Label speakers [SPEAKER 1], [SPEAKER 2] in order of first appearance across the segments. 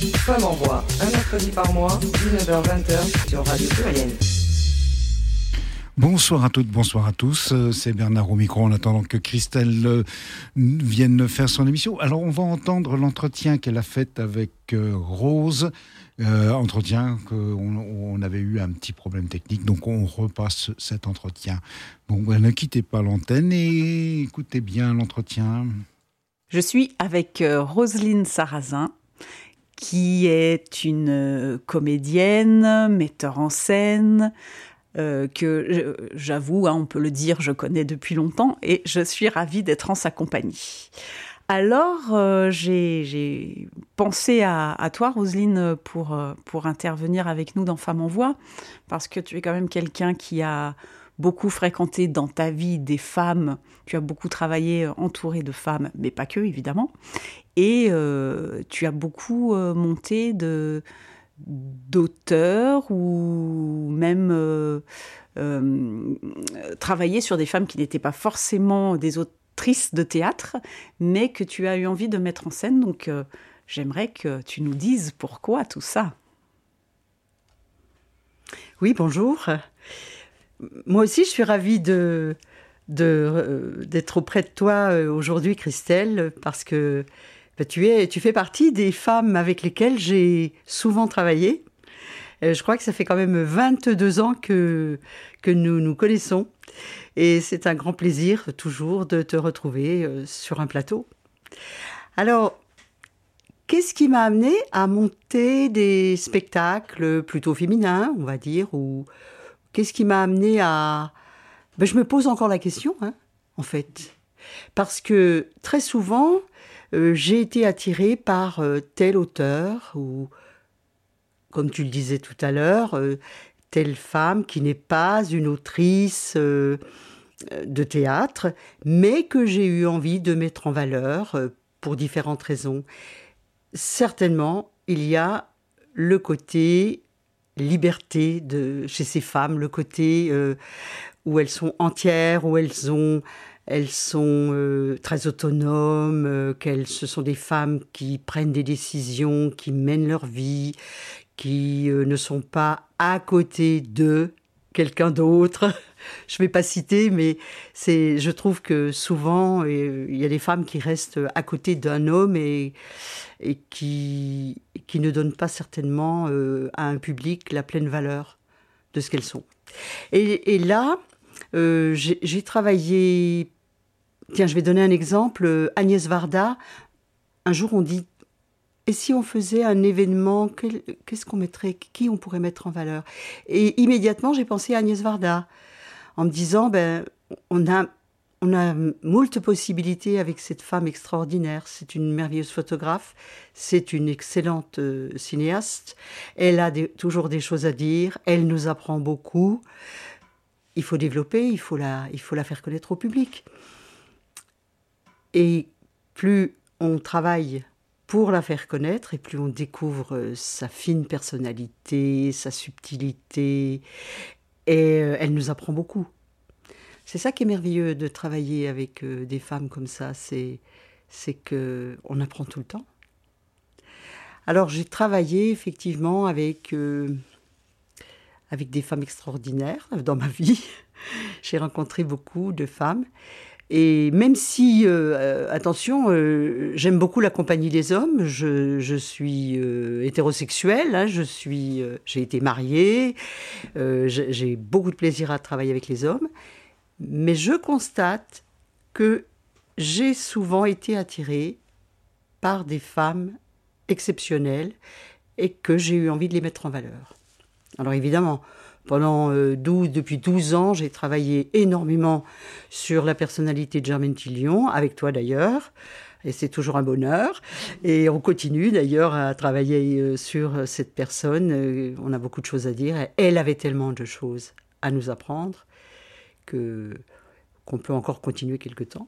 [SPEAKER 1] Femme en voix, un mercredi par mois, 19h-20h sur Radio Pluriel.
[SPEAKER 2] Bonsoir à toutes, bonsoir à tous. Euh, c'est Bernard au micro en attendant que Christelle euh, vienne faire son émission. Alors, on va entendre l'entretien qu'elle a fait avec euh, Rose. entretien qu'on on avait eu un petit problème technique, donc on repasse cet entretien. Bon, ben, ne quittez pas l'antenne et écoutez bien l'entretien.
[SPEAKER 3] Je suis avec Roselyne Sarrazin, qui est une comédienne, metteur en scène, euh, que j'avoue, hein, on peut le dire, je connais depuis longtemps et je suis ravie d'être en sa compagnie. Alors, euh, j'ai pensé à, toi, Roselyne, pour, euh, pour intervenir avec nous dans Femmes en Voix, parce que tu es quand même quelqu'un qui a beaucoup fréquenté dans ta vie des femmes, tu as beaucoup travaillé entouré de femmes, mais pas que, évidemment, et tu as beaucoup monté de, d'auteurs ou même euh, euh, travailler sur des femmes qui n'étaient pas forcément des autrices de théâtre, mais que tu as eu envie de mettre en scène. Donc euh, j'aimerais que tu nous dises pourquoi tout ça.
[SPEAKER 4] Oui, bonjour. Moi aussi, je suis ravie de d'être auprès de toi aujourd'hui, Christelle, parce que bah, tu, es, tu fais partie des femmes avec lesquelles j'ai souvent travaillé. Euh, je crois que ça fait quand même 22 ans que, que nous nous connaissons. Et c'est un grand plaisir toujours de te retrouver euh, sur un plateau. Alors, qu'est-ce qui m'a amené à monter des spectacles plutôt féminins, on va dire, ou qu'est-ce qui m'a amené à... Ben, je me pose encore la question, hein, en fait. Parce que très souvent, euh, j'ai été attirée par euh, tel auteur ou, comme tu le disais tout à l'heure, euh, telle femme qui n'est pas une autrice de théâtre, mais que j'ai eu envie de mettre en valeur pour différentes raisons. Certainement, il y a le côté liberté de chez ces femmes, le côté où elles sont entières, où elles ont elles sont euh, très autonomes, euh, qu'elles ce sont des femmes qui prennent des décisions, qui mènent leur vie, qui euh, ne sont pas à côté de quelqu'un d'autre. Je ne vais pas citer, mais c'est, je trouve que souvent il y a des femmes qui restent à côté d'un homme et, qui, ne donnent pas certainement à un public la pleine valeur de ce qu'elles sont. Et là, j'ai travaillé Tiens, je vais donner un exemple. Agnès Varda, un jour on dit et si on faisait un événement, qu'est-ce qu'on mettrait Qui on pourrait mettre en valeur? Et immédiatement, j'ai pensé à Agnès Varda, en me disant, ben, on a, on a moult possibilités avec cette femme extraordinaire. C'est une merveilleuse photographe, c'est une excellente euh, cinéaste. Elle a toujours des choses à dire, elle nous apprend beaucoup. Il faut développer, il faut la, il faut la faire connaître au public. Et plus on travaille pour la faire connaître et plus on découvre euh, sa fine personnalité, sa subtilité, et euh, elle nous apprend beaucoup. C'est ça qui est merveilleux de travailler avec euh, des femmes comme ça, c'est c'est que apprend tout le temps. Alors j'ai travaillé effectivement avec avec des femmes extraordinaires dans ma vie. j'ai rencontré beaucoup de femmes et même si, euh, euh, attention, euh, j'aime beaucoup la compagnie des hommes, je, suis hétérosexuelle, hein, je suis, j'ai été mariée, j'ai beaucoup de plaisir à travailler avec les hommes, mais je constate que j'ai souvent été attirée par des femmes exceptionnelles et que j'ai eu envie de les mettre en valeur. Alors évidemment, pendant 12, euh, depuis 12 ans, j'ai travaillé énormément sur la personnalité de Germaine Tillion, avec toi d'ailleurs. Et c'est toujours un bonheur. Et on continue d'ailleurs à travailler euh, sur cette personne. Euh, on a beaucoup de choses à dire. Elle avait tellement de choses à nous apprendre que qu'on peut encore continuer quelque temps.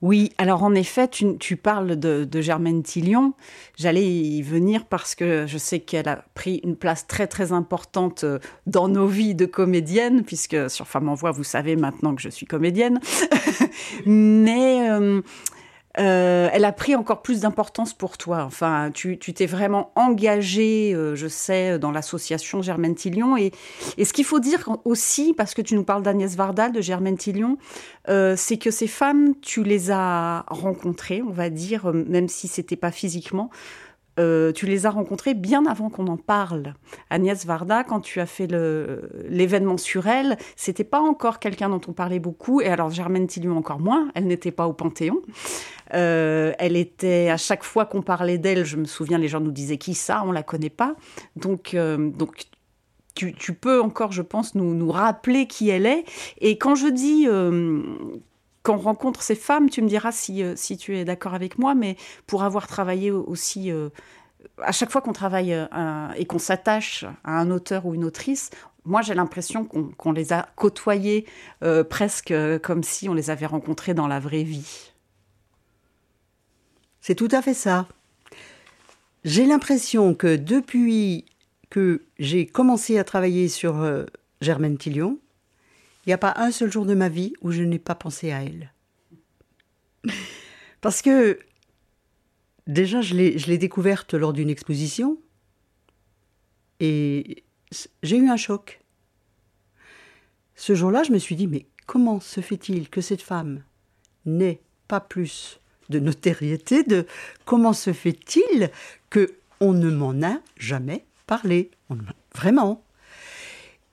[SPEAKER 3] Oui, alors en effet, tu, parles de, Germaine Tillion. J'allais y venir parce que je sais qu'elle a pris une place très très importante euh, dans nos vies de comédienne, puisque sur Femme en Voix, vous savez maintenant que je suis comédienne. Mais euh, euh, elle a pris encore plus d'importance pour toi. Enfin, tu t'es vraiment engagé, euh, je sais, dans l'association Germaine Tillion. Et, ce qu'il faut dire aussi, parce que tu nous parles d'Agnès Vardal, de Germaine Tillion, euh, c'est que ces femmes, tu les as rencontrées, on va dire, même si c'était pas physiquement. Euh, tu les as rencontrés bien avant qu'on en parle. Agnès Varda, quand tu as fait l'événement sur elle, c'était pas encore quelqu'un dont on parlait beaucoup. Et alors Germaine Tillion encore moins. Elle n'était pas au Panthéon. Euh, elle était à chaque fois qu'on parlait d'elle, je me souviens, les gens nous disaient qui ça, on la connaît pas. Donc euh, donc tu, peux encore, je pense, nous, nous rappeler qui elle est. Et quand je dis rencontre ces femmes, tu me diras si, euh, si tu es d'accord avec moi, mais pour avoir travaillé aussi, euh, à chaque fois qu'on travaille euh, et qu'on s'attache à un auteur ou une autrice, moi j'ai l'impression qu'on les a côtoyés presque comme si on les avait rencontrés dans la vraie vie.
[SPEAKER 4] C'est tout à fait ça. J'ai l'impression que depuis que j'ai commencé à travailler sur Germaine Tillion, il n'y a pas un seul jour de ma vie où je n'ai pas pensé à elle. Parce que déjà, je l'ai découverte lors d'une exposition et j'ai eu un choc. Ce jour-là, je me suis dit, mais comment se fait-il que cette femme n'ait pas plus de notoriété de comment se fait-il que on ne m'en a jamais parlé? Vraiment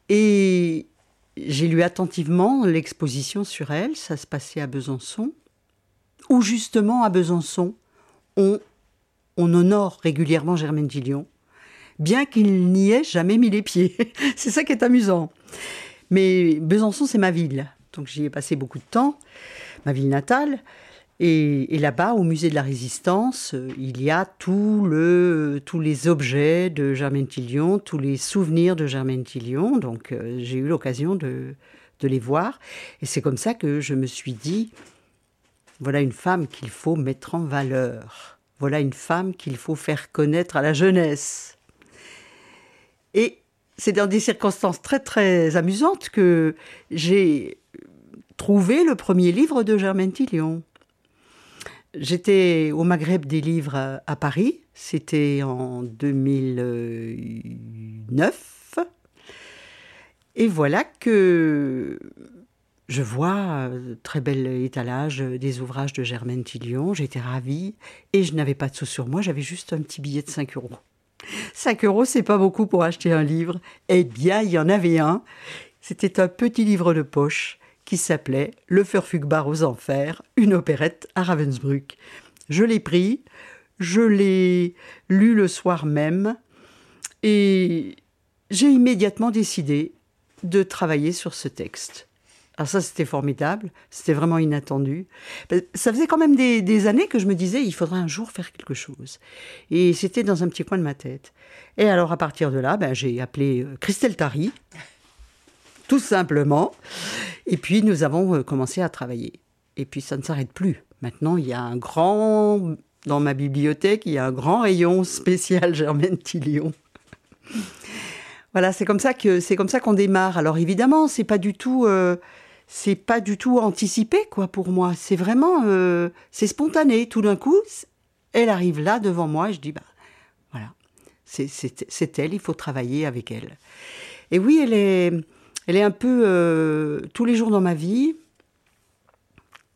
[SPEAKER 4] et j'ai lu attentivement l'exposition sur elle, ça se passait à Besançon, où justement à Besançon, on, on honore régulièrement Germaine Gillion, bien qu'il n'y ait jamais mis les pieds. c'est ça qui est amusant. Mais Besançon, c'est ma ville, donc j'y ai passé beaucoup de temps, ma ville natale. Et, là-bas, au musée de la Résistance, euh, il y a tous les objets de Germaine Tillion, tous les souvenirs de Germaine Tillion. Donc euh, j'ai eu l'occasion de, de les voir. Et c'est comme ça que je me suis dit, voilà une femme qu'il faut mettre en valeur. Voilà une femme qu'il faut faire connaître à la jeunesse. Et c'est dans des circonstances très très amusantes que j'ai trouvé le premier livre de Germaine Tillion. J'étais au Maghreb des livres à Paris, c'était en 2009. Et voilà que je vois très bel étalage des ouvrages de Germaine Tillion. J'étais ravie et je n'avais pas de sous sur moi, j'avais juste un petit billet de 5 euros. 5 euros, c'est pas beaucoup pour acheter un livre. Eh bien, il y en avait un. C'était un petit livre de poche qui s'appelait Le Furfugbar aux Enfers, une opérette à Ravensbrück. Je l'ai pris, je l'ai lu le soir même, et j'ai immédiatement décidé de travailler sur ce texte. Alors ça, c'était formidable, c'était vraiment inattendu. Ça faisait quand même des, années que je me disais, il faudrait un jour faire quelque chose. Et c'était dans un petit coin de ma tête. Et alors, à partir de là, ben, j'ai appelé euh, Christelle Tari, tout simplement. Et puis nous avons euh, commencé à travailler. Et puis ça ne s'arrête plus. Maintenant, il y a un grand, dans ma bibliothèque, il y a un grand rayon spécial Germaine Tillion. voilà, c'est comme ça que c'est comme ça qu'on démarre. Alors évidemment, c'est pas du tout, euh, c'est pas du tout anticipé quoi pour moi. C'est vraiment, euh, c'est spontané. Tout d'un coup, elle arrive là devant moi et je dis bah voilà, c'est elle, il faut travailler avec elle. Et oui, elle est, elle est un peu euh, tous les jours dans ma vie.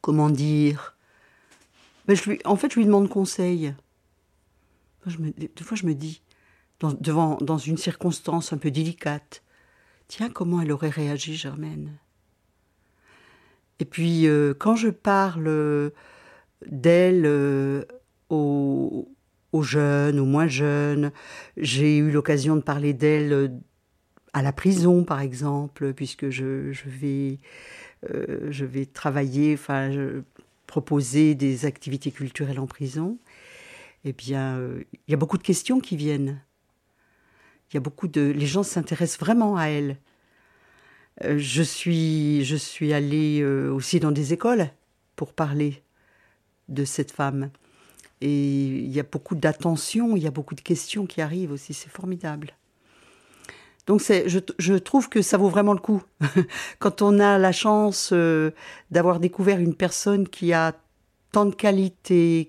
[SPEAKER 4] Comment dire? Ben, En fait, je lui demande conseil. Des fois, je me dis, dans, devant, dans une circonstance un peu délicate, tiens, comment elle aurait réagi, Germaine? Et puis, euh, quand je parle d'elle euh, aux, aux jeunes, aux moins jeunes, j'ai eu l'occasion de parler d'elle à la prison, par exemple, puisque je, vais, euh, je vais travailler, enfin, proposer des activités culturelles en prison. Eh bien, euh, il y a beaucoup de questions qui viennent. Il y a beaucoup de, les gens s'intéressent vraiment à elle. Euh, je suis, je suis allée aussi dans des écoles pour parler de cette femme. Et il y a beaucoup d'attention, il y a beaucoup de questions qui arrivent aussi, c'est formidable. Donc je, je, trouve que ça vaut vraiment le coup. Quand on a la chance euh, d'avoir découvert une personne qui a tant de qualités.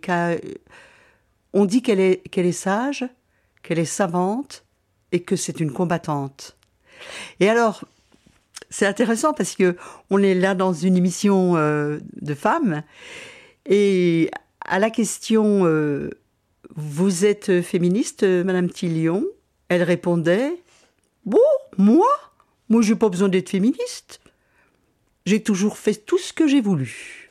[SPEAKER 4] On dit qu'elle est, qu'elle est sage, qu'elle est savante et que c'est une combattante. Et alors, c'est intéressant parce que on est là dans une émission euh, de femmes et à la question euh, vous êtes féministe, Madame Tillion? Elle répondait Bon, moi Moi, j'ai pas besoin d'être féministe. J'ai toujours fait tout ce que j'ai voulu.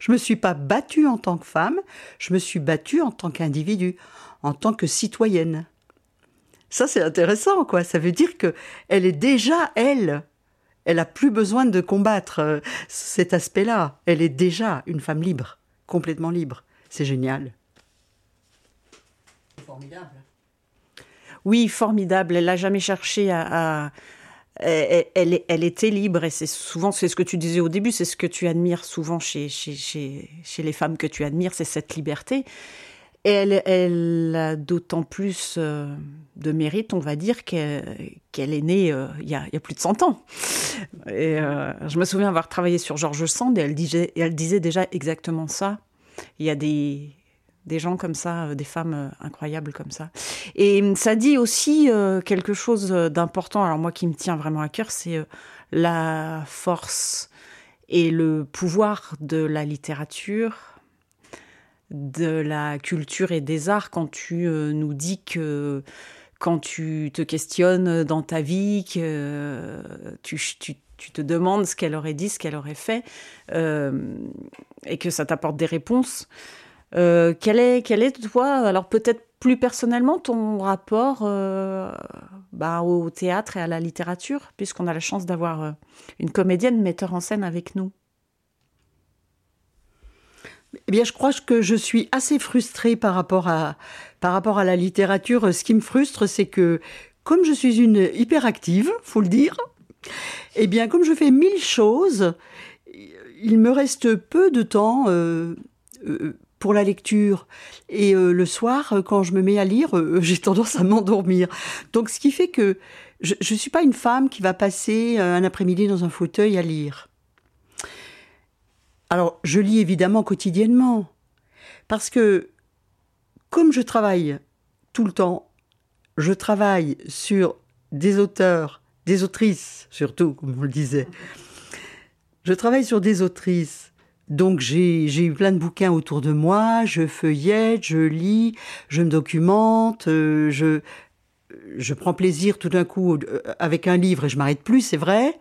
[SPEAKER 4] Je me suis pas battue en tant que femme, je me suis battue en tant qu'individu, en tant que citoyenne. Ça, c'est intéressant, quoi. Ça veut dire que elle est déjà elle. Elle a plus besoin de combattre euh, cet aspect-là. Elle est déjà une femme libre, complètement libre. C'est génial.
[SPEAKER 3] Formidable. Oui, formidable. Elle n'a jamais cherché à, Elle, elle, était libre et c'est souvent c'est ce que tu disais au début, c'est ce que tu admires souvent chez, chez, chez, les femmes que tu admires, c'est cette liberté. Et elle, elle a d'autant plus euh, de mérite, on va dire, qu'elle est née euh, il, y a, plus de 100 ans. Et euh, je me souviens avoir travaillé sur Georges Sand et elle disait, elle disait déjà exactement ça. Il y a des, des gens comme ça, des femmes incroyables comme ça. Et ça dit aussi quelque chose d'important, alors moi qui me tient vraiment à cœur, c'est la force et le pouvoir de la littérature de la culture et des arts quand tu euh, nous dis que quand tu te questionnes dans ta vie, que euh, tu, te demandes ce qu'elle aurait dit, ce qu'elle aurait fait, euh, et que ça t'apporte des réponses. Quel, est, quel est, toi, alors peut-être plus personnellement, ton rapport bah, au théâtre et à la littérature, puisqu'on a la chance d'avoir une comédienne metteur en scène avec nous?
[SPEAKER 4] Eh bien, je crois que je suis assez frustrée par rapport à, par rapport à la littérature. Ce qui me frustre, c'est que, comme je suis une hyperactive, faut le dire, eh bien, comme je fais mille choses, il me reste peu de temps euh, euh, la lecture. Et euh, le soir, quand je me mets à lire, j'ai tendance à m'endormir. Donc, ce qui fait que je ne suis pas une femme qui va passer un après-midi dans un fauteuil à lire. Alors, je lis évidemment quotidiennement, parce que comme je travaille tout le temps, je travaille sur des auteurs, des autrices surtout, comme on le disait. Je travaille sur des autrices. Donc j'ai eu plein de bouquins autour de moi, je feuillette, je lis, je me documente, euh, je, je prends plaisir tout d'un coup euh, avec un livre et je m'arrête plus, c'est vrai,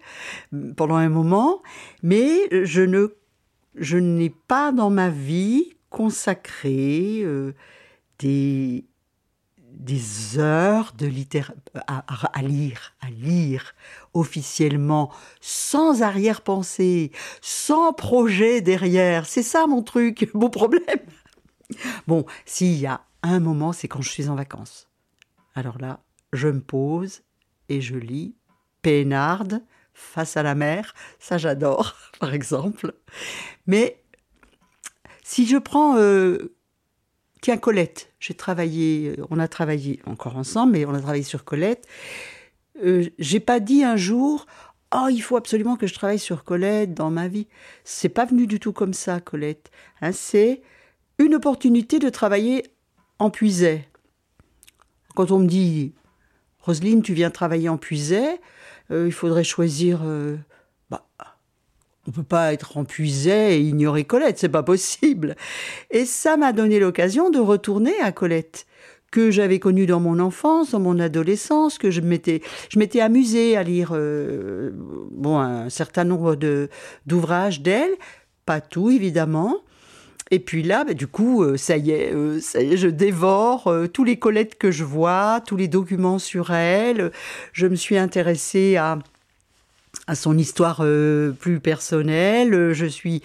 [SPEAKER 4] pendant un moment, mais je ne je n'ai pas dans ma vie consacré euh, des, des heures de littérature à, lire, à lire officiellement, sans arrière-pensée, sans projet derrière. C'est ça mon truc, mon problème. Bon, s'il y a un moment, c'est quand je suis en vacances. Alors là, je me pose et je lis peinarde face à la mer, ça j'adore, par exemple. Mais si je prends, euh, tiens Colette, j'ai travaillé, on a travaillé encore ensemble, mais on a travaillé sur Colette. Euh, j'ai pas dit un jour, oh il faut absolument que je travaille sur Colette dans ma vie. C'est pas venu du tout comme ça, Colette. Hein, c'est une opportunité de travailler en puisait. Quand on me dit, Roselyne, tu viens travailler en puisait, euh, il faudrait choisir. Euh, bah, on peut pas être en et ignorer Colette, c'est pas possible. Et ça m'a donné l'occasion de retourner à Colette que j'avais connue dans mon enfance, dans mon adolescence, que je m'étais, je m'étais amusée à lire euh, bon un certain nombre de d'ouvrages d'elle, pas tout évidemment. Et puis là, bah, du coup, ça y est, ça y est, je dévore tous les Colettes que je vois, tous les documents sur elle. Je me suis intéressée à à son histoire euh, plus personnelle. Je suis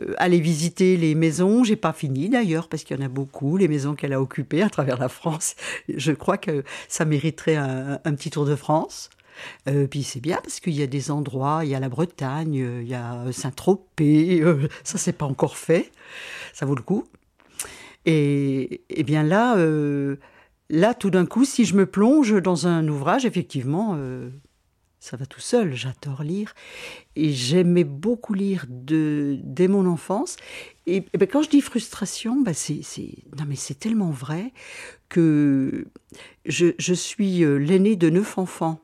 [SPEAKER 4] euh, allée visiter les maisons. J'ai pas fini d'ailleurs parce qu'il y en a beaucoup, les maisons qu'elle a occupées à travers la France. Je crois que ça mériterait un, petit tour de France. Euh, puis c'est bien parce qu'il y a des endroits, il y a la Bretagne, il y a Saint-Tropez, ça c'est pas encore fait, ça vaut le coup. Et, et bien là, là tout d'un coup, si je me plonge dans un ouvrage, effectivement, ça va tout seul. J'adore lire. Et j'aimais beaucoup lire dès mon enfance. Et, ben, quand je dis frustration, ben c'est, tellement vrai que je, suis euh, l'aîné de neuf enfants.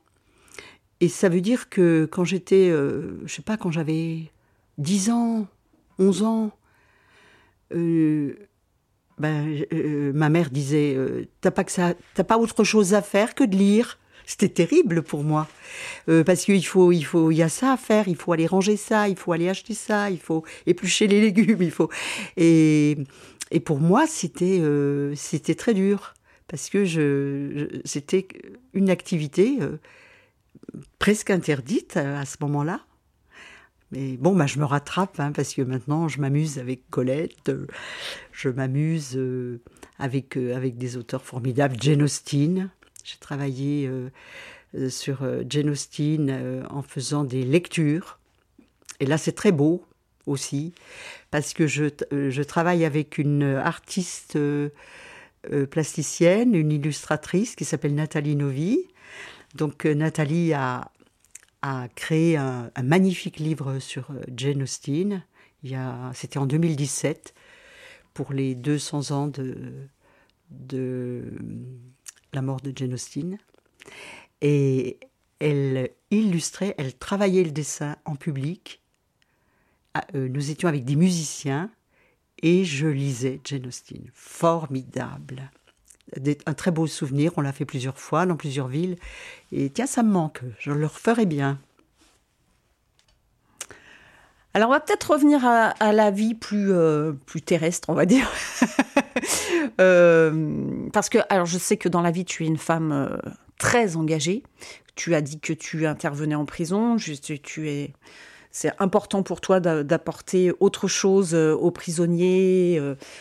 [SPEAKER 4] Et ça veut dire que quand j'étais, euh, je sais pas, quand j'avais 10 ans, 11 ans, euh, ben, ma mère disait T'as pas, t'as pas autre chose à faire que de lire c'était terrible pour moi euh, parce qu'il faut, il faut, il y a ça à faire. Il faut aller ranger ça, il faut aller acheter ça, il faut éplucher les légumes, il faut. Et, et pour moi, c'était, euh, c'était très dur parce que je, c'était une activité euh, presque interdite à, ce moment-là. Mais bon, bah, je me rattrape hein, parce que maintenant, je m'amuse avec Colette, je m'amuse avec, avec des auteurs formidables, Jane Austen, j'ai travaillé euh, euh, sur euh, Jane Austen en faisant des lectures. Et là, c'est très beau aussi, parce que je, je travaille avec une artiste plasticienne, une illustratrice qui s'appelle Nathalie Novi. Donc Nathalie a, a créé un, magnifique livre sur Jane Austen. C'était en 2017 pour les 200 ans de, de la mort de Jane Austen. Et elle illustrait, elle travaillait le dessin en public. Ah, euh, nous étions avec des musiciens et je lisais Jane Austen. Formidable. un très beau souvenir, on l'a fait plusieurs fois dans plusieurs villes. Et tiens, ça me manque, je le referai bien.
[SPEAKER 3] Alors on va peut-être revenir à, la vie plus, euh, plus terrestre, on va dire. Euh, parce que, alors je sais que dans la vie, tu es une femme euh, très engagée. Tu as dit que tu intervenais en prison. tu es, c'est important pour toi d'apporter autre chose aux prisonniers.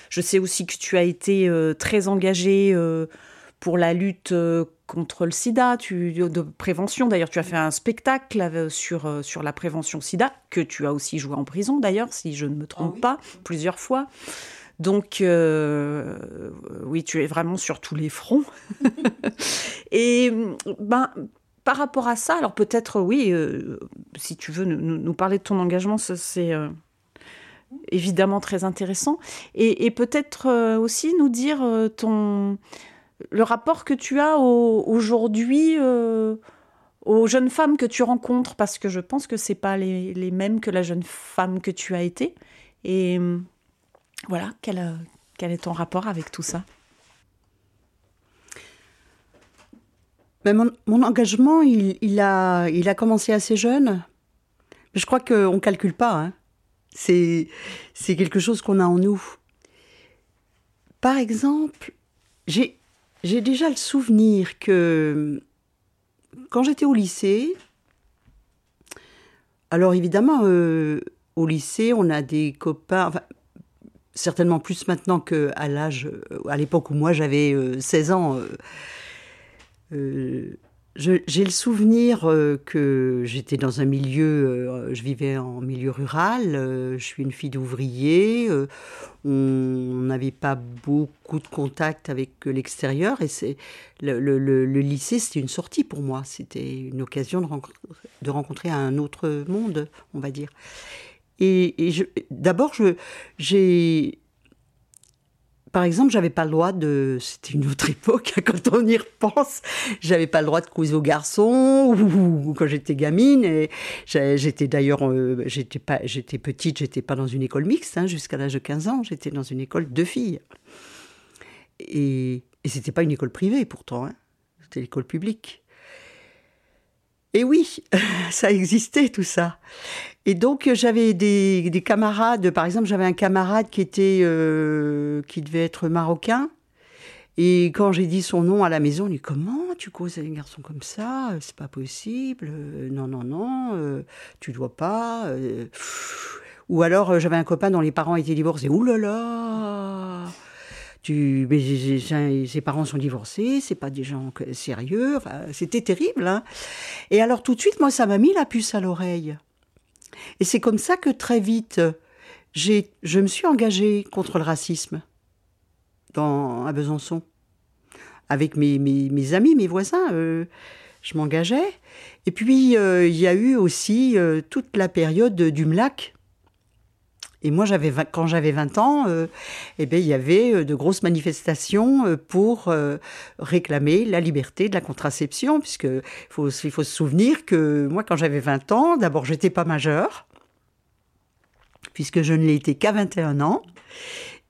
[SPEAKER 3] Je sais aussi que tu as été très engagée pour la lutte contre le sida, tu, de prévention. D'ailleurs, tu as fait un spectacle sur, sur la prévention sida, que tu as aussi joué en prison, d'ailleurs, si je ne me trompe ah pas, plusieurs fois. Donc, euh, oui, tu es vraiment sur tous les fronts. Et ben, par rapport à ça, alors peut-être, oui, euh, si tu veux nous, parler de ton engagement, c'est euh, évidemment très intéressant. Et, peut-être aussi nous dire ton le rapport que tu as aujourd'hui aux jeunes femmes que tu rencontres, parce que je pense que c'est pas les, les, mêmes que la jeune femme que tu as été. Et voilà, quel, euh, quel est ton rapport avec tout ça?
[SPEAKER 4] Ben, mon, engagement, il, a, il a commencé assez jeune. Je crois qu'on ne calcule pas. Hein. C'est, c'est quelque chose qu'on a en nous. Par exemple, j'ai, j'ai déjà le souvenir que quand j'étais au lycée, alors évidemment, euh, au lycée, on a des copains certainement plus maintenant qu'à l'âge, euh, à l'époque où moi j'avais 16 euh, ans. J'ai le souvenir que j'étais dans un milieu, je vivais en milieu rural, je suis une fille d'ouvrier, on n'avait pas beaucoup de contact avec l'extérieur et c'est le, lycée c'était une sortie pour moi, c'était une occasion de de rencontrer un autre monde, on va dire. Et, d'abord, j'ai. Par exemple, j'avais pas le droit de. C'était une autre époque, hein, quand on y repense. J'avais pas le droit de causer aux garçons, ou, quand j'étais gamine. Et j'étais d'ailleurs. Euh, j'étais pas, j'étais petite, j'étais pas dans une école mixte, hein, jusqu'à l'âge de 15 ans. J'étais dans une école de filles. Et, c'était pas une école privée, pourtant. Hein. C'était l'école publique. Et oui, ça existait tout ça. Et donc j'avais des, camarades, par exemple j'avais un camarade qui était euh, qui devait être marocain. Et quand j'ai dit son nom à la maison, il dit comment tu causes avec un garçon comme ça? C'est pas possible. Non non non, euh, tu dois pas. Euh. Ou alors j'avais un copain dont les parents étaient divorcés. Ouh là là tu, ses parents sont divorcés, c'est pas des gens sérieux. c'était terrible. Hein. et alors tout de suite, moi, ça m'a mis la puce à l'oreille. Et c'est comme ça que très vite, je me suis engagée contre le racisme dans, à Besançon. Avec mes, mes, amis, mes voisins. Euh, je m'engageais. Et puis, il y a eu aussi toute la période du MLAC, et moi, quand j'avais 20 ans, euh, eh bien, il y avait euh, de grosses manifestations euh, pour réclamer la liberté de la contraception, puisque il faut se souvenir que moi, quand j'avais 20 ans, d'abord, j'étais pas majeure, puisque je ne l'ai été qu'à 21 ans.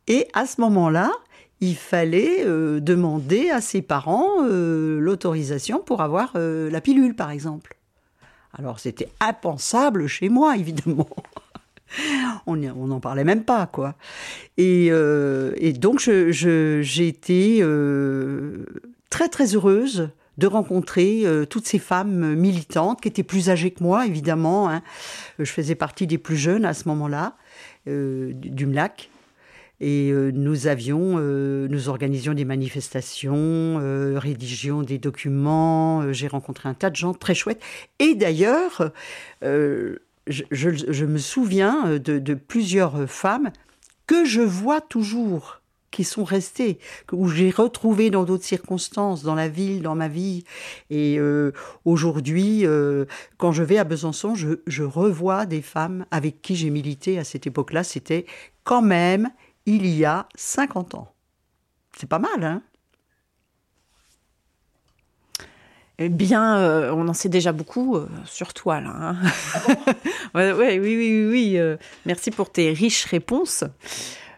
[SPEAKER 4] Et à ce moment-là, il fallait demander à ses parents l'autorisation pour avoir la pilule, par exemple. Alors, c'était impensable chez moi, évidemment on n'en parlait même pas, quoi. Et, euh, donc, j'ai été euh, très, très heureuse de rencontrer euh, toutes ces femmes militantes qui étaient plus âgées que moi, évidemment. Hein. Je faisais partie des plus jeunes à ce moment-là, du MLAC. Et nous avions, nous organisions des manifestations, rédigions des documents. J'ai rencontré un tas de gens très chouettes. Et d'ailleurs, je, me souviens euh, de, plusieurs femmes que je vois toujours, qui sont restées, où j'ai retrouvé dans d'autres circonstances, dans la ville, dans ma vie. Et euh, aujourd'hui, euh, quand je vais à Besançon, je, revois des femmes avec qui j'ai milité à cette époque-là. C'était quand même il y a 50 ans. C'est pas mal, hein?
[SPEAKER 5] Eh bien, euh, on en sait déjà beaucoup euh, sur toi, là. Hein. oui, oui, oui, oui. Euh, merci pour tes riches réponses.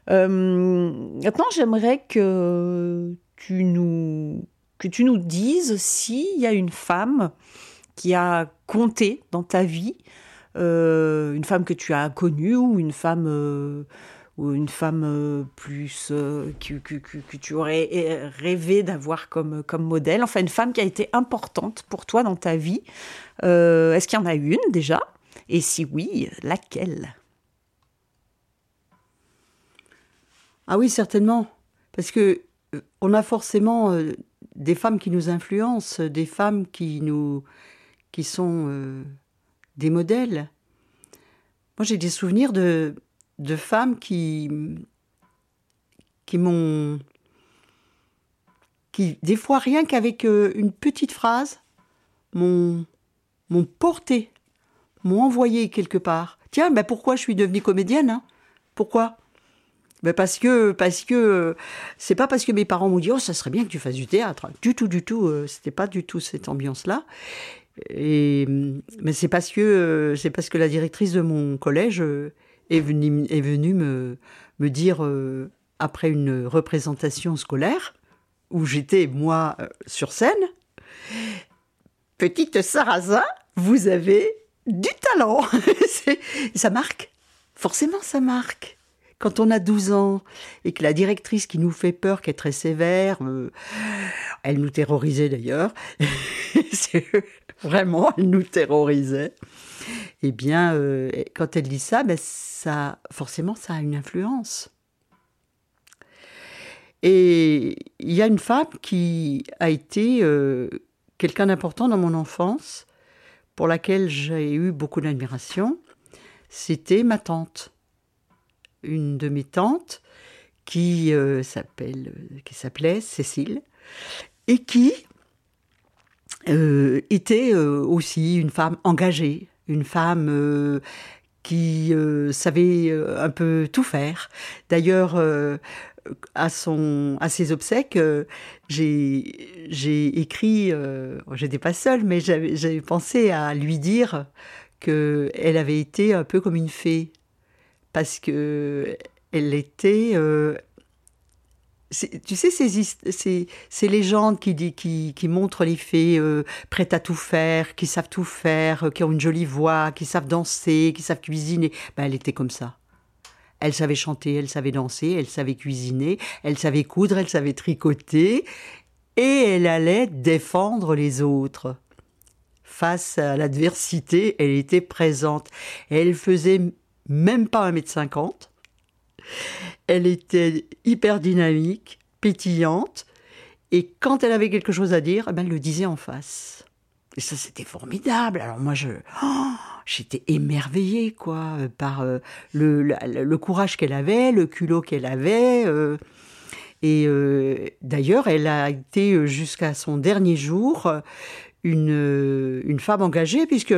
[SPEAKER 5] maintenant, j'aimerais que tu nous que tu nous dises s'il y a une femme qui a compté dans ta vie, une femme que tu as connue ou une femme ou une femme euh, plus euh, que, que, tu aurais euh, rêvé d'avoir comme, comme modèle, enfin une femme qui a été importante pour toi dans ta vie. Est-ce qu'il y en a une déjà? Et si oui, laquelle?
[SPEAKER 4] Ah oui, certainement. Parce que on a forcément des femmes qui nous influencent, des femmes qui nous qui sont des modèles. Moi, j'ai des souvenirs de de femmes qui, qui m'ont. qui, des fois, rien qu'avec euh, une petite phrase, m'ont, m'ont porté, m'ont envoyé quelque part. Tiens, ben pourquoi je suis devenue comédienne hein? Pourquoi? Ben parce que parce que c'est pas parce que mes parents m'ont dit oh ça serait bien que tu fasses du théâtre du tout du tout euh, c'était pas du tout cette ambiance là et mais c'est parce que euh, c'est parce que la directrice de mon collège est venu, me dire, euh, après une représentation scolaire, où j'étais, moi, euh, sur scène, Petite Sarrazin, vous avez du talent. ça marque. Forcément, ça marque. Quand on a 12 ans et que la directrice qui nous fait peur, qui est très sévère, euh, elle nous terrorisait d'ailleurs, vraiment, elle nous terrorisait eh bien, euh, quand elle dit ça, ben, ça, forcément, ça a une influence. Et il y a une femme qui a été euh, quelqu'un d'important dans mon enfance, pour laquelle j'ai eu beaucoup d'admiration. C'était ma tante, une de mes tantes qui euh, s'appelle, qui s'appelait Cécile, et qui était aussi une femme engagée, une femme euh, qui euh, savait euh, un peu tout faire. D'ailleurs, à son à ses obsèques, j'ai écrit, j'étais pas seule, mais j'avais pensé à lui dire que elle avait été un peu comme une fée parce que elle était tu sais, ces, légendes qui, qui, qui montrent les fées euh, prêtes à tout faire, qui savent tout faire, euh, qui ont une jolie voix, qui savent danser, qui savent cuisiner. Ben, elle était comme ça. Elle savait chanter, elle savait danser, elle savait cuisiner, elle savait coudre, elle savait tricoter, et elle allait défendre les autres. Face à l'adversité, elle était présente. Elle faisait même pas un mètre cinquante elle était hyper dynamique, pétillante, et quand elle avait quelque chose à dire, eh ben, elle le disait en face. Et ça, c'était formidable. Alors moi, je, oh, j'étais émerveillée, quoi, par euh, le, courage qu'elle avait, le culot qu'elle avait. Euh. et euh, d'ailleurs, elle a été jusqu'à son dernier jour une, une femme engagée, puisque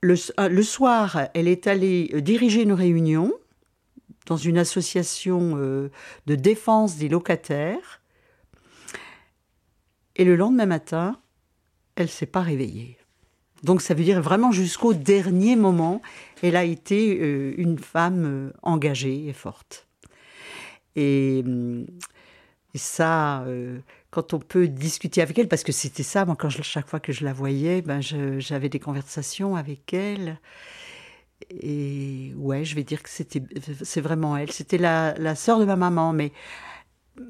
[SPEAKER 4] le, le, soir, elle est allée diriger une réunion dans une association de défense des locataires. Et le lendemain matin, elle s'est pas réveillée. Donc ça veut dire vraiment jusqu'au dernier moment, elle a été euh, une femme euh, engagée et forte. Et, hum, ça, euh, quand on peut discuter avec elle, parce que c'était ça, moi, chaque fois que je la voyais, ben, j'avais des conversations avec elle. Et ouais, je vais dire que c'était, c'est vraiment elle. C'était la, la sœur de ma maman, mais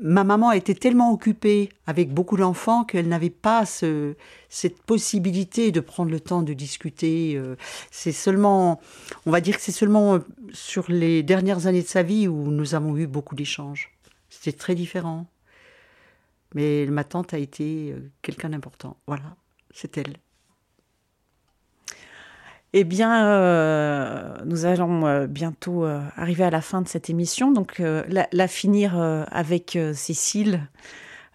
[SPEAKER 4] ma maman était tellement occupée avec beaucoup d'enfants qu'elle n'avait pas cette possibilité de prendre le temps de discuter. Euh, c'est seulement, on va dire que c'est seulement euh, sur les dernières années de sa vie où nous avons eu beaucoup d'échanges. C'était très différent. Mais ma tante a été euh, quelqu'un d'important. Voilà, c'est elle.
[SPEAKER 3] Eh bien, euh, nous allons euh, bientôt arriver à la fin de cette émission. Donc, la, finir avec Cécile,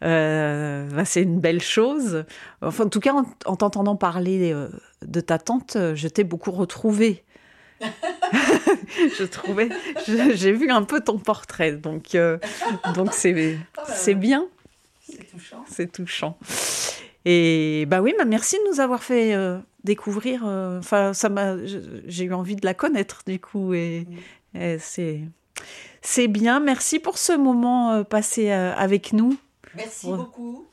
[SPEAKER 3] bah, c'est une belle chose. Enfin, en tout cas, en, t'entendant parler de ta tante, je t'ai beaucoup retrouvée. je trouvais, j'ai vu un peu ton portrait, donc donc c'est c'est bien.
[SPEAKER 4] C'est touchant.
[SPEAKER 3] C'est touchant. Et bah oui, bah merci de nous avoir fait euh, découvrir. Euh, enfin, ça m'a, j'ai eu envie de la connaître du coup, et, c'est c'est bien. Merci pour ce moment euh, passé avec nous.
[SPEAKER 4] Merci beaucoup.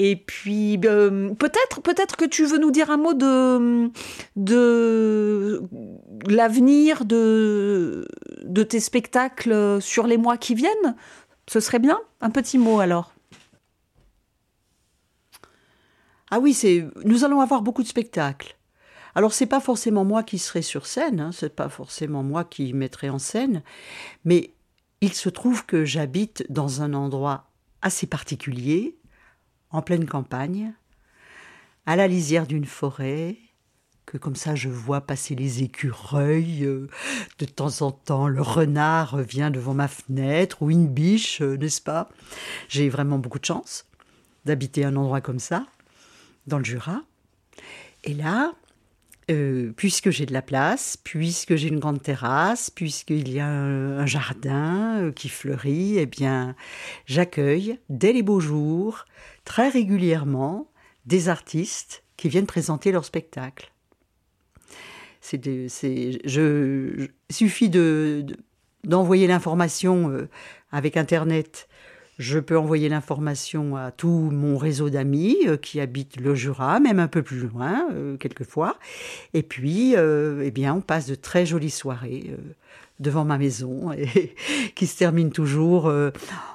[SPEAKER 3] Et puis peut-être peut-être que tu veux nous dire un mot de de l'avenir de de tes spectacles sur les mois qui viennent. Ce serait bien. Un petit mot alors.
[SPEAKER 4] Ah oui, c'est nous allons avoir beaucoup de spectacles. Alors c'est pas forcément moi qui serai sur scène, hein, c'est pas forcément moi qui mettrai en scène, mais il se trouve que j'habite dans un endroit assez particulier, en pleine campagne, à la lisière d'une forêt, que comme ça je vois passer les écureuils, euh, de temps en temps le renard vient devant ma fenêtre, ou une biche, euh, n'est-ce pas? J'ai vraiment beaucoup de chance d'habiter un endroit comme ça dans le Jura. Et là, euh, puisque j'ai de la place, puisque j'ai une grande terrasse, puisqu'il y a un, jardin euh, qui fleurit, eh bien, j'accueille dès les beaux jours, très régulièrement, des artistes qui viennent présenter leur spectacle. C'est, je, il suffit de, d'envoyer l'information euh, avec Internet je peux envoyer l'information à tout mon réseau d'amis euh, qui habitent le Jura, même un peu plus loin, euh, quelquefois. Et puis, euh, eh bien, on passe de très jolies soirées devant ma maison, et, qui se terminent toujours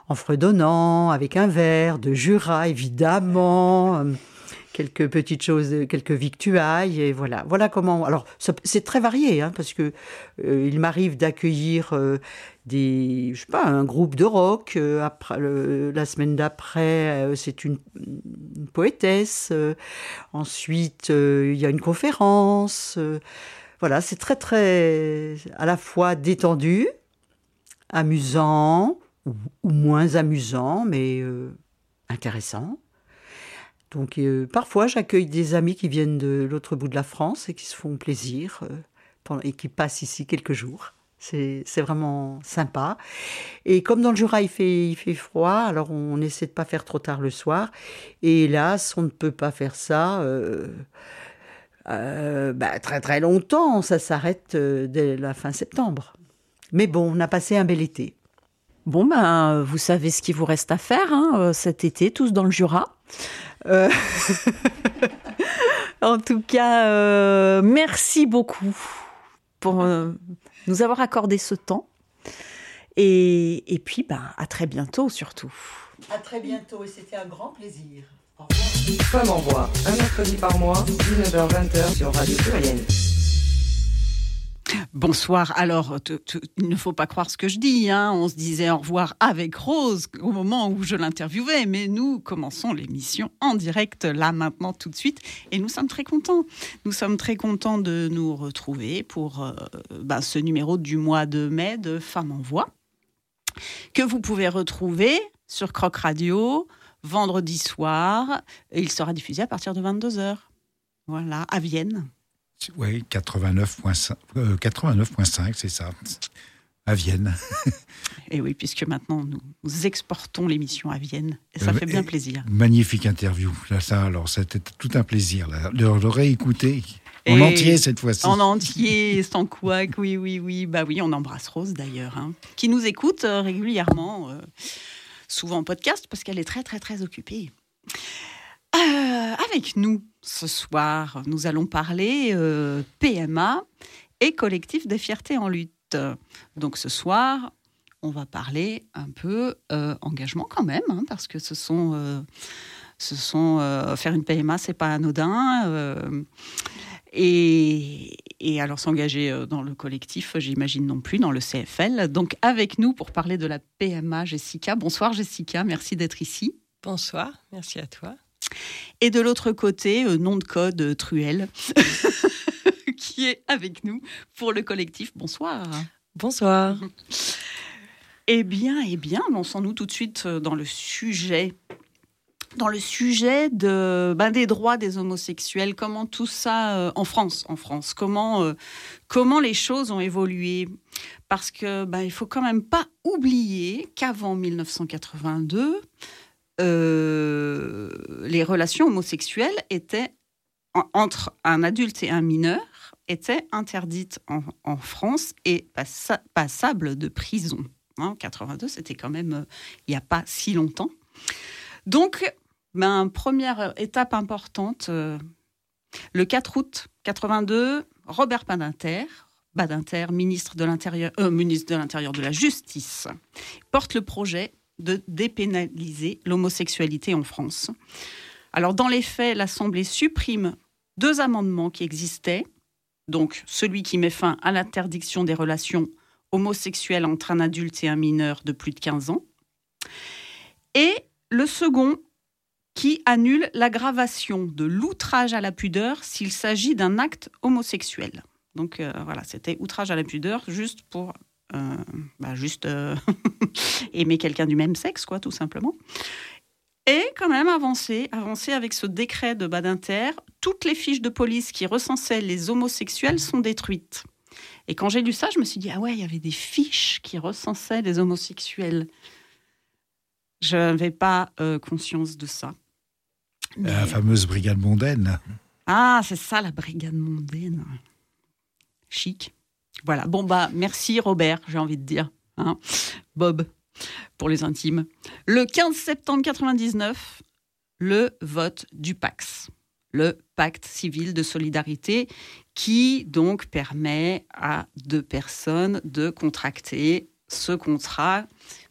[SPEAKER 4] en fredonnant, avec un verre de Jura, évidemment quelques petites choses, quelques victuailles, et voilà. Voilà comment. Alors, c'est très varié, hein, parce que il m'arrive d'accueillir des, je sais pas, un groupe de rock. Euh, après, la semaine d'après, euh, c'est une, poétesse. Euh, ensuite, il y a une conférence. voilà, c'est très très à la fois détendu, amusant ou, moins amusant, mais intéressant. Donc parfois, j'accueille des amis qui viennent de l'autre bout de la France et qui se font plaisir et qui passent ici quelques jours. C'est vraiment sympa. Et comme dans le Jura, il fait, il fait froid, alors on essaie de pas faire trop tard le soir. Et hélas, on ne peut pas faire ça euh, euh, bah, très très longtemps. Ça s'arrête euh, dès la fin septembre. Mais bon, on a passé un bel été.
[SPEAKER 3] Bon, ben, vous savez ce qu'il vous reste à faire hein, cet été, tous dans le Jura. en tout cas, merci beaucoup pour nous avoir accordé ce temps. Et, et puis, bah, à très bientôt surtout.
[SPEAKER 4] À très bientôt et c'était un grand plaisir.
[SPEAKER 1] Au revoir. Femme en voix, un mercredi par mois, 19h-20h sur Radio Pluriel.
[SPEAKER 3] Bonsoir. Alors, il ne faut pas croire ce que je dis. Hein. On se disait au revoir avec Rose au moment où je l'interviewais, mais nous commençons l'émission en direct là maintenant tout de suite, et nous sommes très contents. Nous sommes très contents de nous retrouver pour euh, bah, ce numéro du mois de mai de Femmes en Voix que vous pouvez retrouver sur Croc Radio, vendredi soir. Il sera diffusé à partir de 22h. Voilà, à Vienne.
[SPEAKER 2] Oui, 89.5, euh, 89.5, c'est ça. À Vienne.
[SPEAKER 3] Et oui, puisque maintenant nous, nous exportons l'émission à Vienne. Et ça
[SPEAKER 2] Euh,
[SPEAKER 3] fait bien plaisir.
[SPEAKER 2] Magnifique interview. Là, ça, alors, c'était tout un plaisir. là, de le réécouter en entier cette fois-ci.
[SPEAKER 3] En entier, sans couac, oui, oui, oui. Bah oui, on embrasse Rose d'ailleurs, hein, qui nous écoute euh, régulièrement, euh, souvent en podcast, parce qu'elle est très, très, très occupée. Euh, avec nous ce soir, nous allons parler euh, PMA et collectif des fiertés en lutte. Donc ce soir, on va parler un peu euh, engagement quand même, hein, parce que ce sont, ce sont faire une PMA, c'est pas anodin. et, et alors s'engager dans le collectif, j'imagine non plus, dans le CFL. Donc avec nous pour parler de la PMA, Jessica. Bonsoir Jessica, merci d'être ici.
[SPEAKER 6] Bonsoir, merci à toi.
[SPEAKER 3] Et de l'autre côté, euh, nom de code euh, Truel, qui est avec nous pour le collectif. Bonsoir.
[SPEAKER 6] Bonsoir.
[SPEAKER 3] Eh bien, eh bien, lançons-nous tout de suite euh, dans le sujet. Dans le sujet de, ben, des droits des homosexuels, comment tout ça euh, en France, en France, comment, euh, comment les choses ont évolué? Parce que ben, il faut quand même pas oublier qu'avant 1982, euh, les relations homosexuelles étaient en- entre un adulte et un mineur étaient interdites en, en France et passa- passables de prison. Hein, 82, c'était quand même euh, il n'y a pas si longtemps. Donc, ben, première étape importante, euh, le 4 août 82, Robert Badinter, Badinter, ministre de l'Intérieur, ministre de l'Intérieur de la Justice, porte le projet de dépénaliser l'homosexualité en France. Alors, dans les faits, l'Assemblée supprime deux amendements qui existaient. Donc, celui qui met fin à l'interdiction des relations homosexuelles entre un adulte et un mineur de plus de 15 ans. Et le second qui annule l'aggravation de l'outrage à la pudeur s'il s'agit d'un acte homosexuel. Donc euh, voilà, c'était outrage à la pudeur juste pour bah, juste euh, aimer quelqu'un du même sexe, quoi, tout simplement. Et quand même avancer, avancer avec ce décret de Badinter, toutes les fiches de police qui recensaient les homosexuels sont détruites. Et quand j'ai lu ça, je me suis dit, ah ouais, il y avait des fiches qui recensaient les homosexuels. Je n'avais pas euh, conscience de ça. Mais-
[SPEAKER 2] La fameuse brigade mondaine.
[SPEAKER 3] Ah, c'est ça la brigade mondaine. Chic. Voilà. Bon, bah, merci Robert, j'ai envie de dire. hein. Bob, pour les intimes. Le 15 septembre 99, le vote du PAX, le pacte civil de solidarité, qui donc permet à deux personnes de contracter ce contrat.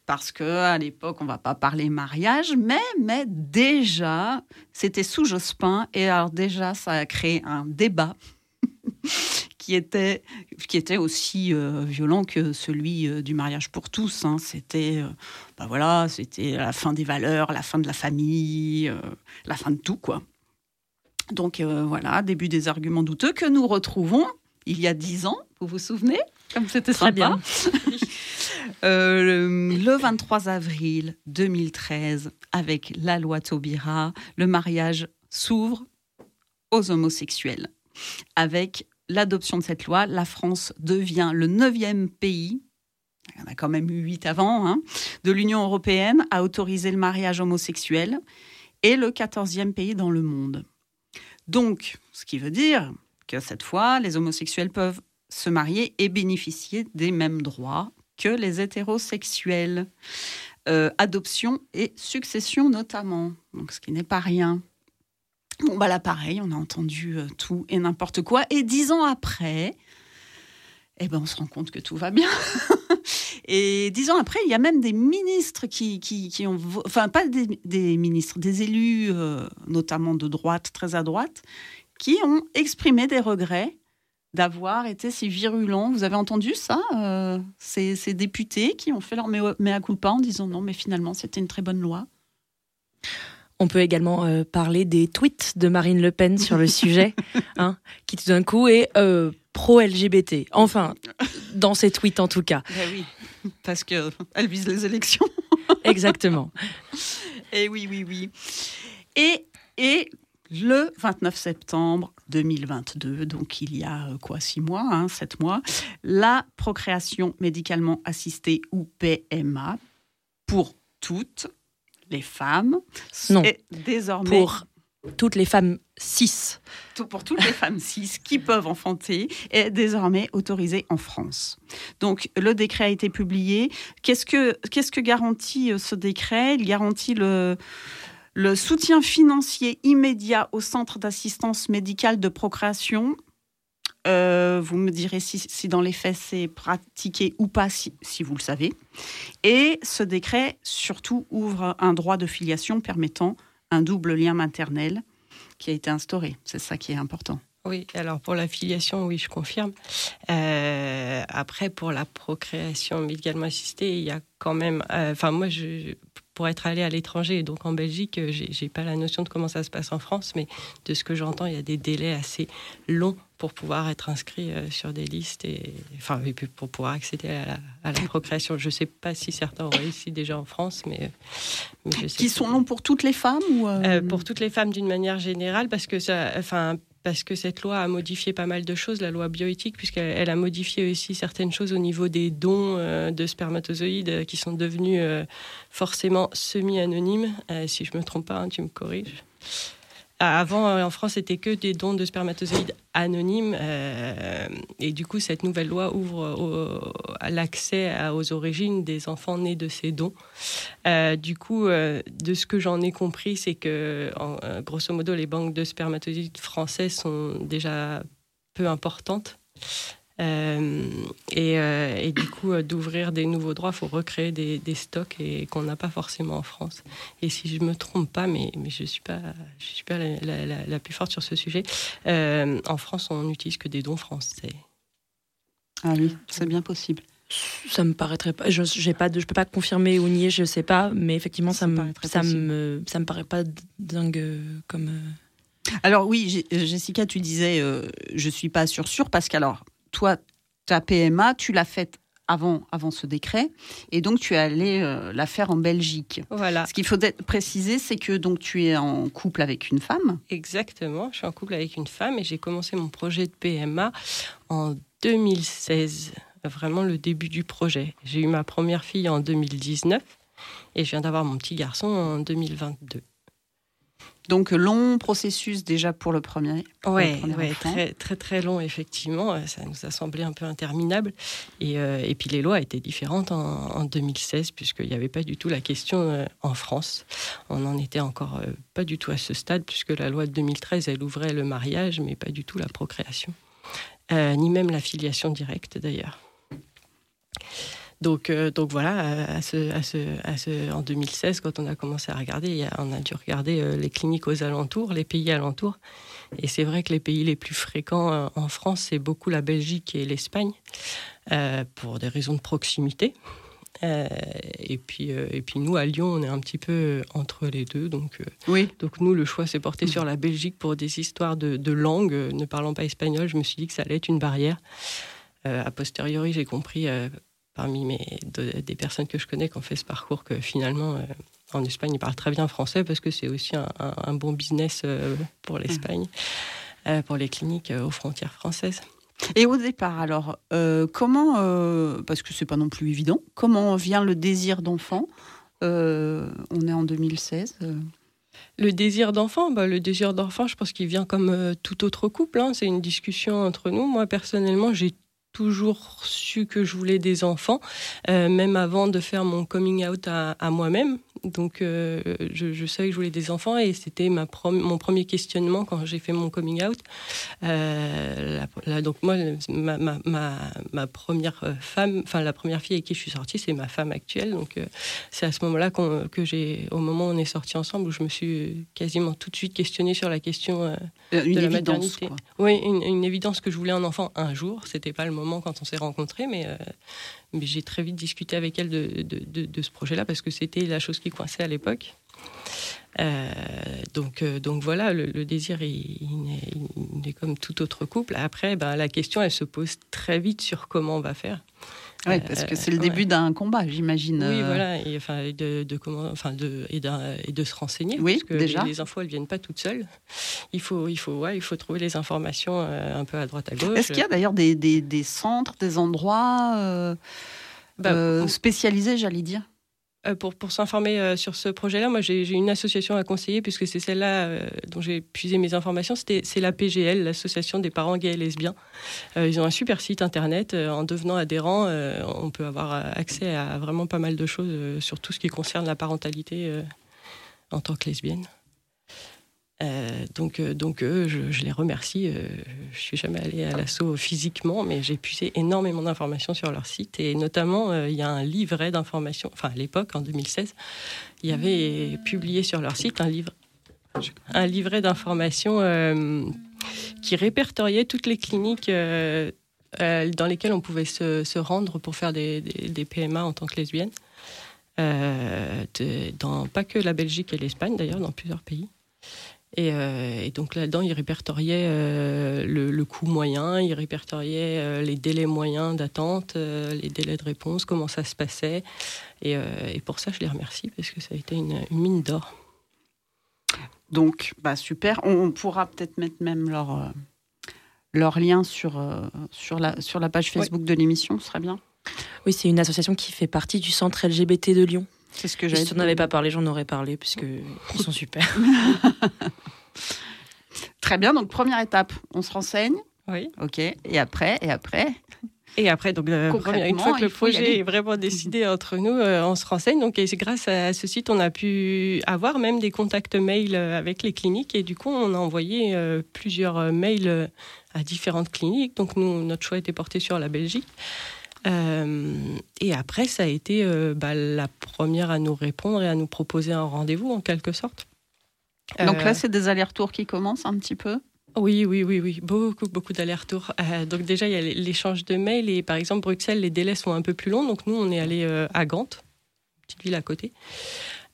[SPEAKER 3] Parce que à l'époque, on va pas parler mariage, mais, mais déjà, c'était sous Jospin. Et alors déjà, ça a créé un débat qui était, qui était aussi euh, violent que celui euh, du mariage pour tous. hein. C'était euh, bah voilà, c'était la fin des valeurs, la fin de la famille, euh, la fin de tout, quoi. Donc voilà, début des arguments douteux que nous retrouvons il y a dix ans, vous vous souvenez? Comme c'était
[SPEAKER 6] Très
[SPEAKER 3] sympa.
[SPEAKER 6] bien.
[SPEAKER 3] Euh, le, le 23 avril 2013, avec la loi Taubira, le mariage s'ouvre aux homosexuels. Avec l'adoption de cette loi, la France devient le neuvième pays, il y en a quand même eu huit avant, hein, de l'Union européenne à autoriser le mariage homosexuel et le quatorzième pays dans le monde. Donc, ce qui veut dire que cette fois, les homosexuels peuvent se marier et bénéficier des mêmes droits que les hétérosexuels. Euh, adoption et succession notamment, ce qui n'est pas rien. Bon, bah là, pareil, on a entendu euh, tout et n'importe quoi. Et dix ans après, eh ben, on se rend compte que tout va bien. et dix ans après, il y a même des ministres qui, qui, ont... Enfin, pas des, ministres, des élus, euh, notamment de droite, très à droite, qui ont exprimé des regrets d'avoir été si virulents. Vous avez entendu ça euh, ces, ces députés qui ont fait leur mea culpa en disant non, mais finalement, c'était une très bonne loi?
[SPEAKER 6] On peut également euh, parler des tweets de Marine Le Pen sur le sujet, hein, qui tout d'un coup est euh, pro-LGBT. Enfin, dans ses tweets en tout cas.
[SPEAKER 3] Ben oui, parce qu'elle vise les élections.
[SPEAKER 6] Exactement.
[SPEAKER 3] Et oui, oui, oui. Et, et le 29 septembre 2022, donc il y a euh, quoi, six mois, hein, sept mois, la procréation médicalement assistée ou PMA pour toutes les femmes
[SPEAKER 6] Non.
[SPEAKER 3] désormais
[SPEAKER 6] Pour toutes les femmes cis.
[SPEAKER 3] tout- pour toutes les femmes cis qui peuvent enfanter est désormais autorisée en France. Donc le décret a été publié. Qu'est-ce que qu'est-ce que garantit euh, ce décret? Il garantit le le soutien financier immédiat au centre d'assistance médicale de procréation. Euh, vous me direz si, dans les faits c'est pratiqué ou pas, si, si vous le savez. Et ce décret surtout ouvre un droit de filiation permettant un double lien maternel qui a été instauré. C'est ça qui est important.
[SPEAKER 7] Oui, alors pour la filiation, oui, je confirme. Euh, après, pour la procréation médicalement assistée, il y a quand même. euh, Enfin, moi, je, pour être allé à l'étranger, donc en Belgique, euh, j'ai pas la notion de comment ça se passe en France, mais de ce que j'entends, il y a des délais assez longs pour pouvoir être inscrit euh, sur des listes et enfin et pour pouvoir accéder à la, à la procréation. Je sais pas si certains ont réussi déjà en France, mais, euh, mais je sais
[SPEAKER 3] Qui sont longs pour toutes les femmes ou euh,
[SPEAKER 7] euh, pour toutes les femmes d'une manière générale, parce que ça, enfin, parce que cette loi a modifié pas mal de choses, la loi bioéthique, puisqu'elle elle a modifié aussi certaines choses au niveau des dons euh, de spermatozoïdes euh, qui sont devenus euh, forcément semi-anonymes. Si je me trompe pas, hein, tu me corriges. Ah, Avant, euh, en France, c'était que des dons de spermatozoïdes anonymes. euh, et du coup, cette nouvelle loi ouvre l'accès aux origines des enfants nés de ces dons. Euh, du coup, de ce que j'en ai compris, c'est que, grosso modo, les banques de spermatozoïdes français sont déjà peu importantes. Euh, et, euh, et du coup, euh, d'ouvrir des nouveaux droits, il faut recréer des, des stocks et qu'on n'a pas forcément en France. Et si je me trompe pas, mais, mais je suis pas, je suis pas la, la- la- la plus forte sur ce sujet. euh, en France, on n'utilise que des dons français.
[SPEAKER 3] Ah oui, c'est bien possible.
[SPEAKER 6] Ça me paraîtrait pas. Je j'ai pas, de, je peux pas confirmer ou nier, je sais pas, mais effectivement, ça,
[SPEAKER 3] Ça
[SPEAKER 6] me,
[SPEAKER 3] paraîtrait
[SPEAKER 6] ça
[SPEAKER 3] possible.
[SPEAKER 6] me, ça me paraît pas dingue comme.
[SPEAKER 3] Alors oui, Jessica, tu disais, euh, je suis pas sûre sûre parce qu'alors toi, ta PMA, tu l'as faite avant, avant ce décret, et donc tu es allé euh, la faire en Belgique.
[SPEAKER 7] Voilà.
[SPEAKER 3] Ce qu'il faut préciser, c'est que donc tu es en couple avec une femme.
[SPEAKER 7] Exactement, je suis en couple avec une femme et j'ai commencé mon projet de PMA en 2016, vraiment le début du projet. J'ai eu ma première fille en 2019 et je viens d'avoir mon petit garçon en 2022.
[SPEAKER 3] Donc long processus déjà pour le premier.
[SPEAKER 7] Ouais,
[SPEAKER 3] enfant.
[SPEAKER 7] très, très très long effectivement. Euh, Ça nous a semblé un peu interminable. Et, euh, et puis les lois étaient différentes en, en 2016 puisqu'il n'y avait pas du tout la question euh, en France. On n'en était encore euh, pas du tout à ce stade puisque la loi de 2013 elle ouvrait le mariage mais pas du tout la procréation, ni même la filiation directe d'ailleurs. Donc, euh, donc voilà, à ce, à ce, à ce, en 2016, quand on a commencé à regarder, on a dû regarder euh, les cliniques aux alentours, les pays alentours. Et c'est vrai que les pays les plus fréquents euh, en France, c'est beaucoup la Belgique et l'Espagne, euh, pour des raisons de proximité. Euh, et, puis, euh, et puis nous, à Lyon, on est un petit peu entre les deux. Donc, euh,
[SPEAKER 3] Oui.
[SPEAKER 7] donc nous, le choix s'est porté sur la Belgique pour des histoires de, de langue. Ne parlant pas espagnol, je me suis dit que ça allait être une barrière. A posteriori, j'ai compris parmi mes, de- des personnes que je connais qui ont fait ce parcours que finalement, euh, en Espagne, ils parlent très bien français parce que c'est aussi un, un- un bon business euh, pour l'Espagne, euh, pour les cliniques aux frontières françaises.
[SPEAKER 3] Et au départ, alors, comment, parce que c'est pas non plus évident, comment vient le désir d'enfant On est en 2016. euh,
[SPEAKER 7] Le désir d'enfant, bah, le désir d'enfant, je pense qu'il vient comme euh, tout autre couple. hein. C'est une discussion entre nous. Moi, personnellement, j'ai toujours su que je voulais des enfants, euh, même avant de faire mon coming out à, à moi-même. Donc, euh, je, je savais que je voulais des enfants et c'était ma mon premier questionnement quand j'ai fait mon coming out. Euh, la- la- donc, moi, ma, ma, ma, ma première femme, enfin, la première fille avec qui je suis sortie, c'est ma femme actuelle. Donc, c'est à ce moment-là que j'ai, au moment où on est sortis ensemble, où je me suis quasiment tout de suite questionnée sur la question de la
[SPEAKER 3] évidence.
[SPEAKER 7] maternité.
[SPEAKER 3] quoi.
[SPEAKER 7] Oui, une, une évidence que je voulais un enfant un jour. C'était pas le moment quand on s'est rencontrés, mais, euh, mais j'ai très vite discuté avec elle de, de, ce projet-là parce que c'était la chose qui coinçait à l'époque. Euh, donc, euh, donc voilà, le, désir, il est comme tout autre couple. Après, ben, la question, elle se pose très vite sur comment on va faire.
[SPEAKER 3] Oui, parce que c'est le début d'un combat, j'imagine.
[SPEAKER 7] Oui,
[SPEAKER 3] euh.
[SPEAKER 7] voilà, et, enfin, et de, de comment, enfin, de, et, de se renseigner.
[SPEAKER 3] Oui,
[SPEAKER 7] parce que
[SPEAKER 3] déjà.
[SPEAKER 7] Les, infos, elles viennent pas toutes seules. Il faut, il faut, ouais, il faut trouver les informations euh, un peu à droite à gauche.
[SPEAKER 3] Est-ce qu'il y a d'ailleurs des, des- des centres, des endroits euh,
[SPEAKER 7] Bah,
[SPEAKER 3] euh, spécialisés, j'allais dire?
[SPEAKER 7] Euh, pour, pour s'informer euh, sur ce projet-là, moi j'ai une association à conseiller puisque c'est celle-là euh, dont j'ai puisé mes informations. C'est la PGL, l'association des parents gays et lesbiens. Euh, ils ont un super site internet. Euh, en devenant adhérent, euh, on peut avoir euh, accès à vraiment pas mal de choses euh, sur tout ce qui concerne la parentalité euh, en tant que lesbienne. Euh, donc, euh, donc eux, je, les remercie. Euh, je suis jamais allée à l'assaut physiquement, mais j'ai puisé énormément d'informations sur leur site et notamment euh, il y a un livret d'informations. Enfin, à l'époque, en 2016, il y avait publié sur leur site un livre, un livret d'informations euh, qui répertoriait toutes les cliniques. euh, euh, dans lesquelles on pouvait se, rendre pour faire des, PMA en tant que lesbienne. Euh, pas que la Belgique et l'Espagne, d'ailleurs, dans plusieurs pays. Et, euh, et donc là-dedans, il répertoriait euh, le, le coût moyen, il répertoriait euh, les délais moyens d'attente, euh, les délais de réponse, comment ça se passait. Et, euh, et pour ça, je les remercie parce que ça a été une, une mine d'or.
[SPEAKER 3] Donc, bah, super. On, on pourra peut-être mettre même leur, leur lien sur, sur, la, sur la page Facebook de l'émission, ce serait bien.
[SPEAKER 6] Oui, c'est une association qui fait partie du centre LGBT de Lyon.
[SPEAKER 3] C'est ce que
[SPEAKER 6] Si n'en avais pas parlé, j'en aurais parlé, puisque ils sont super.
[SPEAKER 3] Très bien. Donc, première étape, on se renseigne.
[SPEAKER 7] Oui.
[SPEAKER 3] OK. Et après, et après
[SPEAKER 7] Et après, donc, euh, une fois que le projet est vraiment décidé entre nous, euh, on se renseigne. Donc, et c'est grâce à ce site, on a pu avoir même des contacts mail euh, avec les cliniques. Et du coup, on a envoyé euh, plusieurs mails à différentes cliniques. Donc, nous, notre choix était porté sur la Belgique. Euh, et après, ça a été euh, bah, la première à nous répondre et à nous proposer un rendez-vous, en quelque sorte.
[SPEAKER 3] Donc
[SPEAKER 7] Euh,
[SPEAKER 3] là, c'est des allers-retours qui commencent un petit peu?
[SPEAKER 7] oui, oui, oui, oui, beaucoup, beaucoup d'allers-retours. Euh, donc déjà, il y a l'échange de mails et par exemple, Bruxelles, les délais sont un peu plus longs. Donc nous, on est allé euh, à Gand, petite ville à côté.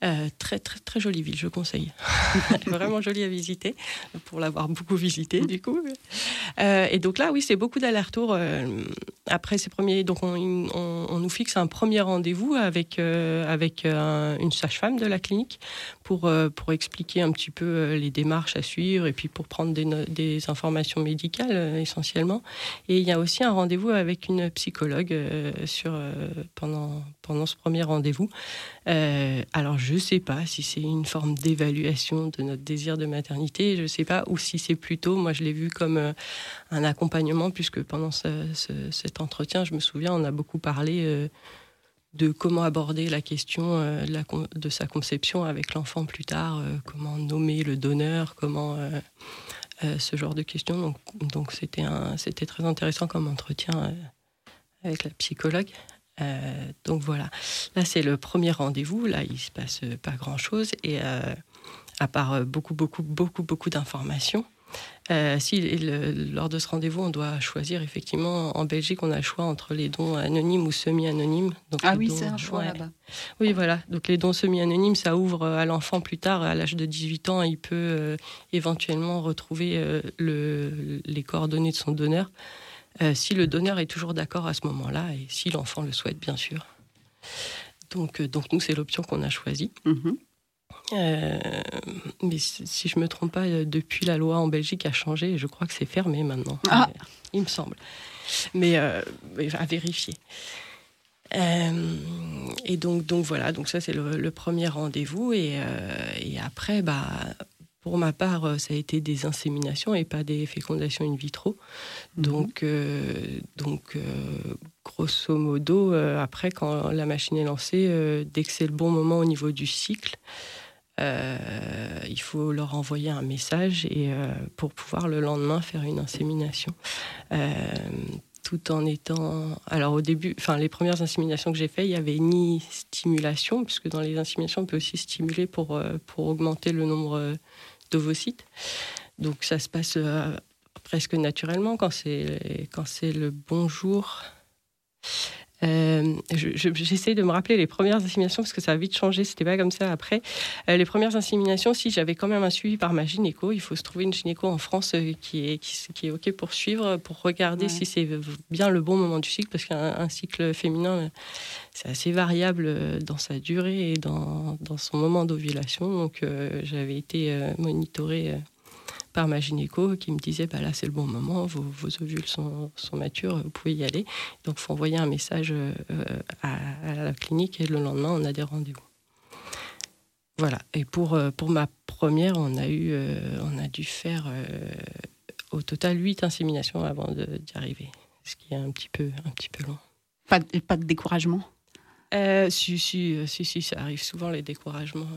[SPEAKER 7] Euh, très, très, très jolie ville, je conseille. Vraiment jolie à visiter, pour l'avoir beaucoup visité du coup. Euh, et donc là, oui, c'est beaucoup d'allers-retours. euh, après ces premiers, donc on, on- on nous fixe un premier rendez-vous avec, euh, avec une sage-femme de la clinique pour, pour expliquer un petit peu les démarches à suivre et puis pour prendre des, des informations médicales essentiellement. Et il y a aussi un rendez-vous avec une psychologue sur, pendant, pendant ce premier rendez-vous. Euh, alors je ne sais pas si c'est une forme d'évaluation de notre désir de maternité, je ne sais pas, ou si c'est plutôt, moi je l'ai vu comme euh, un accompagnement, puisque pendant ce- ce- cet entretien, je me souviens, on a beaucoup parlé euh, de comment aborder la question de, sa conception avec l'enfant plus tard, comment nommer le donneur, comment ce genre de questions. Donc, c'était très intéressant comme entretien avec la psychologue. Euh, donc voilà, là c'est le premier rendez-vous. Là, il se passe euh, pas grand-chose et euh, à part beaucoup, beaucoup, beaucoup, beaucoup d'informations. Euh, si le- lors de ce rendez-vous, on doit choisir effectivement en Belgique, on a le choix entre les dons anonymes ou semi-anonymes. Donc,
[SPEAKER 3] Ah oui, c'est un choix
[SPEAKER 7] ouais.
[SPEAKER 3] là-bas.
[SPEAKER 7] Oui, voilà. Donc les dons semi-anonymes, ça ouvre à l'enfant plus tard, à l'âge de 18 ans, il peut euh, éventuellement retrouver euh, le- les coordonnées de son donneur, euh, si le donneur est toujours d'accord à ce moment-là, et si l'enfant le souhaite, bien sûr. Donc, euh, donc nous, c'est l'option qu'on a choisie.
[SPEAKER 3] Mhm.
[SPEAKER 7] Euh, mais si je me trompe pas, depuis la loi en Belgique a changé, et je crois que c'est fermé maintenant.
[SPEAKER 3] Ah.
[SPEAKER 7] Il me semble. Mais mais à vérifier. Euh, et donc, donc voilà, donc ça c'est le, le premier rendez-vous. Et, euh, et après, bah, pour ma part, euh, ça a été des inséminations et pas des fécondations in vitro. Donc, euh, donc euh, grosso modo, euh, après, quand la machine est lancée, dès que c'est le bon moment au niveau du cycle, il faut leur envoyer un message et pour pouvoir le lendemain faire une insémination. Tout en étant. Alors au début, enfin les premières inséminations que j'ai faites, il n'y avait ni stimulation, puisque dans les inséminations, on peut aussi stimuler pour, pour augmenter le nombre Donc ça se passe euh, presque naturellement quand c'est quand c'est le bon jour. Euh, J'essaie de me rappeler les premières inséminations parce que ça a vite changé, c'était pas comme ça après. Euh, les premières inséminations, si j'avais quand même un suivi par ma gynéco, il faut se trouver une gynéco en France euh, qui, est, qui, est OK pour suivre, pour regarder si c'est bien le bon moment du cycle parce qu'un cycle féminin, c'est assez variable dans sa durée et dans, dans son moment d'ovulation. Donc j'avais été monitorée par ma gynéco qui me disait bah là c'est le bon moment, vos, ovules sont, sont, matures, vous pouvez y aller. Donc il faut envoyer un message euh, à, la clinique et le lendemain on a des rendez-vous. Voilà. Et pour, euh, pour ma première, on a, eu, euh, on a dû faire au total 8 inséminations avant d'y arriver, ce qui est un petit peu, un petit peu long.
[SPEAKER 3] Pas, pas de découragement?
[SPEAKER 7] Si, si, si, si, ça arrive souvent les découragements.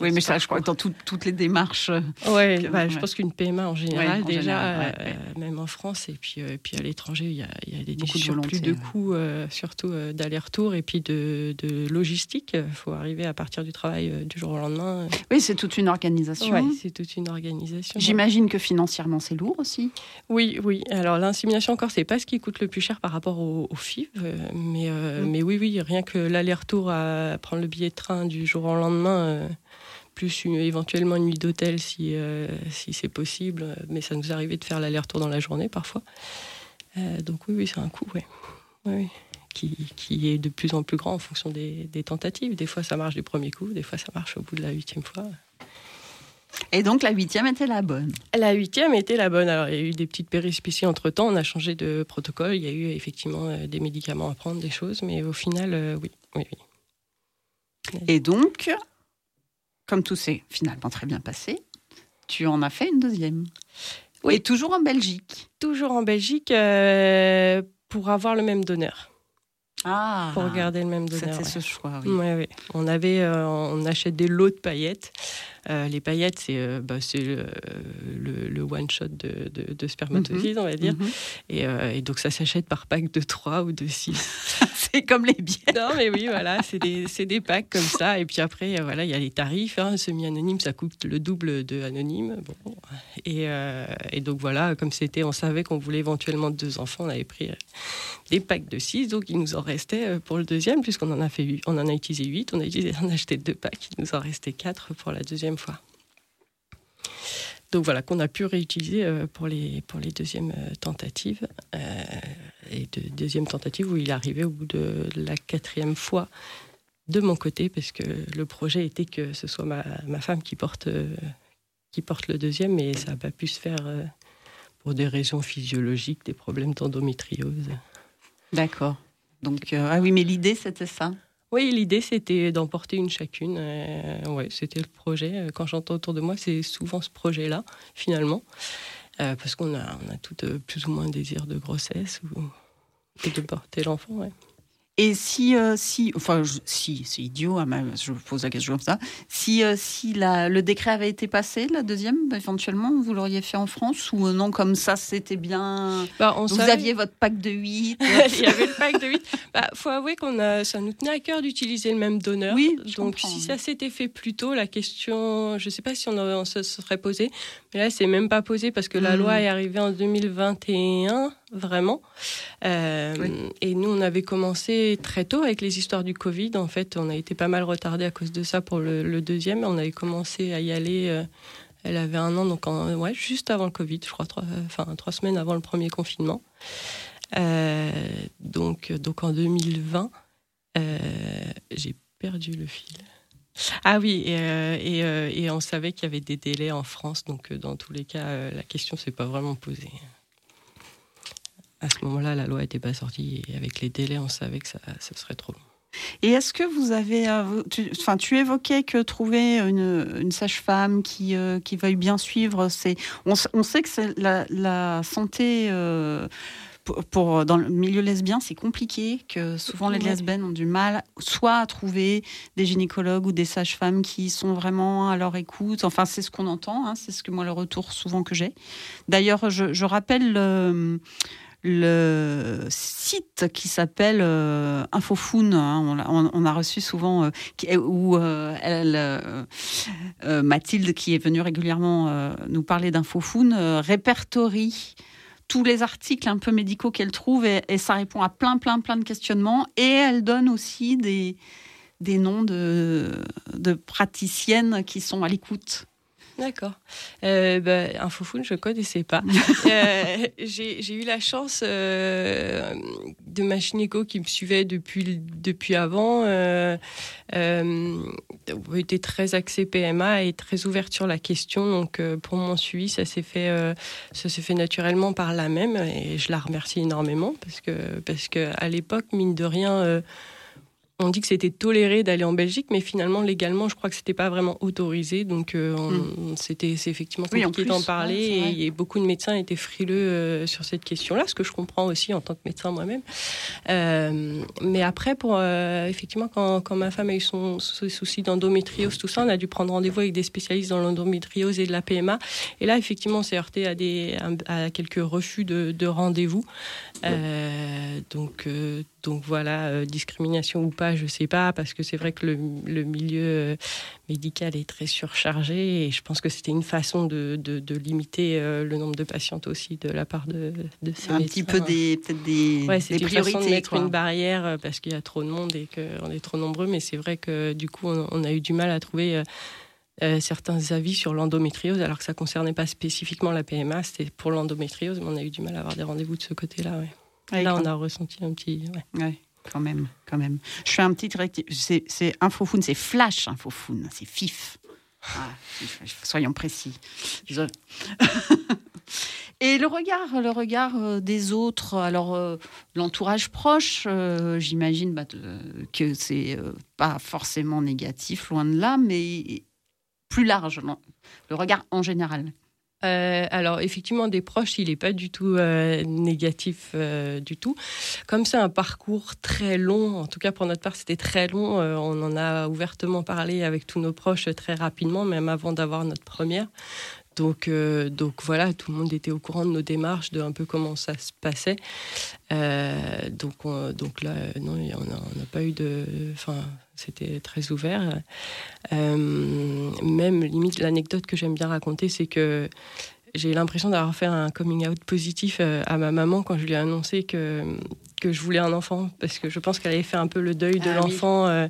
[SPEAKER 3] Oui, mais ça, je crois que dans toutes les démarches. Euh,
[SPEAKER 7] ouais, bah, je pense qu'une PMA en général, déjà, euh, même en France et puis, euh, puis à l'étranger, il y a, y a des discussions plus de coûts, surtout d'aller-retour et puis de, de logistique. Il faut arriver à partir du travail du jour au lendemain.
[SPEAKER 3] Oui, c'est toute une organisation.
[SPEAKER 7] Oui, c'est toute une organisation.
[SPEAKER 3] J'imagine que financièrement, c'est lourd aussi.
[SPEAKER 7] Oui, oui. Alors, l'insémination encore, c'est pas ce qui coûte le plus cher par rapport au, au FIV. Mais, mm. mais oui, oui, rien que l'aller-retour à prendre le billet de train du jour au lendemain plus éventuellement une nuit d'hôtel si, euh, si c'est possible. Mais ça nous arrivait de faire l'aller-retour dans la journée parfois. Euh, donc oui, oui c'est un coût, oui. Qui, qui, est de plus en plus grand en fonction des, des, tentatives. Des fois, ça marche du premier coup, des fois, ça marche au bout de la huitième fois.
[SPEAKER 3] Et donc, la huitième était la bonne?
[SPEAKER 7] La huitième était la bonne. Alors, il y a eu des petites périspéties entre-temps. On a changé de protocole. Il y a eu effectivement euh, des médicaments à prendre, des choses. Mais au final, oui, oui,
[SPEAKER 3] oui. Et donc, comme tout s'est finalement très bien passé, tu en as fait une deuxième. Oui. Et toujours en Belgique.
[SPEAKER 7] Toujours en Belgique euh, pour avoir le même donneur.
[SPEAKER 3] Ah,
[SPEAKER 7] pour garder le même donneur.
[SPEAKER 3] C'était ce choix, oui.
[SPEAKER 7] On avait, euh, on achète des lots de paillettes euh, les paillettes, c'est euh, bah, le, one-shot de, de, spermatozoïdes, mhm. on va dire. Mhm. Euh, et, donc, ça s'achète par pack de 3 ou de 6.
[SPEAKER 3] c'est comme les billets.
[SPEAKER 7] Non, mais oui, voilà, c'est des, des, packs comme ça. Et puis après, voilà, il y a les tarifs. Hein. Semi-anonyme, ça coûte le double de anonyme. Bon. Et, et donc, voilà, comme c'était, on savait qu'on voulait éventuellement deux enfants, on avait pris des packs de 6. Donc, il nous en restait pour le deuxième, puisqu'on en a fait on en a utilisé 8. On a, utilisé, on a acheté deux packs. Il nous en restait 4 pour la deuxième Donc voilà, qu'on a pu réutiliser euh, pour les, pour les deuxièmes euh, tentatives. Euh, et de deuxième tentative où il est arrivé au bout de la quatrième fois de mon côté, parce que le projet était que ce soit ma, ma femme qui porte, qui porte le deuxième, mais ça n'a pas pu se faire pour des raisons physiologiques, des problèmes d'endométriose.
[SPEAKER 3] D'accord. Donc, ah oui, mais l'idée, c'était ça?
[SPEAKER 7] Oui, l'idée c'était d'emporter une chacune. Euh, ouais, c'était le projet. Euh, quand j'entends autour de moi, c'est souvent ce projet-là, finalement, euh, parce qu'on a, on a toutes plus ou moins un désir de grossesse ou, de porter l'enfant.
[SPEAKER 3] Et si, euh, si, enfin, si, c'est idiot, hein, je pose la question comme ça. Si, euh, si la, le décret avait été passé, la deuxième, éventuellement, vous l'auriez fait en France ou non, comme ça, c'était bien? Bah, vous aviez votre pack de 8.
[SPEAKER 7] Il y avait le pack de 8. Bah, faut avouer qu'on a, ça nous tenait à cœur d'utiliser le même donneur.
[SPEAKER 3] Oui,
[SPEAKER 7] donc si ça s'était fait plus tôt, la question, je ne sais pas si on, se serait posé, mais là, c'est même pas posé parce que la hmm. loi est arrivée en 2021 vraiment. Euh, et nous, on avait commencé très tôt avec les histoires du Covid. En fait, on a été pas mal retardé à cause de ça pour le, deuxième. On avait commencé à y aller. Euh, elle avait un an, donc ouais, juste avant le Covid, je crois, trois, enfin trois semaines avant le premier confinement. Euh, donc, donc en 2020, j'ai perdu le fil. Ah oui, et, et on savait qu'il y avait des délais en France, donc dans tous les cas, la question s'est pas vraiment posée à ce moment-là, la loi n'était pas sortie et avec les délais, on savait que ça, serait trop long.
[SPEAKER 3] Et est-ce que vous avez, euh, tu, enfin, tu évoquais que trouver une, sage-femme qui, euh, qui veuille bien suivre, c'est, on, sait que c'est la, santé euh, pour, dans le milieu lesbien, c'est compliqué, que souvent les lesbiennes ont du mal, soit à trouver des gynécologues ou des sages-femmes qui sont vraiment à leur écoute. Enfin, c'est ce qu'on entend, hein, c'est ce que moi le retour souvent que j'ai. D'ailleurs, je, je rappelle le site qui s'appelle euh, Infofoon. Hein, on, a reçu souvent, euh, où euh, elle, Mathilde, qui est venue régulièrement nous parler d'Infofoon, répertorie tous les articles un peu médicaux qu'elle trouve et, ça répond à plein, plein, plein de questionnements. Et elle donne aussi des, des noms de praticiennes qui sont à l'écoute.
[SPEAKER 7] D'accord. Euh, bah, Infofoon, je ne connaissais pas. euh, J'ai eu la chance euh, de ma gynéco qui me suivait depuis, depuis avant. Euh, était très axée PMA et très ouverte sur la question. Donc, pour mon suivi, ça s'est fait, ça fait naturellement par là même. Et je la remercie énormément parce que, parce que à l'époque, mine de rien, on dit que c'était toléré d'aller en Belgique, mais finalement, légalement, je crois que c'était pas vraiment autorisé. Donc, euh, on- c'était, c'est effectivement compliqué d'en parler.
[SPEAKER 3] ouais,
[SPEAKER 7] et, et beaucoup de médecins étaient frileux euh, sur cette question-là, ce que je comprends aussi en tant que médecin moi-même. Euh, mais après, pour effectivement, quand, quand ma femme a eu son, ce souci d'endométriose, tout ça, on a dû prendre rendez-vous avec des spécialistes dans l'endométriose et de la PMA. Et là, effectivement, on s'est heurté à, des, à, quelques refus de, de rendez-vous. Donc, donc voilà, discrimination ou pas, je sais pas, parce que c'est vrai que le, le milieu euh, médical est très surchargé et je pense que c'était une façon de, de, de limiter euh, le nombre de patientes aussi de la part de, de ces
[SPEAKER 3] Un
[SPEAKER 7] médecins.
[SPEAKER 3] petit peu des, peut-être des,
[SPEAKER 7] Ouais,
[SPEAKER 3] des
[SPEAKER 7] une façon de
[SPEAKER 3] priorités.
[SPEAKER 7] mettre
[SPEAKER 3] quoi.
[SPEAKER 7] une barrière euh, parce qu'il y a trop de monde et qu'on est trop nombreux. Mais c'est vrai que du coup, on, on a eu du mal à trouver euh, certains avis sur l'endométriose, alors que ça concernait pas spécifiquement la PMA, c'était pour l'endométriose, mais on a eu du mal à avoir des rendez-vous de ce côté-là. Ouais. Là, on a ressenti un petit. ouais.
[SPEAKER 3] Ouais, quand même, quand même. Je fais un petit C'est, c'est Infofoon, c'est Flash Infofoon, c'est FIF. Ah, soyons précis. Et le regard, le regard euh, des autres, alors euh, l'entourage proche, euh, j'imagine bah, que c'est euh, pas forcément négatif, loin de là, mais plus large, le regard en général.
[SPEAKER 7] Euh, alors effectivement, des proches, il n'est pas du tout euh, négatif euh, du tout. Comme c'est un parcours très long, en tout cas pour notre part, c'était très long. on en a ouvertement parlé avec tous nos proches très rapidement, même avant d'avoir notre première. Donc, donc voilà, tout le monde était au courant de nos démarches, de un peu comment ça se passait. Donc, on- donc là, non, on n'a pas eu de. Enfin, c'était très ouvert. Euh, même limite, l'anecdote que j'aime bien raconter, c'est que j'ai l'impression d'avoir fait un coming out positif euh, à ma maman quand je lui ai annoncé que, que je voulais un enfant, parce que je pense qu'elle avait fait un peu le deuil de
[SPEAKER 3] Ah oui.
[SPEAKER 7] l'enfant euh,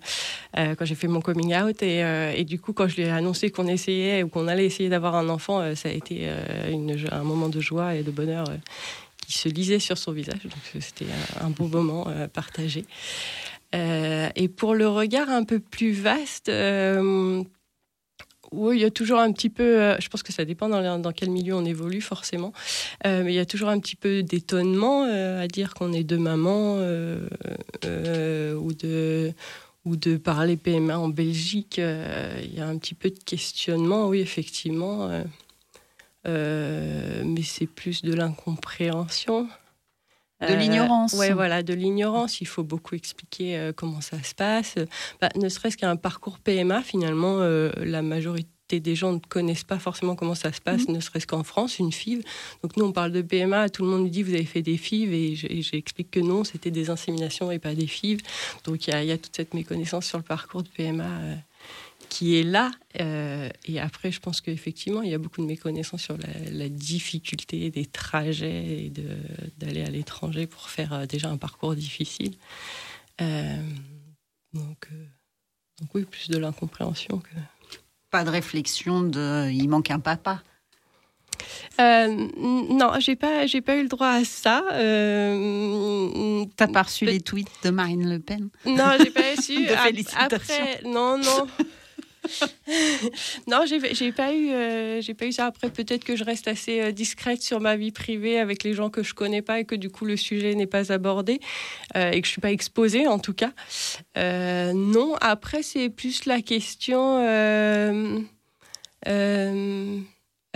[SPEAKER 7] euh, quand j'ai fait mon coming out. Et, euh, et du coup, quand je lui ai annoncé qu'on essayait ou qu'on allait essayer d'avoir un enfant, ça a été une, un moment de joie et de bonheur. qui se lisait sur son visage, donc c'était un, beau moment partagé. Euh, et pour le regard un peu plus vaste, euh, oui, il y a toujours un petit peu, euh, je pense que ça dépend dans, quel milieu on évolue forcément, euh, mais il y a toujours un petit peu d'étonnement à dire qu'on est deux mamans ou de ou de parler PMA en Belgique. Il y a un petit peu de questionnement, oui, effectivement. mais c'est plus de l'incompréhension.
[SPEAKER 3] De l'ignorance.
[SPEAKER 7] Oui, voilà, de l'ignorance. Il faut beaucoup expliquer euh, comment ça se passe. Bah, ne serait-ce qu'un parcours PMA, finalement, euh, la majorité des gens ne connaissent pas forcément comment ça se passe, ne serait-ce qu'en France, une FIV. Donc nous, on parle de PMA, tout le monde nous dit, vous avez fait des FIV, et je- et j'explique que non, c'était des inséminations et pas des FIV. Donc il y, a- il y a toute cette méconnaissance sur le parcours de PMA euh, qui est là. Euh, et après, je pense qu'effectivement, il y a beaucoup de méconnaissance sur la, la difficulté des trajets et d'aller à l'étranger pour faire euh, déjà un parcours difficile. Euh, donc, donc oui, plus de l'incompréhension que...
[SPEAKER 3] Pas de réflexion de il manque un papa.
[SPEAKER 7] Euh, non, j'ai pas, j'ai pas eu le droit à ça. Euh,
[SPEAKER 3] T'as pas reçu les tweets de Marine Le Pen?
[SPEAKER 7] Non, j'ai pas su. Ap-. Après, non, non. non, j'ai pas eu, euh, j'ai pas eu ça. Après, peut-être que je reste assez euh, discrète sur ma vie privée avec les gens que je connais pas et que du coup le sujet n'est pas abordé euh, et que je suis pas exposée en tout cas. Non. Après, c'est plus la question.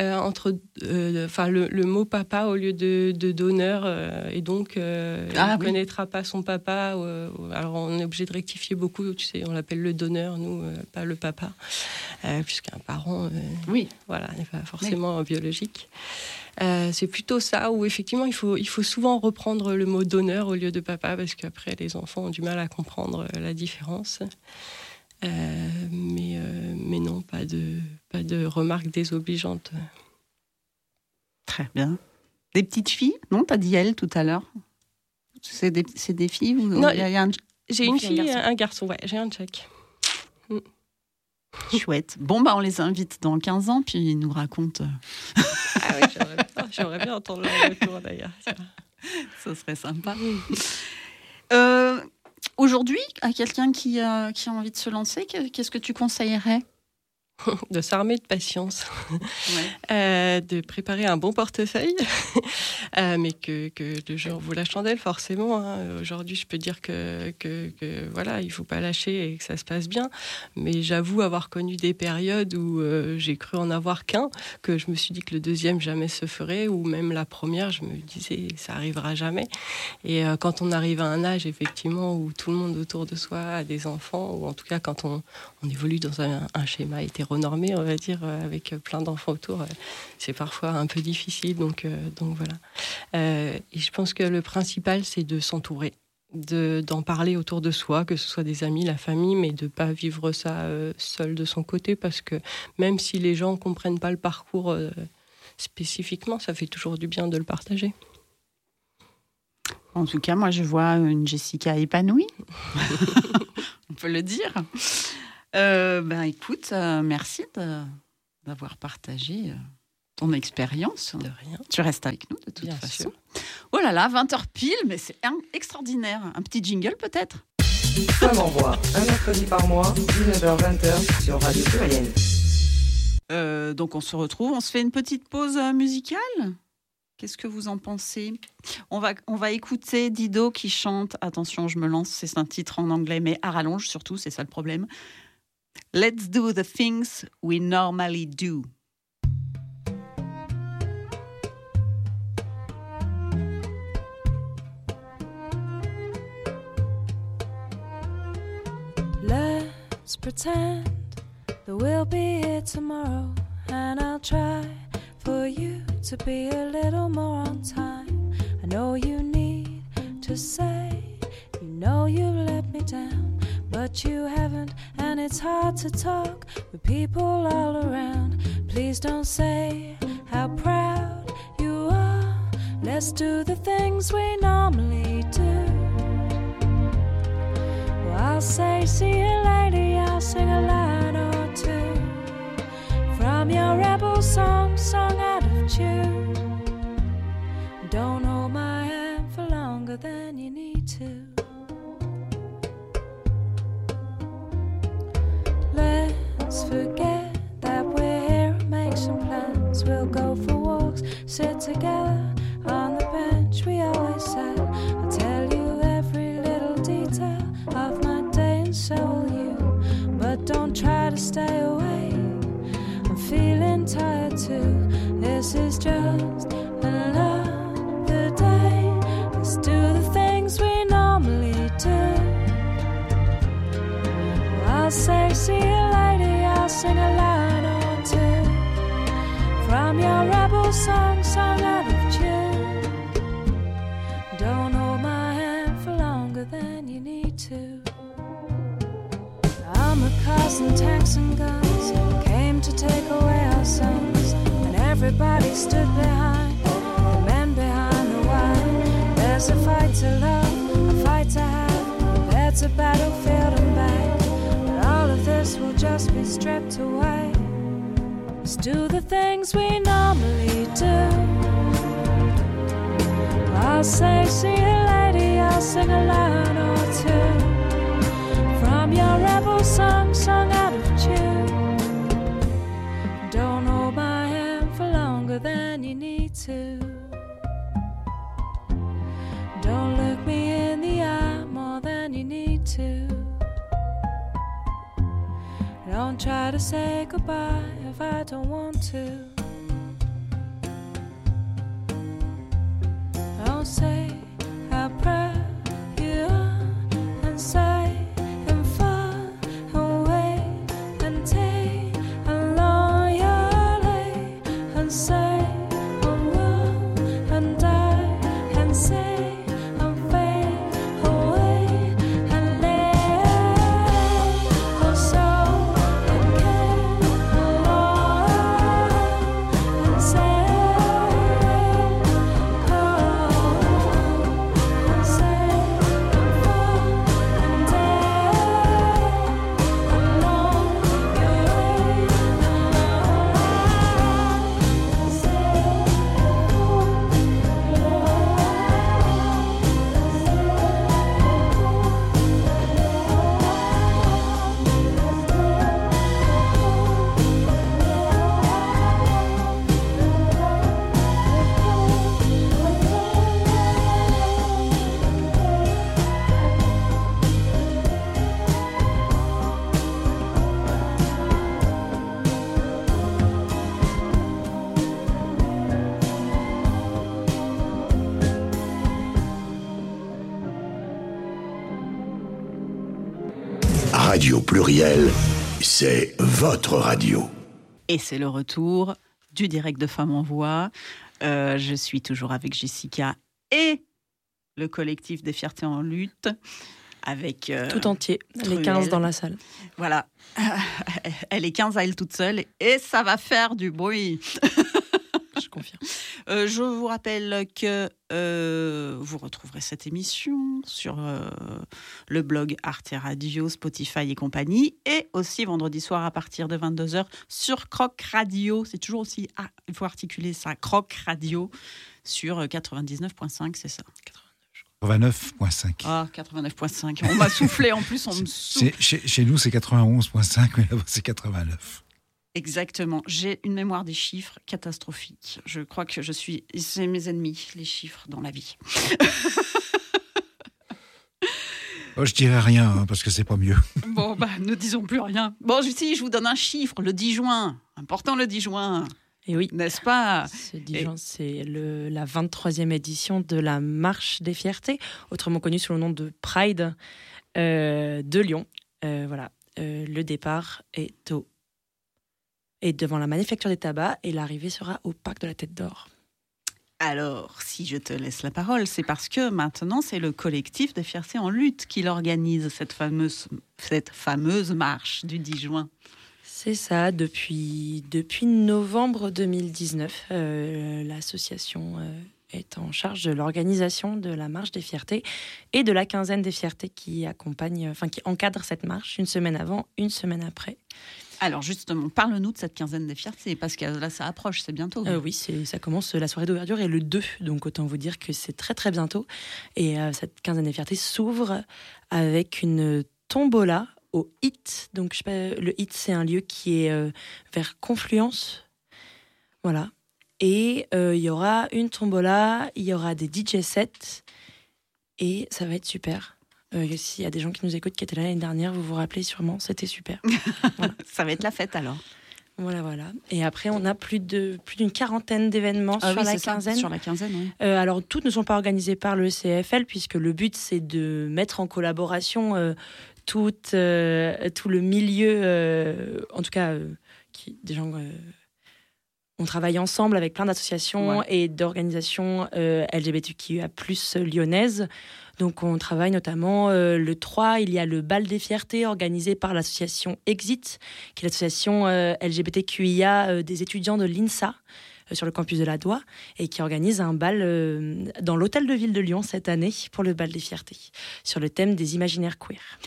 [SPEAKER 7] Euh, entre euh, enfin le, le mot papa au lieu de, de donneur euh, et donc
[SPEAKER 3] Ah
[SPEAKER 7] il ne
[SPEAKER 3] oui.
[SPEAKER 7] connaîtra pas son papa alors on est obligé de rectifier beaucoup tu sais on l'appelle le donneur nous pas le papa puisqu'un parent
[SPEAKER 3] Oui.
[SPEAKER 7] voilà n'est pas forcément biologique c'est plutôt ça où effectivement il faut, il faut souvent reprendre le mot donneur au lieu de papa parce qu'après les enfants ont du mal à comprendre la différence mais, mais non pas de, pas de remarques désobligeantes
[SPEAKER 3] Très bien. Des petites filles Non, t'as dit elle tout à l'heure? C'est des, c'est des filles ou
[SPEAKER 7] Non,
[SPEAKER 3] il y a- il y a un-
[SPEAKER 7] J'ai
[SPEAKER 3] Une fille, un garçon.
[SPEAKER 7] un garçon, ouais, j'ai un check.
[SPEAKER 3] Chouette. Bon, bah, on les invite dans 15 ans, puis ils nous racontent.
[SPEAKER 7] Ah ouais, j'aimerais bien- bien entendre leur retour d'ailleurs.
[SPEAKER 3] Ça serait sympa. Euh, Aujourd'hui, à quelqu'un qui, euh, qui a envie de se lancer, que- qu'est-ce que tu conseillerais?
[SPEAKER 7] De s'armer de patience. Euh, de préparer un bon portefeuille, Euh, mais que, que le jeu en vaut la chandelle forcément. hein. Aujourd'hui, je peux dire que, que, que, voilà, il faut pas lâcher et que ça se passe bien. Mais j'avoue avoir connu des périodes où euh, j'ai cru en avoir qu'un, que je me suis dit que le deuxième jamais se ferait, ou même la première, je me disais ça arrivera jamais. Et quand on arrive à un âge effectivement où tout le monde autour de soi a des enfants, ou en tout cas quand on, on évolue dans un, un schéma hétéronormé, on va dire, euh, avec plein d'enfants autour, euh, c'est parfois un peu difficile. Donc, euh, donc voilà. Euh, et je pense que le principal, c'est de s'entourer, de- d'en parler autour de soi, que ce soit des amis, la famille, mais de pas vivre ça euh, seul de son côté, parce que même si les gens comprennent pas le parcours euh, spécifiquement, ça fait toujours du bien de le partager.
[SPEAKER 3] En tout cas, moi, je vois une Jessica épanouie. On peut le dire. Euh, ben, écoute, euh, merci d'avoir partagé euh, ton expérience.
[SPEAKER 7] De rien.
[SPEAKER 3] Tu restes avec nous, de toute
[SPEAKER 7] Bien
[SPEAKER 3] façon.
[SPEAKER 7] sûr.
[SPEAKER 3] Oh là là, 20h pile, mais c'est un- extraordinaire. Un petit jingle, peut-être?
[SPEAKER 1] Femme en voix, un mercredi par mois, 19h-20h sur Radio Pluriel.
[SPEAKER 3] Euh, donc on se retrouve, on se fait une petite pause musicale? Qu'est-ce que vous en pensez? On va, on va écouter Dido qui chante, attention je me lance, c'est un titre en anglais mais à rallonge surtout, c'est ça le problème. Let's do the things we normally do.
[SPEAKER 8] Let's pretend that we'll be here tomorrow, and I'll try for you to be a little more on time. I know you need to say, you know you've let me down, but you haven't, and it's hard to talk with people all around. Please don't say how proud you are. Let's do the things we normally do. Well, I'll say, see you later, I'll sing a line or two from your rebel song, sung out of tune. Don't hold my hand for longer than you need to. Forget that we're here and make some plans. We'll go for walks, sit together on the bench we always sat. I'll tell you every little detail of my day, and so will you. But don't try to stay away. I'm feeling tired too. This is just and tanks and guns came to take away our sons, and everybody stood behind the men behind the wine. There's a fight to love, a fight to have. There's a battlefield and back, but all of this will just be stripped away. Let's do the things we normally do. I'll say, see you later. I'll sing a line or two from your rebel song, sung try to say goodbye if I don't want to. Don't say
[SPEAKER 9] votre radio.
[SPEAKER 3] Et c'est le retour du direct de Femmes en Voix. Euh, je suis toujours avec Jessica et le collectif des fiertés en lutte. Avec euh,
[SPEAKER 6] Tout entier, les
[SPEAKER 3] Truelle.
[SPEAKER 6] 15 dans la salle.
[SPEAKER 3] Voilà. Elle est 15 à elle toute seule et ça va faire du bruit.
[SPEAKER 6] Je confirme.
[SPEAKER 3] Euh, je vous rappelle que euh, vous retrouverez cette émission sur euh, le blog Arte Radio, Spotify et compagnie, et aussi vendredi soir à partir de 22h sur Croc Radio. C'est toujours aussi, ah, il faut articuler ça, Croc Radio sur euh, 99.5, c'est ça?
[SPEAKER 2] 89.5.
[SPEAKER 3] Ah, 89.5. On m'a soufflé en plus, on me souffle.
[SPEAKER 2] Chez, chez nous, c'est 91.5, mais là-bas, c'est 89.
[SPEAKER 3] Exactement. J'ai une mémoire des chiffres catastrophique. Je crois que je suis. C'est mes ennemis, les chiffres dans la vie.
[SPEAKER 2] Oh, je dirais rien, hein, parce que c'est pas mieux.
[SPEAKER 3] Bon, bah, ne disons plus rien. Bon, si, je vous donne un chiffre, le 10 juin. Important le 10 juin,
[SPEAKER 6] Et oui,
[SPEAKER 3] n'est-ce pas?
[SPEAKER 6] Ce 10 juin, c'est le- la 23e édition de la Marche des Fiertés, autrement connue sous le nom de Pride euh, de Lyon. Euh, voilà, Euh, le départ est au est devant la manufacture des tabacs et l'arrivée sera au parc de la Tête d'Or.
[SPEAKER 3] Alors, si je te laisse la parole, c'est parce que maintenant, c'est le collectif des fiertés en lutte qui l'organise, cette fameuse, cette fameuse marche du 10 juin.
[SPEAKER 6] C'est ça, depuis, depuis novembre 2019, euh, l'association euh, est en charge de l'organisation de la marche des fiertés et de la quinzaine des fiertés qui accompagne, enfin qui encadre cette marche une semaine avant, une semaine après.
[SPEAKER 3] Alors, justement, parle-nous de cette quinzaine des fiertés, parce que là, ça approche, c'est bientôt.
[SPEAKER 6] Euh, oui, ça commence, la soirée d'ouverture est le 2, donc autant vous dire que c'est très très bientôt. Et euh, cette quinzaine des fiertés s'ouvre avec une tombola au HIT. Donc je sais pas, le HIT, c'est un lieu qui est euh, vers Confluence. Voilà. Et euh, il y aura une tombola, il y aura des DJ sets, et ça va être super. Euh, S'il y a des gens qui nous écoutent qui étaient là l'année dernière, vous vous rappelez sûrement, c'était super.
[SPEAKER 3] Ça va être la fête alors.
[SPEAKER 6] Voilà, voilà. Et après, on a plus de plus d'une quarantaine d'événements
[SPEAKER 3] Ah
[SPEAKER 6] sur
[SPEAKER 3] oui,
[SPEAKER 6] la
[SPEAKER 3] ça,
[SPEAKER 6] quinzaine.
[SPEAKER 3] Sur la quinzaine, oui.
[SPEAKER 6] Euh, alors, toutes ne sont pas organisées par le CFL, puisque le but, c'est de mettre en collaboration euh, tout, euh, tout le milieu, en tout cas, qui, des gens. on travaille ensemble avec plein d'associations
[SPEAKER 3] Ouais.
[SPEAKER 6] et d'organisations LGBTQIA lyonnaises. Donc, on travaille notamment euh, le 3, il y a le bal des fiertés organisé par l'association Exit, qui est l'association euh, LGBTQIA euh, des étudiants de l'INSA sur le campus de la Doua et qui organise un bal dans l'hôtel de ville de Lyon cette année pour le bal des fiertés sur le thème des imaginaires queer.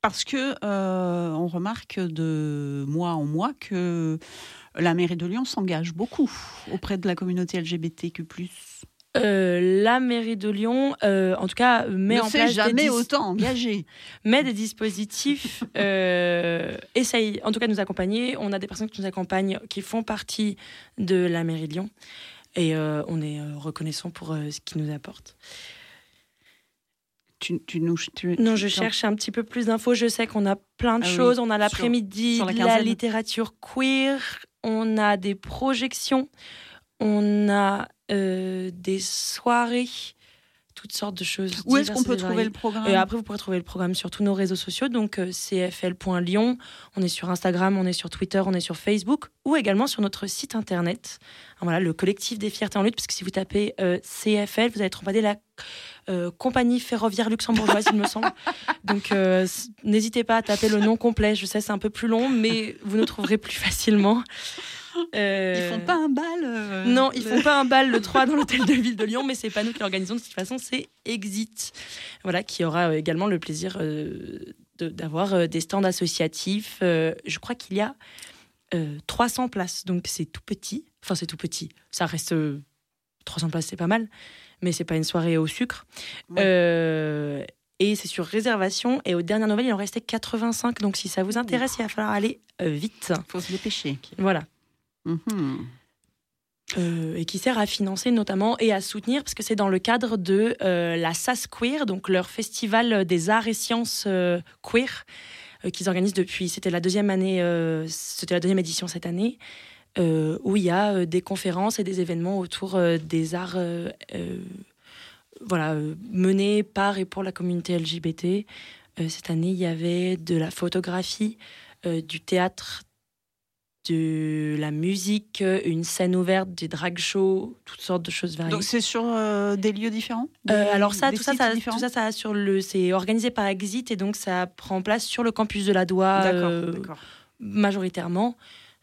[SPEAKER 3] Parce que on remarque de mois en mois que la mairie de Lyon s'engage beaucoup auprès de la communauté LGBTQ+.
[SPEAKER 6] Euh, la mairie de Lyon, euh, en tout cas, met
[SPEAKER 3] ne
[SPEAKER 6] en place
[SPEAKER 3] jamais
[SPEAKER 6] des,
[SPEAKER 3] autant engagée.
[SPEAKER 6] met des dispositifs, euh, essaye en tout cas de nous accompagner. On a des personnes qui nous accompagnent, qui font partie de la mairie de Lyon. Et euh, on est euh, reconnaissant pour euh, ce qu'ils nous apportent.
[SPEAKER 3] Tu, tu nous, tu-
[SPEAKER 6] Non, je cherche un petit peu plus d'infos. Je sais qu'on a plein de
[SPEAKER 3] Ah oui,
[SPEAKER 6] choses. On a l'après-midi
[SPEAKER 3] la
[SPEAKER 6] la littérature queer. On a des projections. On a euh, des soirées. Toutes sortes de choses.
[SPEAKER 3] Où est-ce qu'on peut trouver le programme
[SPEAKER 6] Et après, vous pourrez trouver le programme sur tous nos réseaux sociaux, donc euh, cfl.lyon. On est sur Instagram, on est sur Twitter, on est sur Facebook, ou également sur notre site internet. Voilà, le collectif des fiertés en lutte, parce que si vous tapez euh, CFL, vous allez trouver la euh, compagnie ferroviaire luxembourgeoise, il me semble. Donc, euh, n'hésitez pas à taper le nom complet. Je sais, c'est un peu plus long, mais vous nous trouverez plus facilement. Euh,
[SPEAKER 3] Ils font pas un bal euh,
[SPEAKER 6] non, ils font pas un bal le 3 dans l'hôtel de ville de Lyon, mais c'est pas nous qui l'organisons. De toute façon, c'est Exit. Voilà, qui aura euh, également le plaisir euh, de- d'avoir euh, des stands associatifs. Euh, je crois qu'il y a euh, 300 places, donc c'est tout petit. Enfin, c'est tout petit. Ça reste euh, 300 places, c'est pas mal, mais c'est pas une soirée au sucre.
[SPEAKER 3] Ouais.
[SPEAKER 6] Euh, et c'est sur réservation. Et aux dernières nouvelles, il en restait 85. Donc, si ça vous intéresse, il va falloir aller euh, vite.
[SPEAKER 3] faut se dépêcher.
[SPEAKER 6] Voilà.
[SPEAKER 3] Mhm.
[SPEAKER 6] Euh, et qui sert à financer notamment et à soutenir, parce que c'est dans le cadre de euh, la SAS Queer, donc leur festival des arts et sciences euh, queer, qu'ils organisent depuis, c'était la deuxième année, c'était la deuxième édition cette année, où il y a des conférences et des événements autour des arts, voilà, menés par et pour la communauté LGBT. Cette année, il y avait de la photographie, du théâtre, de la musique, une scène ouverte, des drag shows, toutes sortes de choses variées.
[SPEAKER 3] Donc c'est sur euh, des lieux différents? Des-
[SPEAKER 6] Euh, alors ça, tout ça, ça, tout ça, ça sur le, c'est organisé par Exit et donc ça prend place sur le campus de la Doua euh, majoritairement.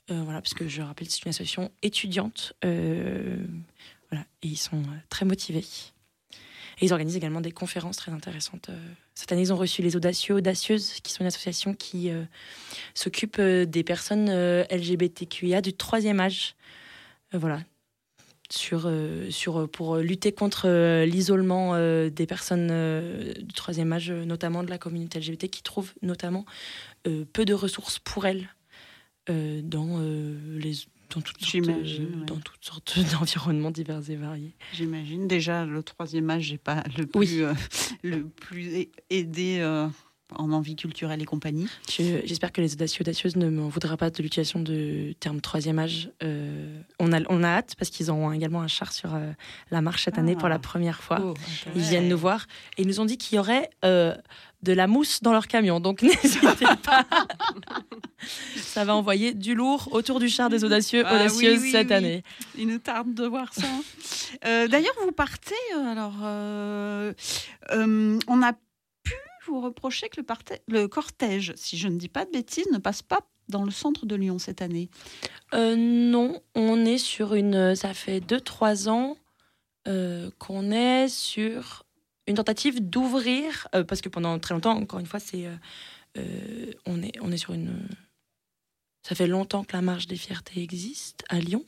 [SPEAKER 6] Voilà, parce que je rappelle, c'est une association étudiante. voilà, et ils sont très motivés. Et ils organisent également des conférences très intéressantes. Cette année, ils ont reçu les Audacieux, Audacieuses, qui sont une association qui euh, s'occupe euh, des personnes euh, LGBTQIA du troisième âge. Voilà. Sur, sur, pour lutter contre l'isolement des personnes du troisième âge, notamment de la communauté LGBT, qui trouvent notamment peu de ressources pour elles dans, les, dans, toutes sortes,
[SPEAKER 3] J'imagine,
[SPEAKER 6] euh,
[SPEAKER 3] ouais.
[SPEAKER 6] dans toutes sortes d'environnements divers et variés.
[SPEAKER 3] J'imagine déjà le troisième âge, j'ai pas le plus,
[SPEAKER 6] Oui.
[SPEAKER 3] euh, le plus aidé euh, en envie culturelle et compagnie.
[SPEAKER 6] Je- J'espère que les audacieux audacieuses ne m'en voudraient pas de l'utilisation du terme troisième âge. Euh, on, a, on a hâte parce qu'ils auront également un char sur euh, la marche cette année
[SPEAKER 3] Ah.
[SPEAKER 6] pour la première fois.
[SPEAKER 7] Oh,
[SPEAKER 6] Ils viennent nous voir et ils nous ont dit qu'il y aurait euh, de la mousse dans leur camion. Donc n'hésitez pas. Ça va envoyer du lourd autour du char des audacieux
[SPEAKER 3] Ah
[SPEAKER 6] audacieuses
[SPEAKER 3] oui,
[SPEAKER 6] cette
[SPEAKER 3] oui.
[SPEAKER 6] année.
[SPEAKER 3] Il nous tarde de voir ça. D'ailleurs, vous partez, alors, on a vous reprocher que le, le cortège, si je ne dis pas de bêtises, ne passe pas dans le centre de Lyon cette année?
[SPEAKER 6] Euh, non, on est sur une. Ça fait 2-3 ans euh, qu'on est sur une tentative d'ouvrir, euh, parce que pendant très longtemps, encore une fois, c'est. on, est, on est sur une. Ça fait longtemps que la marche des fiertés existe à Lyon.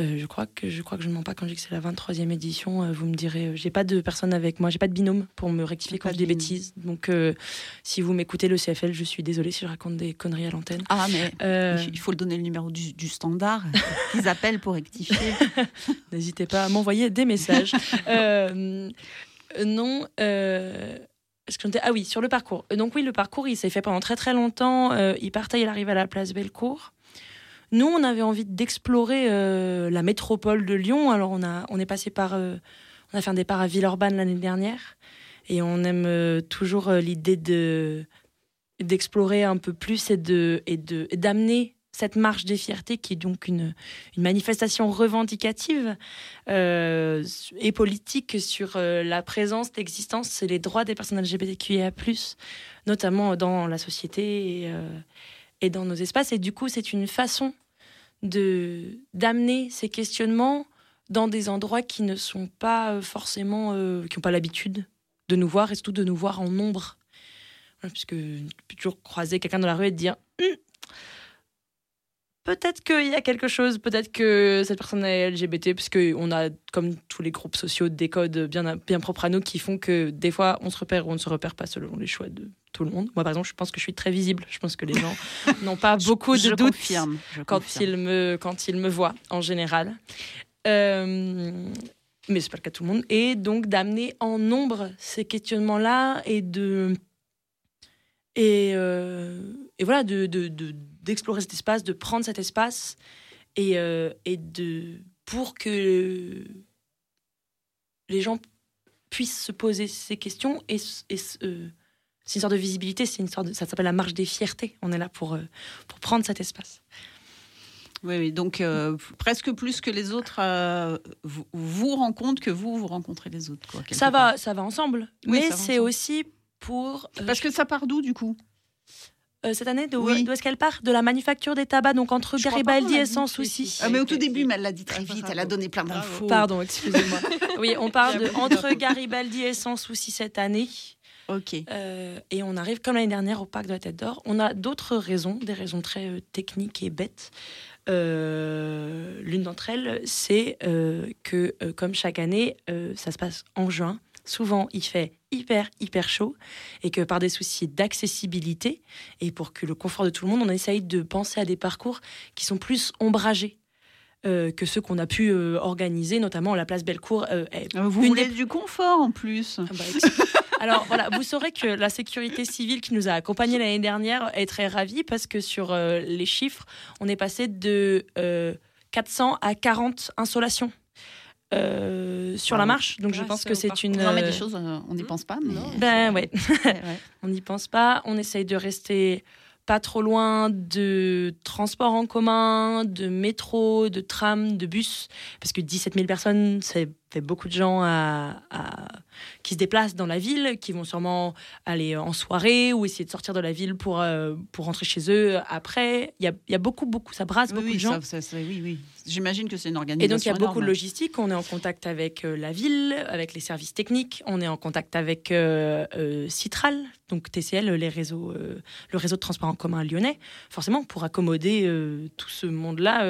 [SPEAKER 6] Euh, je, crois que, je crois que je ne mens pas quand je dis que c'est la 23e édition. euh, vous me direz, euh, j'ai pas de personne avec moi, j'ai pas de binôme pour me rectifier quand je dis bêtises. Donc, euh, si vous m'écoutez le CFL, je suis désolée si je raconte des conneries à l'antenne.
[SPEAKER 3] Ah, mais il faut le donner le numéro du, du standard. Ils appellent pour rectifier.
[SPEAKER 6] N'hésitez pas à m'envoyer des messages. Non. ah oui, sur le parcours. Donc oui, le parcours, il s'est fait pendant très très longtemps. Il partait, il arrive à la place Bellecour. Nous, on avait envie d'explorer euh, la métropole de Lyon. Alors on a, on est passé par, euh, on a fait un départ à Villeurbanne l'année dernière, et on aime euh, toujours l'idée de d'explorer un peu plus et de et de d'amener cette marche des fiertés qui est donc une une manifestation revendicative et politique sur la présence, l'existence et les droits des personnes LGBTQIA+, notamment dans la société et dans nos espaces. Et du coup, c'est une façon de d'amener ces questionnements dans des endroits qui ne sont pas euh, forcément, euh, qui n'ont pas l'habitude de nous voir et surtout de nous voir en nombre. Puisque tu peux toujours croiser quelqu'un dans la rue et te dire Hum, peut-être qu'il y a quelque chose, peut-être que cette personne est LGBT, parce qu'on a, comme tous les groupes sociaux, des codes bien, bien propres à nous qui font que des fois, on se repère ou on ne se repère pas selon les choix de tout le monde. Moi, par exemple, je pense que je suis très visible. Je pense que les gens n'ont pas beaucoup de
[SPEAKER 3] je
[SPEAKER 6] doutes
[SPEAKER 3] confirme. je
[SPEAKER 6] quand
[SPEAKER 3] confirme.
[SPEAKER 6] ils, me, quand ils me voient, en général. Euh, mais c'est pas le cas de tout le monde. Et donc, d'amener en nombre ces questionnements-là et de. Et, euh, et voilà, de, de, de- d'explorer cet espace, de prendre cet espace et, euh, et de. pour que les gens puissent se poser ces questions et, euh, c'est une sorte de visibilité, c'est une sorte de, ça s'appelle la marche des fiertés. On est là pour, euh, pour prendre cet espace.
[SPEAKER 3] Oui, oui, donc euh, presque plus que les autres euh, vous, vous rencontrent que vous, vous rencontrez les autres. Quoi,
[SPEAKER 6] Ça
[SPEAKER 3] part.
[SPEAKER 6] va, ça va ensemble.
[SPEAKER 3] Oui,
[SPEAKER 6] mais c'est aussi pour.
[SPEAKER 3] Parce que ça part d'où, du coup?
[SPEAKER 6] Euh, cette année, d'où
[SPEAKER 3] Oui.
[SPEAKER 6] est-ce qu'elle part? De la manufacture des tabacs, donc entre
[SPEAKER 3] Je
[SPEAKER 6] Garibaldi et Sans Souci.
[SPEAKER 3] Ah, mais au tout début, mais elle l'a dit très vite, elle a donné plein d'infos.
[SPEAKER 6] Pardon, excusez-moi. oui, on
[SPEAKER 7] a
[SPEAKER 6] de entre. Garibaldi et Sans Souci cette année.
[SPEAKER 3] Ok.
[SPEAKER 6] Euh, et on arrive comme l'année dernière au parc de la Tête d'Or. On a d'autres raisons, des raisons très euh, techniques et bêtes. Euh, L'une d'entre elles, c'est euh, que euh, comme chaque année, euh, ça se passe en juin. Souvent, il fait hyper, hyper chaud et que par des soucis d'accessibilité et pour que le confort de tout le monde, on essaye de penser à des parcours qui sont plus ombragés euh, que ceux qu'on a pu euh, organiser, notamment la place Bellecour. euh,
[SPEAKER 3] Euh, Vous voulez
[SPEAKER 6] des
[SPEAKER 3] du confort en plus.
[SPEAKER 6] ah bah, Alors voilà, vous saurez que la sécurité civile qui nous a accompagnés l'année dernière est très ravie parce que sur euh, les chiffres, on est passé de euh, 400 à 40 insolations. Euh, sur la marche. Donc je
[SPEAKER 7] grâce
[SPEAKER 6] pense que c'est une.
[SPEAKER 3] Non, mais
[SPEAKER 6] euh,
[SPEAKER 3] des choses, euh, on n'y pense pas. Mais...
[SPEAKER 6] Ben ouais. On n'y pense pas. On essaye de rester pas trop loin de transports en commun, de métro, de tram, de bus. Parce que 17 000 personnes, ça fait beaucoup de gens à- à- qui se déplacent dans la ville, qui vont sûrement aller en soirée ou essayer de sortir de la ville pour, euh, pour rentrer chez eux après. Il y a, il y a beaucoup, beaucoup, ça brasse
[SPEAKER 3] Oui,
[SPEAKER 6] beaucoup
[SPEAKER 3] oui,
[SPEAKER 6] de gens.
[SPEAKER 3] ça, ça, oui, oui. J'imagine que c'est une
[SPEAKER 6] Et
[SPEAKER 3] organisation.
[SPEAKER 6] donc, il y a beaucoup de logistique. On est en contact avec euh, la ville, avec les services techniques. On est en contact avec euh, Citral, donc TCL, les réseaux, le réseau de transport en commun lyonnais, forcément, pour accommoder tout ce monde-là.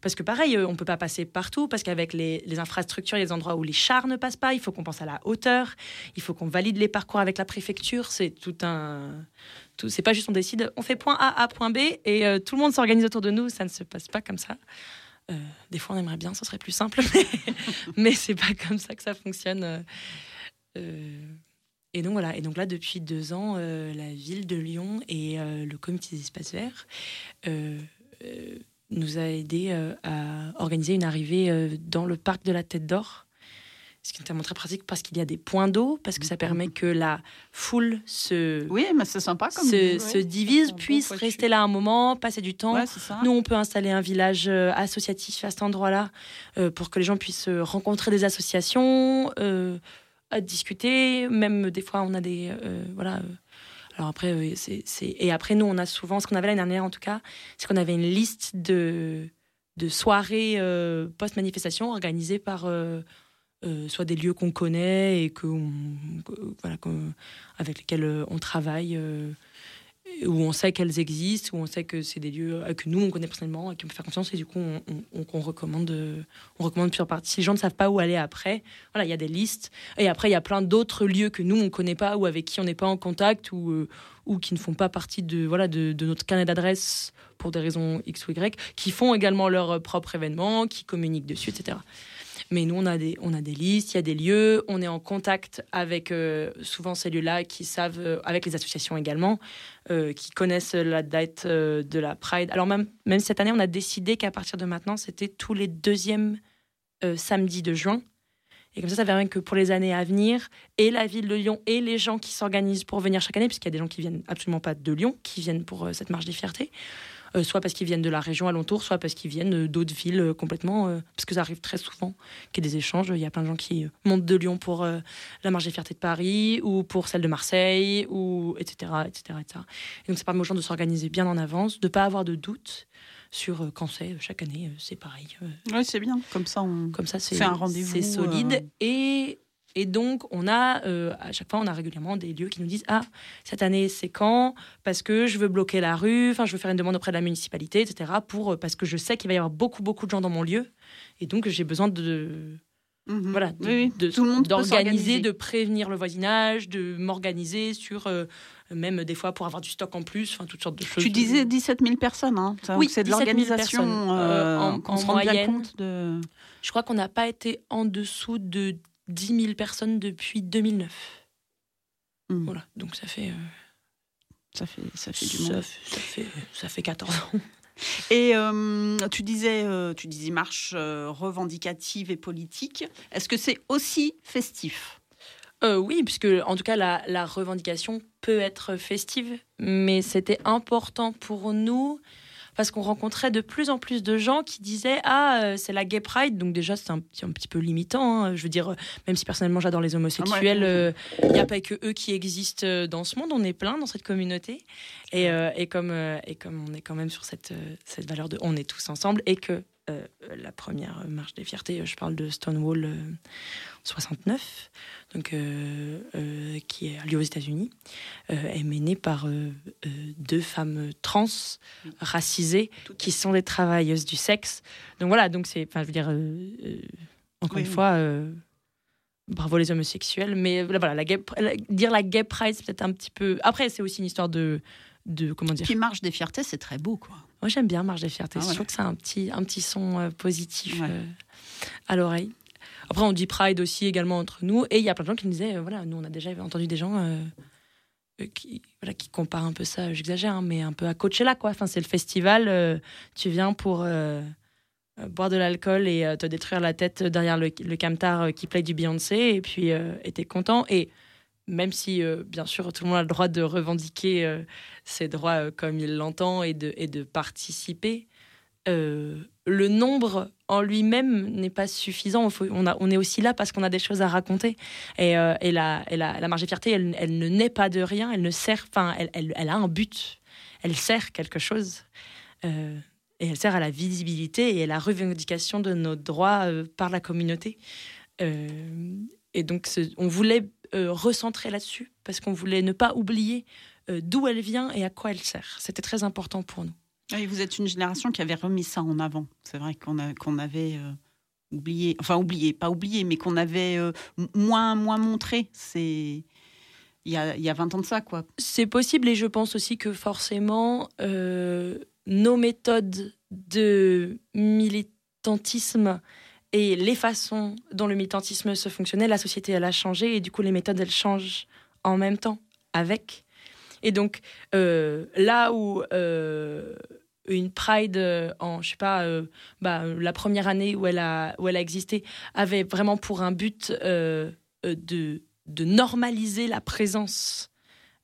[SPEAKER 6] parce que, pareil, on ne peut pas passer partout, parce qu'avec les, les infrastructures, des endroits où les chars ne passent pas. Il faut qu'on pense à la hauteur. Il faut qu'on valide les parcours avec la préfecture. C'est tout un. Tout, c'est pas juste on décide, on fait point A à point B et euh, tout le monde s'organise autour de nous. Ça ne se passe pas comme ça. Euh, des fois, on aimerait bien, ce serait plus simple, mais, mais c'est pas comme ça que ça fonctionne. euh, et donc voilà. Et donc là, depuis deux ans, la ville de Lyon et le comité des espaces verts nous a aidés à organiser une arrivée dans le parc de la Tête d'Or. Ce qui est notamment très pratique parce qu'il y a des points d'eau, parce que ça permet que la foule se,
[SPEAKER 3] Oui, mais c'est sympa comme.
[SPEAKER 6] se, divise, puisse rester là un moment, passer du temps.
[SPEAKER 3] Ouais, c'est ça.
[SPEAKER 6] Nous, on peut installer un village euh, associatif à cet endroit-là euh, pour que les gens puissent euh, rencontrer des associations, euh, à discuter. Même des fois, on a des euh, voilà. alors après, c'est c'est- et après nous, on a souvent ce qu'on avait l'année dernière en tout cas, c'est qu'on avait une liste de de soirées euh, post-manifestation organisées par euh, euh, soit des lieux qu'on connaît et que, on- voilà, avec lesquels euh, on travaille. euh, où on sait qu'elles existent, où on sait que c'est des lieux euh, que nous on connaît personnellement et qui on peut faire confiance et du coup on, recommande, on recommande plusieurs parties. Si les gens ne savent pas où aller après, voilà, il y a des listes. Et après il y a plein d'autres lieux que nous on connaît pas ou avec qui on n'est pas en contact ou ou qui ne font pas partie de voilà de, notre carnet d'adresse pour des raisons x ou y, qui font également leur propre événement, qui communiquent dessus, etc. Mais nous, on a des, on a des listes, il y a des lieux, on est en contact avec euh, souvent ces lieux-là qui savent, euh, avec les associations également, euh, qui connaissent la date de la Pride. Alors même, même cette année, on a décidé qu'à partir de maintenant, c'était tous les deuxièmes samedis de juin. Et comme ça, ça permet que pour les années à venir, et la ville de Lyon et les gens qui s'organisent pour venir chaque année, puisqu'il y a des gens qui viennent absolument pas de Lyon, qui viennent pour cette marche des fiertés, soit parce qu'ils viennent de la région alentour, soit parce qu'ils viennent euh, d'autres villes euh, complètement, euh, parce que ça arrive très souvent qu'il y ait des échanges. Il y a plein de gens qui euh, montent de Lyon pour euh, la marche des fiertés de Paris, ou pour celle de Marseille, ou etc. etc., etc. Et donc ça permet aux gens de s'organiser bien en avance, de pas avoir de doutes sur euh, quand c'est. Chaque année, euh, c'est pareil. euh,
[SPEAKER 3] Oui, c'est bien. Comme ça, on.
[SPEAKER 6] comme ça, c'est
[SPEAKER 3] un rendez-vous,
[SPEAKER 6] c'est solide.
[SPEAKER 3] euh.
[SPEAKER 6] Et, et donc, on a, euh, à chaque fois, on a régulièrement des lieux qui nous disent Ah, cette année, c'est quand? Parce que je veux bloquer la rue, enfin, je veux faire une demande auprès de la municipalité, etc. Pour, euh, parce que je sais qu'il va y avoir beaucoup, beaucoup de gens dans mon lieu. Et donc, j'ai besoin de.
[SPEAKER 3] Mhm.
[SPEAKER 6] Voilà, de-
[SPEAKER 3] Oui, oui.
[SPEAKER 6] de-
[SPEAKER 3] Tout le monde
[SPEAKER 6] d'organiser, de prévenir le voisinage, de m'organiser sur. euh, même des fois pour avoir du stock en plus, enfin, toutes sortes de choses.
[SPEAKER 3] Tu disais 17 000 personnes, hein.
[SPEAKER 6] Oui,
[SPEAKER 3] c'est de
[SPEAKER 6] 17 000
[SPEAKER 3] l'organisation. euh,
[SPEAKER 6] en- en
[SPEAKER 3] bien
[SPEAKER 6] moyenne.
[SPEAKER 3] compte de.
[SPEAKER 6] Je crois qu'on n'a pas été en dessous de 10 000 personnes depuis 2009.
[SPEAKER 3] Mhm.
[SPEAKER 6] Voilà, donc ça fait, euh,
[SPEAKER 3] Ça fait, ça fait du
[SPEAKER 6] ça,
[SPEAKER 3] monde.
[SPEAKER 6] fait, ça, fait, ça fait 14 ans.
[SPEAKER 3] Et euh, tu disais, euh, tu disais marche euh, revendicative et politique. Est-ce que c'est aussi festif?
[SPEAKER 6] Oui, puisque en tout cas la, la revendication peut être festive, mais c'était important pour nous parce qu'on rencontrait de plus en plus de gens qui disaient ah euh, c'est la gay pride donc déjà c'est un, petit- un petit peu limitant hein. je veux dire euh, même si personnellement j'adore les homosexuels euh, il n'y a pas que eux qui existent euh, dans ce monde. On est plein dans cette communauté. Et, euh, et comme euh, et comme on est quand même sur cette euh, cette valeur de on est tous ensemble et que euh, la première marche des fiertés euh, je parle de Stonewall euh, 69 donc euh, euh, qui a lieu aux États-Unis euh, est menée par euh, euh, deux femmes trans racisées qui sont des travailleuses du sexe. Donc voilà, donc c'est, enfin, je veux dire, euh, euh, encore
[SPEAKER 3] Oui,
[SPEAKER 6] une
[SPEAKER 3] oui.
[SPEAKER 6] fois, euh, bravo les homosexuels, mais voilà, voilà, la gay, la- dire la gay pride, c'est peut-être un petit peu. Après, c'est aussi une histoire de, de comment dire.
[SPEAKER 3] Puis marche des fiertés, c'est très beau, quoi.
[SPEAKER 6] Moi, j'aime bien Marche des Fiertés.
[SPEAKER 3] Ah
[SPEAKER 6] Je trouve que c'est un petit, un petit son euh, positif
[SPEAKER 3] Ouais.
[SPEAKER 6] euh, à l'oreille. Après, on dit Pride aussi également entre nous. Et il y a plein de gens qui nous disaient, euh, voilà, nous, on a déjà entendu des gens qui, voilà, qui comparent un peu ça, j'exagère, hein, mais un peu à Coachella, quoi. Enfin, c'est le festival, tu viens pour, boire de l'alcool et te détruire la tête derrière le, le camtar qui play du Beyoncé et puis t'es content et même si euh, bien sûr tout le monde a le droit de revendiquer euh, ses droits euh, comme il l'entend et de, et de participer le nombre en lui-même n'est pas suffisant. On, est aussi là parce qu'on a des choses à raconter. Et, et la, et la, la marge de fierté, elle, elle ne naît pas de rien. Elle ne sert. Enfin, elle, elle, elle a un but. Elle sert quelque chose. Et elle sert à la visibilité et à la revendication de nos droits par la communauté. Et donc, on voulait euh, recentrer là-dessus parce qu'on voulait ne pas oublier euh, d'où elle vient et à quoi elle sert. C'était très important pour nous.
[SPEAKER 3] Oui, vous êtes une génération qui avait remis ça en avant. C'est vrai qu'on a- qu'on avait euh, oublié, enfin oublié, pas oublié, mais qu'on avait euh, moins, moins montré. C'est il y a, il y a 20 ans de ça, quoi.
[SPEAKER 6] C'est possible et je pense aussi que forcément, nos méthodes de militantisme et les façons dont le militantisme se fonctionnait, la société, elle a changé et du coup, les méthodes, elles changent en même temps avec. Et donc, euh, là où euh, une Pride euh, en, je sais pas, euh, bah, la première année où elle a, où elle a existé avait vraiment pour un but de, de normaliser la présence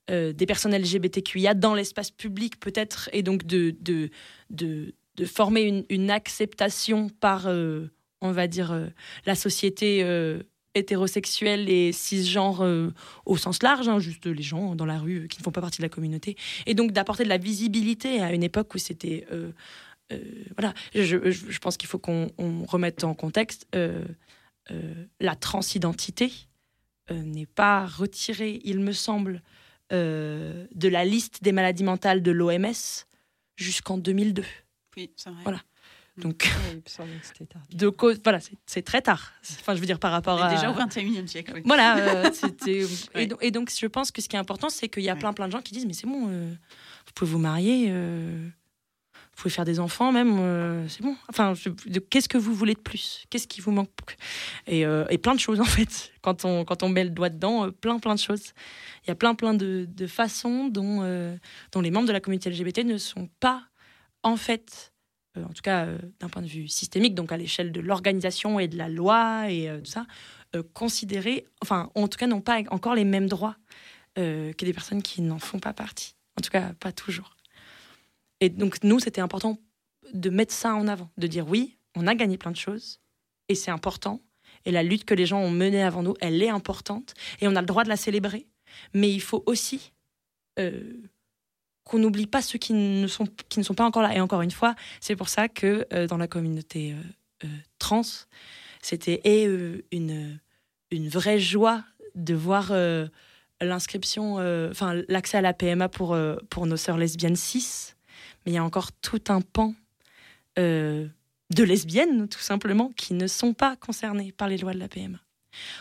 [SPEAKER 6] des personnes LGBTQIA dans l'espace public peut-être et donc de, de, de, de former une, acceptation par, on va dire, euh, la société euh, hétérosexuelle et cisgenre euh, au sens large, hein, juste les gens dans la rue qui ne font pas partie de la communauté, et donc d'apporter de la visibilité à une époque où c'était... voilà, je, je- je pense qu'il faut qu'on on remette en contexte la transidentité n'est pas retirée, il me semble, de la liste des maladies mentales de l'OMS jusqu'en 2002.
[SPEAKER 3] Oui, c'est vrai.
[SPEAKER 6] Voilà. Donc,
[SPEAKER 7] il
[SPEAKER 6] de cause, voilà, c'est- très tard. Enfin, je veux dire par rapport à
[SPEAKER 3] déjà au 21e siècle. oui.
[SPEAKER 6] voilà, euh, c'était.
[SPEAKER 3] Ouais.
[SPEAKER 6] et, donc, et donc, je pense que ce qui est important, c'est qu'il y a
[SPEAKER 3] Ouais.
[SPEAKER 6] plein, plein de gens qui disent Mais c'est bon, euh, vous pouvez vous marier, euh, vous pouvez faire des enfants, même, euh, c'est bon. Enfin, qu'est-ce que vous voulez de plus? Qu'est-ce qui vous manque? Et, euh, et plein de choses, en fait. Quand on, quand on met le doigt dedans, euh, plein, plein de choses. Il y a plein, plein de, de façons dont, euh, dont les membres de la communauté LGBT ne sont pas, en fait, euh, en tout cas euh, d'un point de vue systémique, donc à l'échelle de l'organisation et de la loi et euh, tout ça, euh, considérés, enfin, en tout cas, n'ont pas encore les mêmes droits euh, que des personnes qui n'en font pas partie. En tout cas, pas toujours. Et donc, nous, c'était important de mettre ça en avant, de dire oui, on a gagné plein de choses et c'est important. Et la lutte que les gens ont menée avant nous, elle est importante et on a le droit de la célébrer. Mais il faut aussi euh, qu'on n'oublie pas ceux qui ne, sont, qui ne sont pas encore là. Et encore une fois, c'est pour ça que euh, dans la communauté euh, euh, trans, c'était une, une vraie joie de voir l'inscription, enfin l'accès à la PMA pour, pour nos sœurs lesbiennes cis. Mais il y a encore tout un pan de lesbiennes, tout simplement, qui ne sont pas concernées par les lois de la PMA.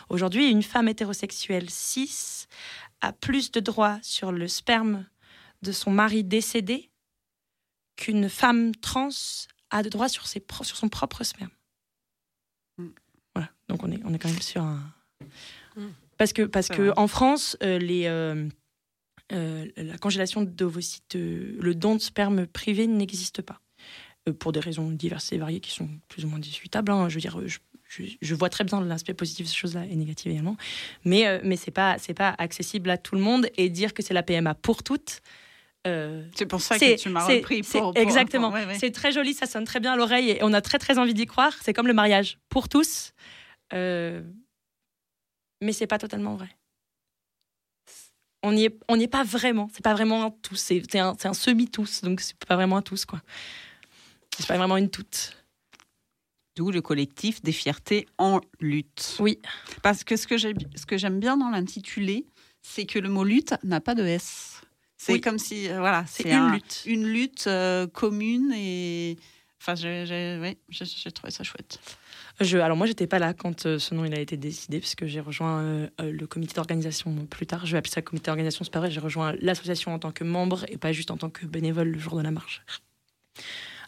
[SPEAKER 6] Aujourd'hui, une femme hétérosexuelle cis a plus de droits sur le sperme de son mari décédé qu'une femme trans a de droits sur, ses pro- sur son propre sperme.
[SPEAKER 3] Mm.
[SPEAKER 6] Voilà, donc on est, on est quand même sur un...
[SPEAKER 7] Mm.
[SPEAKER 6] Parce que, parce que
[SPEAKER 3] vrai.
[SPEAKER 6] en France, euh, les, euh, euh, la congélation d'ovocytes, euh, le don de sperme privé n'existe pas. Euh, pour des raisons diverses et variées qui sont plus ou moins discutables. hein. Je veux dire, je, je, je vois très bien l'aspect positif de ces choses-là et négatif également. Mais, euh, mais ce n'est pas accessible à tout le monde et dire que c'est la PMA pour toutes. Euh,
[SPEAKER 3] C'est pour ça que tu m'as
[SPEAKER 6] c'est-
[SPEAKER 3] repris pour, pour-
[SPEAKER 6] exactement.
[SPEAKER 3] pour- ouais, ouais.
[SPEAKER 6] C'est très joli, ça sonne très bien à l'oreille et on a très très envie d'y croire. C'est comme le mariage pour tous, Euh, mais c'est pas totalement vrai. On n'y est, on n'y est pas vraiment. C'est pas vraiment un tous. C'est un, un semi-tous, donc c'est pas vraiment un tous quoi. C'est pas vraiment une toute.
[SPEAKER 3] D'où le collectif des fiertés en lutte.
[SPEAKER 6] Oui.
[SPEAKER 3] Parce que ce que j'aime bien dans l'intitulé, c'est que le mot lutte n'a pas de S. C'est
[SPEAKER 6] Oui.
[SPEAKER 3] comme si, euh, voilà,
[SPEAKER 6] C'est une
[SPEAKER 3] un-
[SPEAKER 6] lutte.
[SPEAKER 3] Une lutte euh, commune et. Enfin, j'ai ouais, trouvé ça chouette.
[SPEAKER 6] Je, alors moi, j'étais pas là quand euh, ce nom il a été décidé, puisque j'ai rejoint euh, le comité d'organisation plus tard. Je vais appeler ça comité d'organisation, c'est pas vrai. J'ai rejoint l'association en tant que membre et pas juste en tant que bénévole le jour de la marche.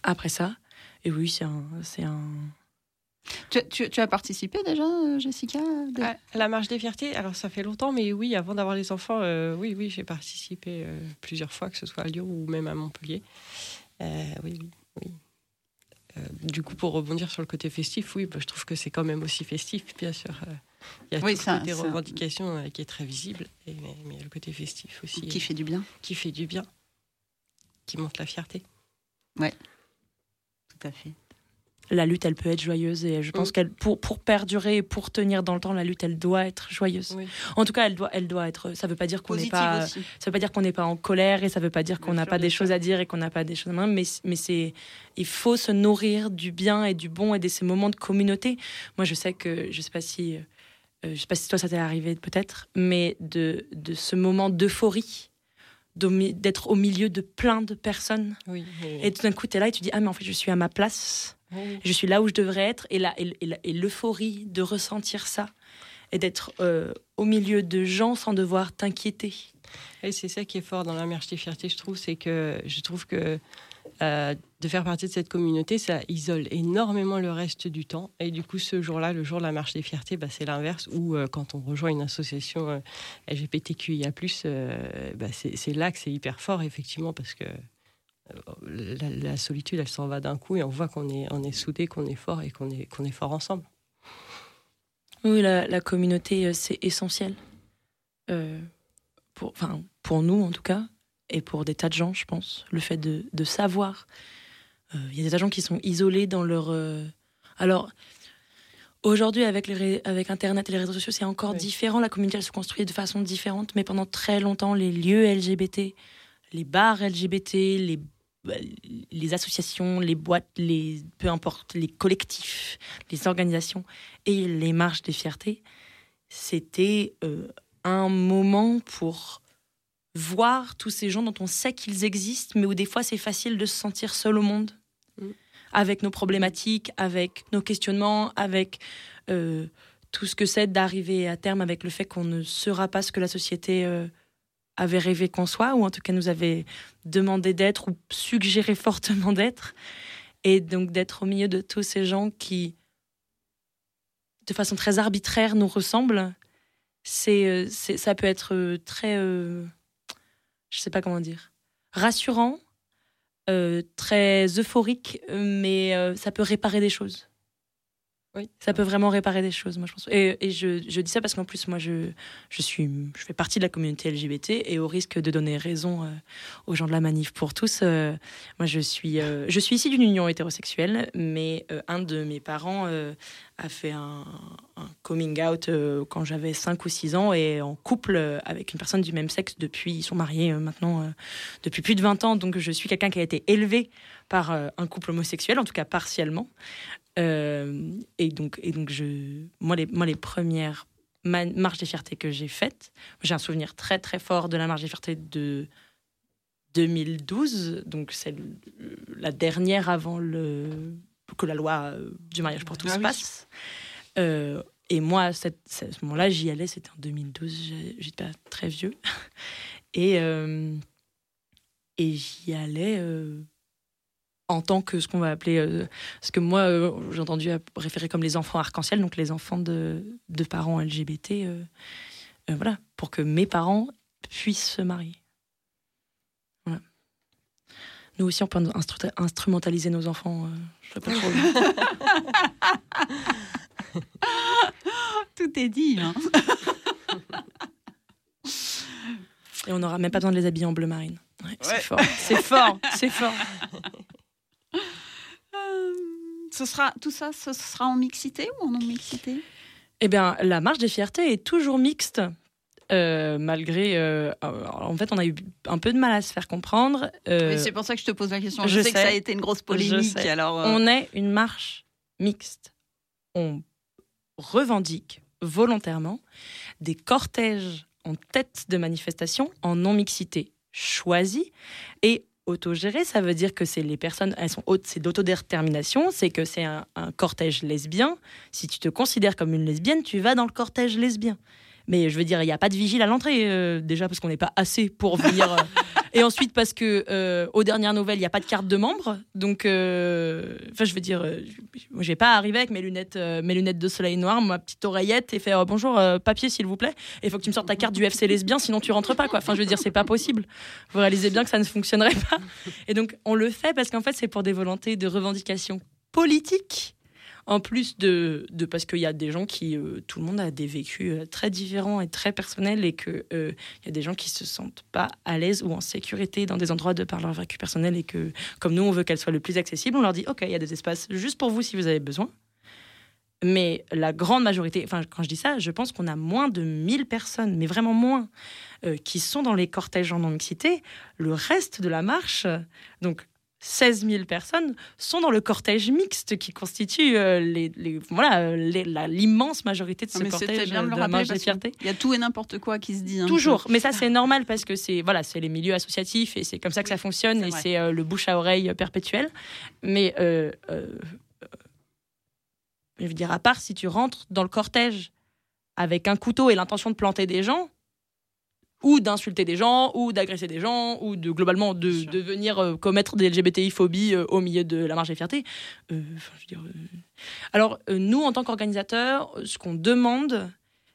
[SPEAKER 6] Après ça, et oui, c'est un, c'est un.
[SPEAKER 3] Tu, tu- tu as participé déjà, euh, Jessica de-
[SPEAKER 7] Ah, la marche des fiertés, alors ça fait longtemps, mais oui, avant d'avoir les enfants, euh, oui, oui, j'ai participé euh, plusieurs fois, que ce soit à Lyon ou même à Montpellier. Euh, oui, oui, oui. Du coup, pour rebondir sur le côté festif, oui, bah, je trouve que c'est quand même aussi festif, bien sûr. Il y a
[SPEAKER 3] Oui,
[SPEAKER 7] tout
[SPEAKER 3] ça-
[SPEAKER 7] le côté
[SPEAKER 3] ça-
[SPEAKER 7] revendication qui est très visible, et, mais, mais il y a le côté festif aussi,
[SPEAKER 3] Qui fait du bien.
[SPEAKER 7] qui fait du bien, qui montre la fierté.
[SPEAKER 3] Tout à fait.
[SPEAKER 6] La lutte, elle peut être joyeuse et je pense
[SPEAKER 7] Mm.
[SPEAKER 6] qu'elle, pour, pour perdurer et pour tenir dans le temps, la lutte, elle doit être joyeuse.
[SPEAKER 7] Oui.
[SPEAKER 6] En tout cas, elle doit, elle doit être. Ça veut pas dire qu'on n'est pas.
[SPEAKER 3] aussi.
[SPEAKER 6] Ça veut pas dire qu'on n'est pas en colère et ça veut pas dire qu'on n'a pas des choses à dire et qu'on n'a pas des choses à main, mais, mais c'est, il faut se nourrir du bien et du bon et de ces moments de communauté. Moi, je sais que, je sais pas si, euh, je sais pas si toi ça t'est arrivé peut-être, mais de, de ce moment d'euphorie, d'être au milieu de plein de personnes
[SPEAKER 7] Oui, oui,
[SPEAKER 6] et tout d'un coup tu es là et tu dis ah mais en fait je suis à ma place,
[SPEAKER 7] oui.
[SPEAKER 6] je suis là où je devrais être et l'euphorie de ressentir ça et d'être euh, au milieu de gens sans devoir t'inquiéter.
[SPEAKER 7] Et c'est ça qui est fort dans la marche des fiertés, je trouve, c'est que je trouve que euh, de faire partie de cette communauté, ça isole énormément le reste du temps. Et du coup, ce jour-là, le jour de la marche des fiertés, bah, c'est l'inverse, où euh, quand on rejoint une association euh, LGBTQIA+, bah, c'est là que c'est hyper fort, effectivement, parce que la, la solitude, elle s'en va d'un coup, et on voit qu'on est, on est soudés, qu'on est fort et qu'on est, qu'on est fort ensemble.
[SPEAKER 6] Oui, la, la communauté, euh, c'est essentiel. Euh, pour, enfin, pour nous, en tout cas, et pour des tas de gens, je pense. Le fait de, de savoir. Euh, Il y a des tas de gens qui sont isolés dans leur. euh, Alors, aujourd'hui, avec, les avec Internet et les réseaux sociaux, c'est encore
[SPEAKER 7] Oui.
[SPEAKER 6] différent. La communauté, elle se construit de façon différente. Mais pendant très longtemps, les lieux LGBT, les bars LGBT, les, bah, les associations, les boîtes, les, peu importe, les collectifs, les organisations et les marches des fiertés, c'était euh, un moment pour voir tous ces gens dont on sait qu'ils existent, mais où des fois c'est facile de se sentir seul au monde,
[SPEAKER 7] Mm.
[SPEAKER 6] avec nos problématiques, avec nos questionnements, avec euh, tout ce que c'est d'arriver à terme avec le fait qu'on ne sera pas ce que la société euh, avait rêvé qu'on soit, ou en tout cas nous avait demandé d'être, ou suggéré fortement d'être, et donc d'être au milieu de tous ces gens qui de façon très arbitraire nous ressemble, c'est, euh, ça peut être euh, très, euh, je sais pas comment dire, rassurant, euh, très euphorique, mais ça peut réparer des choses.
[SPEAKER 7] Oui.
[SPEAKER 6] Ça peut vraiment réparer des choses, moi je pense. Et, je, dis ça parce qu'en plus moi je, je suis, je fais partie de la communauté LGBT et au risque de donner raison euh, aux gens de la manif pour tous, euh, moi je suis, euh, je suis issue d'une union hétérosexuelle, mais un de mes parents a fait un, un coming out quand j'avais 5 ou 6 ans et en couple avec une personne du même sexe depuis, ils sont mariés maintenant depuis plus de 20 ans, donc je suis quelqu'un qui a été élevé par un couple homosexuel, en tout cas partiellement. Euh, et donc, et donc je, moi, les, moi, les premières ma- marches des fiertés que j'ai faites, j'ai un souvenir très très fort de la marche des fiertés de 2012, donc c'est la dernière avant le, que la loi euh, du mariage pour tous
[SPEAKER 3] Ah oui.
[SPEAKER 6] passe. Euh, et moi, à cette- à ce moment-là, j'y allais, c'était en 2012, j'ai- j'étais pas très vieux. Et, euh, et j'y allais en tant que ce qu'on va appeler, euh, ce que moi euh, j'ai entendu référer comme les enfants arc-en-ciel, donc les enfants de, de parents LGBT, euh, euh, voilà, pour que mes parents puissent se marier. Voilà. Nous aussi, on peut instru- instrumentaliser nos enfants. euh, je sais pas trop.
[SPEAKER 3] Tout est dit. hein.
[SPEAKER 6] Et on n'aura même pas besoin de les habiller en bleu marine. Ouais,
[SPEAKER 3] Ouais.
[SPEAKER 6] C'est fort, c'est fort, c'est fort.
[SPEAKER 3] Euh, ce sera, tout ça, ce sera en mixité ou en non-mixité?
[SPEAKER 6] Eh bien, la marche des fiertés est toujours mixte. euh, malgré, euh, en fait, on a eu un peu de mal à se faire comprendre. euh,
[SPEAKER 3] C'est pour ça que je te pose la question. Je,
[SPEAKER 6] je
[SPEAKER 3] sais, que
[SPEAKER 6] sais.
[SPEAKER 3] ça a été une grosse polémique.
[SPEAKER 6] sais.
[SPEAKER 3] Alors,
[SPEAKER 6] on est une marche mixte. On revendique volontairement des cortèges en tête de manifestation en non-mixité choisie et autogérée. Ça veut dire que c'est les personnes, elles sont c'est d'autodétermination, c'est que c'est un, un cortège lesbien. Si tu te considères comme une lesbienne, tu vas dans le cortège lesbien. Mais je veux dire, il n'y a pas de vigile à l'entrée, euh, déjà parce qu'on n'est pas assez pour venir. euh, et ensuite parce que euh, aux dernières nouvelles, il n'y a pas de carte de membre. Donc, enfin, je veux dire, je vais pas arriver avec mes lunettes, mes lunettes de soleil noir, ma petite oreillette et faire bonjour, papier s'il vous plaît. Et il faut que tu me sortes ta carte du FC lesbien, sinon tu rentres pas quoi. Enfin, je veux dire, c'est pas possible. Vous réalisez bien que ça ne fonctionnerait pas. Et donc, on le fait parce qu'en fait, c'est pour des volontés de revendication politique. En plus de, parce qu'il y a des gens qui, euh, tout le monde a des vécus euh, très différents et très personnels et que euh, y a des gens qui se sentent pas à l'aise ou en sécurité dans des endroits de par leur vécu personnel et que comme nous on veut qu'elle soit le plus accessible, on leur dit ok il y a des espaces juste pour vous si vous avez besoin. Mais la grande majorité, enfin quand je dis ça, je pense qu'on a moins de 1000 personnes, mais vraiment moins, qui sont dans les cortèges en non-mixité. Le reste de la marche, donc 16 000 personnes, sont dans le cortège mixte qui constitue euh, les, les- voilà, euh, l'immense majorité de
[SPEAKER 3] Non,
[SPEAKER 6] ce
[SPEAKER 3] mais
[SPEAKER 6] cortège
[SPEAKER 3] bien de le rappeler parce
[SPEAKER 6] fiertés.
[SPEAKER 3] qu'il y a tout et n'importe quoi qui se dit. hein.
[SPEAKER 6] Toujours, mais ça c'est normal parce que c'est voilà, c'est les milieux associatifs et c'est comme ça que ça fonctionne et c'est euh, le bouche à oreille perpétuel. Mais euh, euh, euh, je veux dire, à part si tu rentres dans le cortège avec un couteau et l'intention de planter des gens, ou d'insulter des gens, ou d'agresser des gens, ou de globalement de, venir euh, commettre des LGBTI-phobies euh, au milieu de la marche des fiertés. euh, enfin, je veux dire, Alors, nous, en tant qu'organisateurs, ce qu'on demande,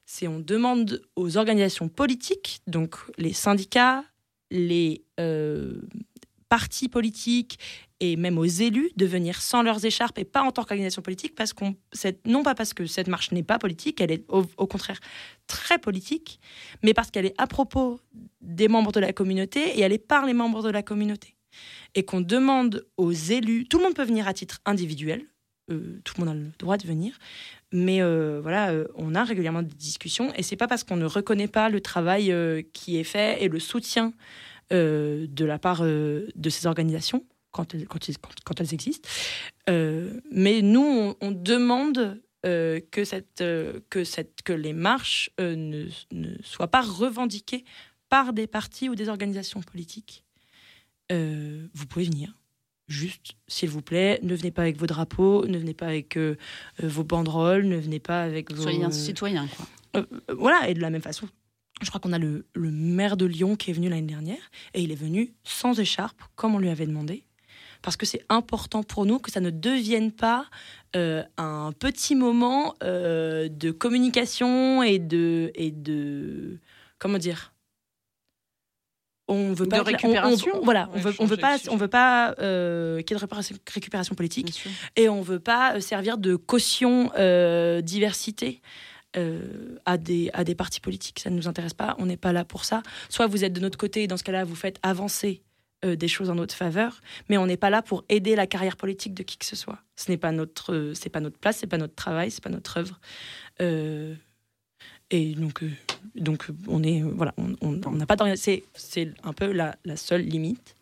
[SPEAKER 6] c'est on demande aux organisations politiques, donc les syndicats, les partis politiques et même aux élus de venir sans leurs écharpes et pas en tant qu'organisation politique parce qu'on non pas parce que cette marche n'est pas politique, elle est au, contraire très politique, mais parce qu'elle est à propos des membres de la communauté et elle est par les membres de la communauté. Et qu'on demande aux élus, tout le monde peut venir à titre individuel, euh, tout le monde a le droit de venir, mais euh, voilà, euh, on a régulièrement des discussions et c'est pas parce qu'on ne reconnaît pas le travail qui est fait et le soutien de la part de ces organisations quand elles, quand, elles- quand- quand elles existent. Euh, mais nous, on, on demande euh, que, cette, euh, que, cette, que les marches ne, ne soient pas revendiquées par des partis ou des organisations politiques. Vous pouvez venir. Juste, s'il vous plaît, ne venez pas avec vos drapeaux, ne venez pas avec vos banderoles, ne venez pas avec vos...
[SPEAKER 3] Soyez un citoyen, quoi.
[SPEAKER 6] Voilà, et de la même façon, je crois qu'on a le, le maire de Lyon qui est venu l'année dernière, et il est venu sans écharpe, comme on lui avait demandé, parce que c'est important pour nous que ça ne devienne pas euh, un petit moment euh, de communication et de, et de... Comment dire? On veut
[SPEAKER 3] De
[SPEAKER 6] pas on- on-
[SPEAKER 3] récupération.
[SPEAKER 6] on- voilà, on veut, on veut pas,
[SPEAKER 7] de
[SPEAKER 6] on veut pas euh, qu'il y ait de récupération politique et on veut pas servir de caution diversité euh, à, des, à des partis politiques. Ça ne nous intéresse pas, on n'est pas là pour ça. Soit vous êtes de notre côté, et dans ce cas-là, vous faites avancer euh, des choses en notre faveur, mais on n'est pas là pour aider la carrière politique de qui que ce soit. Ce n'est pas notre, euh, c'est pas notre place, c'est pas notre travail, c'est pas notre œuvre. Euh, et donc, euh, donc on est, voilà, on n'a pas d'organisation. C'est c'est un peu la, la seule limite,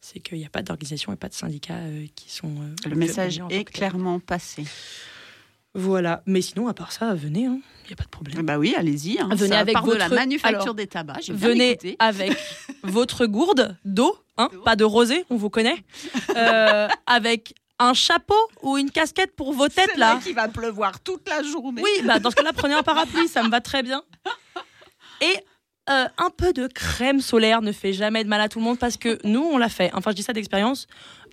[SPEAKER 6] c'est qu'il n'y a pas d'organisation et pas de syndicats qui sont.
[SPEAKER 3] Le message est clairement passé.
[SPEAKER 6] Voilà. Mais sinon, à part ça, venez, il n'y a pas de problème.
[SPEAKER 3] Bah oui, allez-y. hein.
[SPEAKER 6] Venez
[SPEAKER 3] Ça
[SPEAKER 6] avec
[SPEAKER 3] part de la
[SPEAKER 6] votre-
[SPEAKER 3] manufacture
[SPEAKER 6] alors,
[SPEAKER 3] des tabacs.
[SPEAKER 6] Venez
[SPEAKER 3] écouté.
[SPEAKER 6] avec votre gourde d'eau, hein, pas de rosée, on vous connaît, euh, avec un chapeau ou une casquette pour vos têtes là.
[SPEAKER 3] vrai qu'il va pleuvoir toute la journée.
[SPEAKER 6] Oui, bah dans ce cas-là, prenez un parapluie, ça me va très bien. Et euh, un peu de crème solaire ne fait jamais de mal à tout le monde parce que nous, on l'a fait. Enfin, je dis ça d'expérience.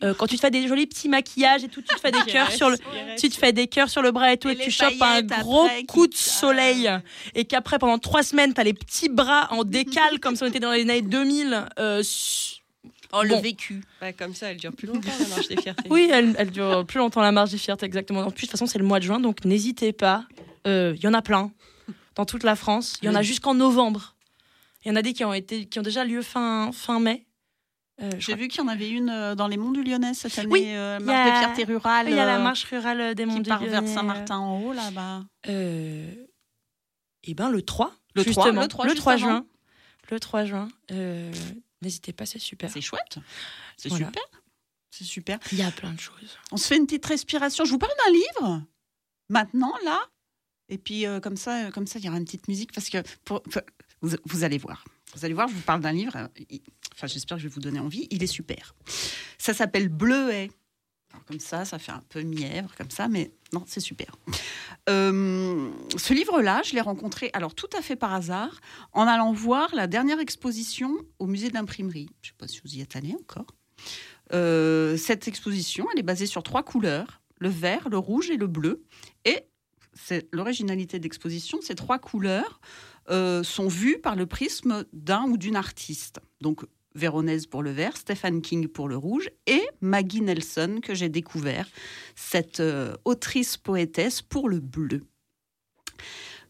[SPEAKER 6] Euh, quand tu te fais des jolis petits maquillages et tout, tu te fais des cœurs sur le, tu te fais des cœurs sur le bras et tout,
[SPEAKER 3] Et
[SPEAKER 6] tu chopes un gros coup de
[SPEAKER 3] Ah.
[SPEAKER 6] soleil, et qu'après, pendant trois semaines, t'as les petits bras en décale, comme si on était dans les années 2000. euh,
[SPEAKER 3] Oh, le
[SPEAKER 6] Bon.
[SPEAKER 3] vécu.
[SPEAKER 7] Ouais, comme ça, elle dure plus longtemps, la marche des fiertés.
[SPEAKER 6] Oui, elle, elle dure plus longtemps la marche des fiertés, exactement. En plus, de toute façon, c'est le mois de juin, donc n'hésitez pas. Euh, Il y en a plein dans toute la France. Il y en a jusqu'en novembre. Il y en a des qui ont, été, qui ont déjà lieu fin, fin mai. Euh,
[SPEAKER 3] J'ai vu qu'il y en avait une euh, dans les Monts du Lyonnais cette année.
[SPEAKER 6] Oui,
[SPEAKER 3] euh, marche
[SPEAKER 6] a-
[SPEAKER 3] de fierté rurale.
[SPEAKER 6] Il y a la marche rurale des Monts
[SPEAKER 3] qui
[SPEAKER 6] du
[SPEAKER 3] part vers
[SPEAKER 6] Lyonnais,
[SPEAKER 3] Saint-Martin en haut là-bas.
[SPEAKER 6] Eh ben le 3,
[SPEAKER 3] Le 3,
[SPEAKER 6] justement.
[SPEAKER 3] le 3 juste avant.
[SPEAKER 6] juin. Le 3 juin. Euh, N'hésitez pas, c'est super.
[SPEAKER 3] C'est chouette. C'est
[SPEAKER 6] Voilà.
[SPEAKER 3] super. C'est super.
[SPEAKER 6] Il y a plein de choses.
[SPEAKER 3] On se fait une petite respiration. Je vous parle d'un livre maintenant là. Et puis euh, comme ça, comme ça, il y aura une petite musique parce que pour- pour- vous, allez voir. Vous allez voir, je vous parle d'un livre. euh, Enfin, j'espère que je vais vous donner envie. Il est super. Ça s'appelle Bleuet. Comme ça, ça fait un peu mièvre, comme ça, mais non, c'est super. Euh, ce livre-là, je l'ai rencontré, alors tout à fait par hasard, en allant voir la dernière exposition au musée d'imprimerie. Je ne sais pas si vous y êtes allé encore. Euh, cette exposition, elle est basée sur trois couleurs le vert, le rouge et le bleu. Et c'est l'originalité d'exposition, ces trois couleurs euh, sont vues par le prisme d'un ou d'une artiste. Donc Véronèse pour le vert, Stephen King pour le rouge et Maggie Nelson que j'ai découvert, cette euh, autrice poétesse pour le bleu.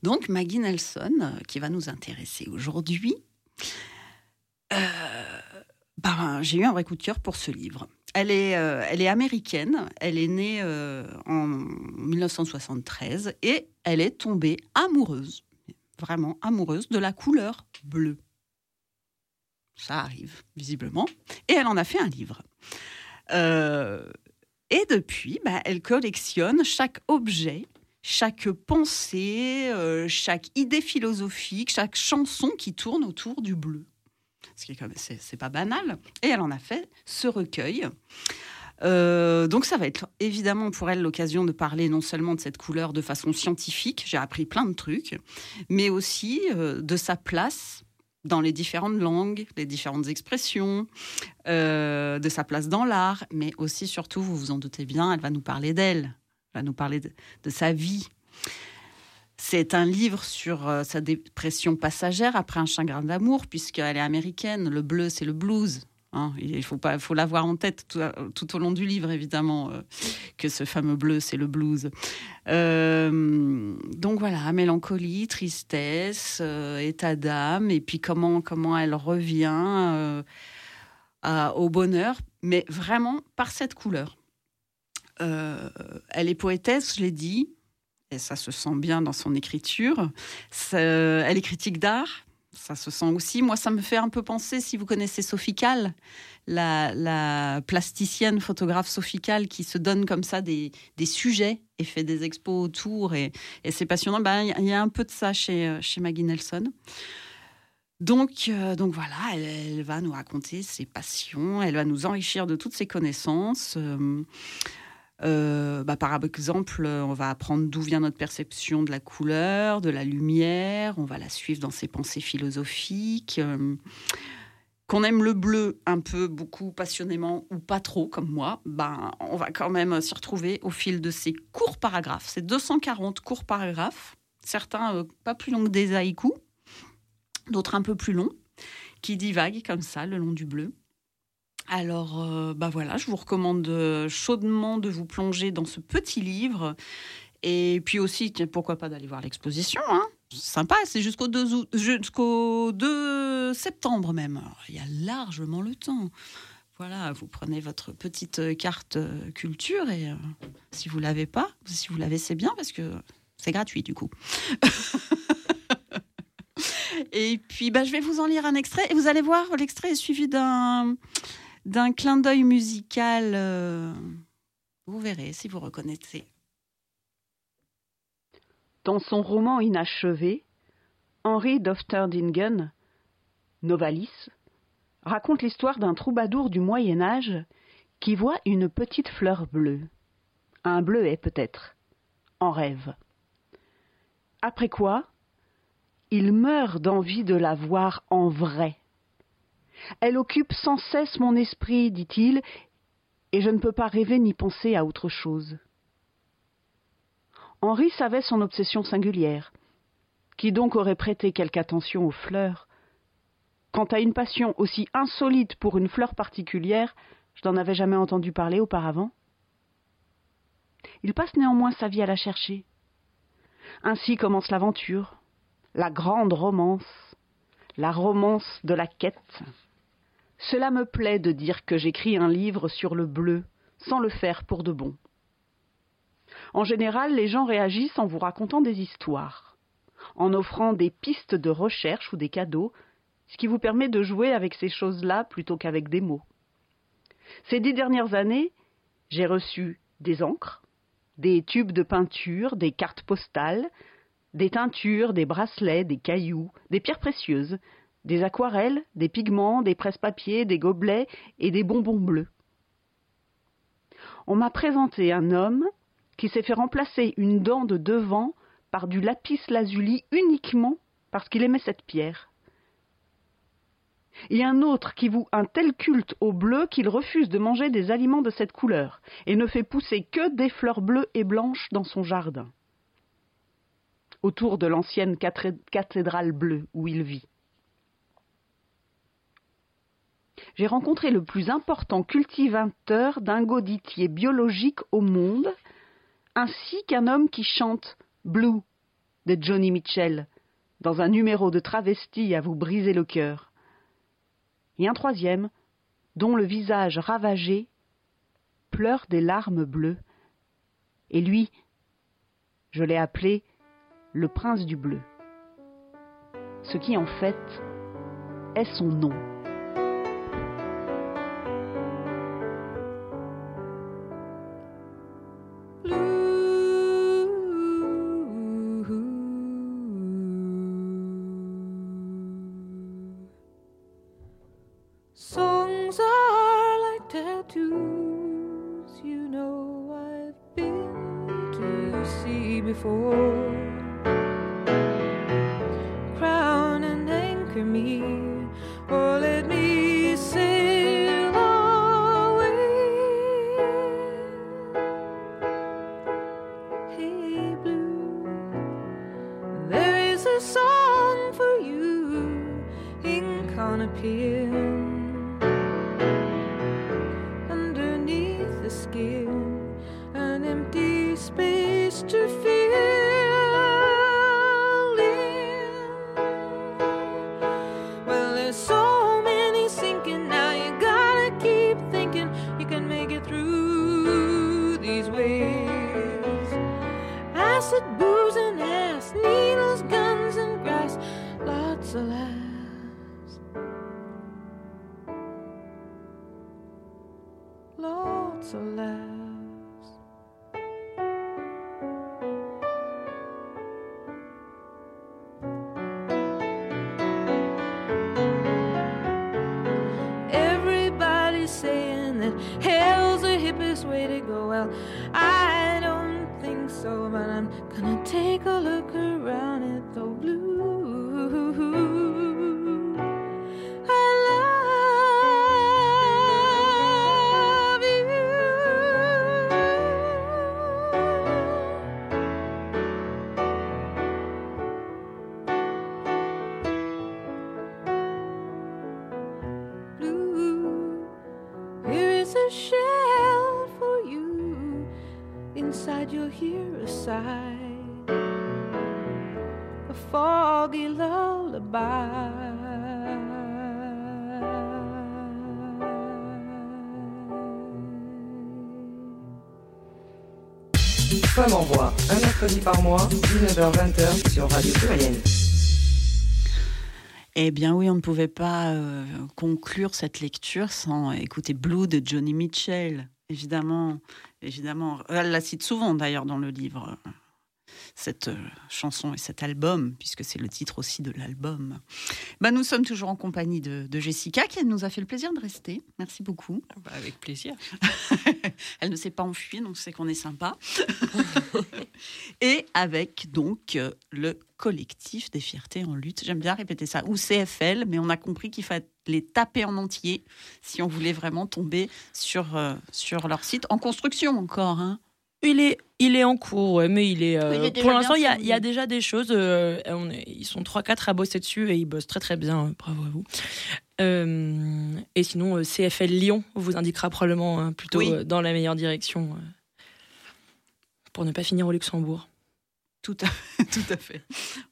[SPEAKER 3] Donc Maggie Nelson, euh, qui va nous intéresser aujourd'hui, ben, j'ai eu un vrai coup de cœur pour ce livre. Elle est, elle est américaine, elle est née en 1973 et elle est tombée amoureuse, vraiment amoureuse de la couleur bleue. Ça arrive, visiblement. Et elle en a fait un livre. Euh, et depuis, bah, elle collectionne chaque objet, chaque pensée, euh, chaque idée philosophique, chaque chanson qui tourne autour du bleu. Ce qui est c'est pas banal. Et elle en a fait ce recueil. Euh, donc ça va être évidemment pour elle l'occasion de parler non seulement de cette couleur de façon scientifique, j'ai appris plein de trucs, mais aussi euh, de sa place dans les différentes langues, les différentes expressions, euh, de sa place dans l'art, mais aussi surtout, vous vous en doutez bien, elle va nous parler d'elle, elle va nous parler de, sa vie. C'est un livre sur sa dépression passagère après un chagrin d'amour, puisqu'elle est américaine. Le bleu, c'est le blues. Hein. Il faut, pas, faut l'avoir en tête tout, au long du livre, évidemment, euh, que ce fameux bleu, c'est le blues. Euh, donc voilà, mélancolie, tristesse, euh, état d'âme, et puis comment, comment elle revient au bonheur, mais vraiment par cette couleur. Elle est poétesse, je l'ai dit, et ça se sent bien dans son écriture. Elle est critique d'art, ça se sent aussi. Moi, ça me fait un peu penser, si vous connaissez Sophie Calle, la, la plasticienne photographe Sophie Calle qui se donne comme ça des, des sujets et fait des expos autour. Et, c'est passionnant. Ben, Il il y a un peu de ça chez, euh, chez Maggie Nelson. Donc, euh, donc voilà, elle, elle va nous raconter ses passions, elle va nous enrichir de toutes ses connaissances. Euh, euh, bah, par exemple, on va apprendre d'où vient notre perception de la couleur, de la lumière. On va la suivre dans ses pensées philosophiques. Euh, qu'on aime le bleu un peu, beaucoup, passionnément ou pas trop, comme moi, ben, on va quand même s'y retrouver au fil de ces courts paragraphes. C'est 240 courts paragraphes, certains euh, pas plus longs que des haïkus, d'autres un peu plus longs, qui divaguent comme ça le long du bleu. Alors, euh, bah voilà, je vous recommande euh, chaudement de vous plonger dans ce petit livre. Et puis aussi, pourquoi pas d'aller voir l'exposition. Hein sympa, c'est jusqu'au 2, août- jusqu'au 2 septembre même. Il y a largement le temps. Voilà, vous prenez votre petite carte euh, culture et euh, si vous l'avez pas, si vous l'avez, c'est bien parce que c'est gratuit du coup. et puis, bah, je vais vous en lire un extrait et vous allez voir, l'extrait est suivi d'un d'un clin d'œil musical. euh, vous verrez si vous reconnaissez.
[SPEAKER 10] Dans son roman inachevé, Henri d'Ofterdingen, Novalis, raconte l'histoire d'un troubadour du Moyen Âge qui voit une petite fleur bleue, un bleuet peut-être, en rêve. Après quoi, il meurt d'envie de la voir en vrai. Elle occupe sans cesse mon esprit, dit-il, et je ne peux pas rêver ni penser à autre chose. Henri savait son obsession singulière. Qui donc aurait prêté quelque attention aux fleurs Quant à une passion aussi insolite pour une fleur particulière, je n'en avais jamais entendu parler auparavant. Il passe néanmoins sa vie à la chercher. Ainsi commence l'aventure, la grande romance, la romance de la quête. Cela me plaît de dire que j'écris un livre sur le bleu, sans le faire pour de bon. En général, les gens réagissent en vous racontant des histoires, en offrant des pistes de recherche ou des cadeaux, ce qui vous permet de jouer avec ces choses-là plutôt qu'avec des mots. Ces dix dernières années, j'ai reçu des encres, des tubes de peinture, des cartes postales, des teintures, des bracelets, des cailloux, des pierres précieuses, des aquarelles, des pigments, des presse-papiers, des gobelets et des bonbons bleus. On m'a présenté un homme qui s'est fait remplacer une dent de devant par du lapis lazuli uniquement parce qu'il aimait cette pierre. Et un autre qui voue un tel culte au bleu qu'il refuse de manger des aliments de cette couleur et ne fait pousser que des fleurs bleues et blanches dans son jardin, autour de l'ancienne cathédrale bleue où il vit.
[SPEAKER 8] J'ai rencontré le plus important cultivateur d'ingoditiers biologiques au monde, ainsi qu'un homme qui chante Blue de Johnny Mitchell dans un numéro de travesti à vous briser le cœur. Et un troisième, dont le visage ravagé pleure des larmes bleues. Et lui, je l'ai appelé le prince du bleu. Ce qui en fait est son nom.
[SPEAKER 1] Femme un mercredi par mois, 19h-20h sur Radio Pluriel.
[SPEAKER 3] Eh bien oui, on ne pouvait pas euh, conclure cette lecture sans écouter Blue de Johnny Mitchell. Évidemment, évidemment. Elle la cite souvent d'ailleurs dans le livre, cette euh, chanson et cet album, puisque c'est le titre aussi de l'album. Ben, nous sommes toujours en compagnie de, de, Jessica, qui nous a fait le plaisir de rester. Merci beaucoup.
[SPEAKER 7] Bah, avec plaisir.
[SPEAKER 3] Elle ne s'est pas enfuie, donc c'est qu'on est sympa. et avec donc le collectif des fiertés en lutte. J'aime bien répéter ça, ou CFL, mais on a compris qu'il fallait les taper en entier si on voulait vraiment tomber sur, euh, sur leur site. En construction encore, hein
[SPEAKER 6] il est, il est en cours, ouais, mais il est. Euh, il est pour l'instant, il, y, a déjà des choses. Euh, on est, ils sont 3-4 à bosser dessus et ils bossent très très bien. bravo à vous. Euh, et sinon, CFL Lyon vous indiquera probablement hein, plutôt oui. dans la meilleure direction pour ne pas finir au Luxembourg.
[SPEAKER 3] Tout à, tout à fait.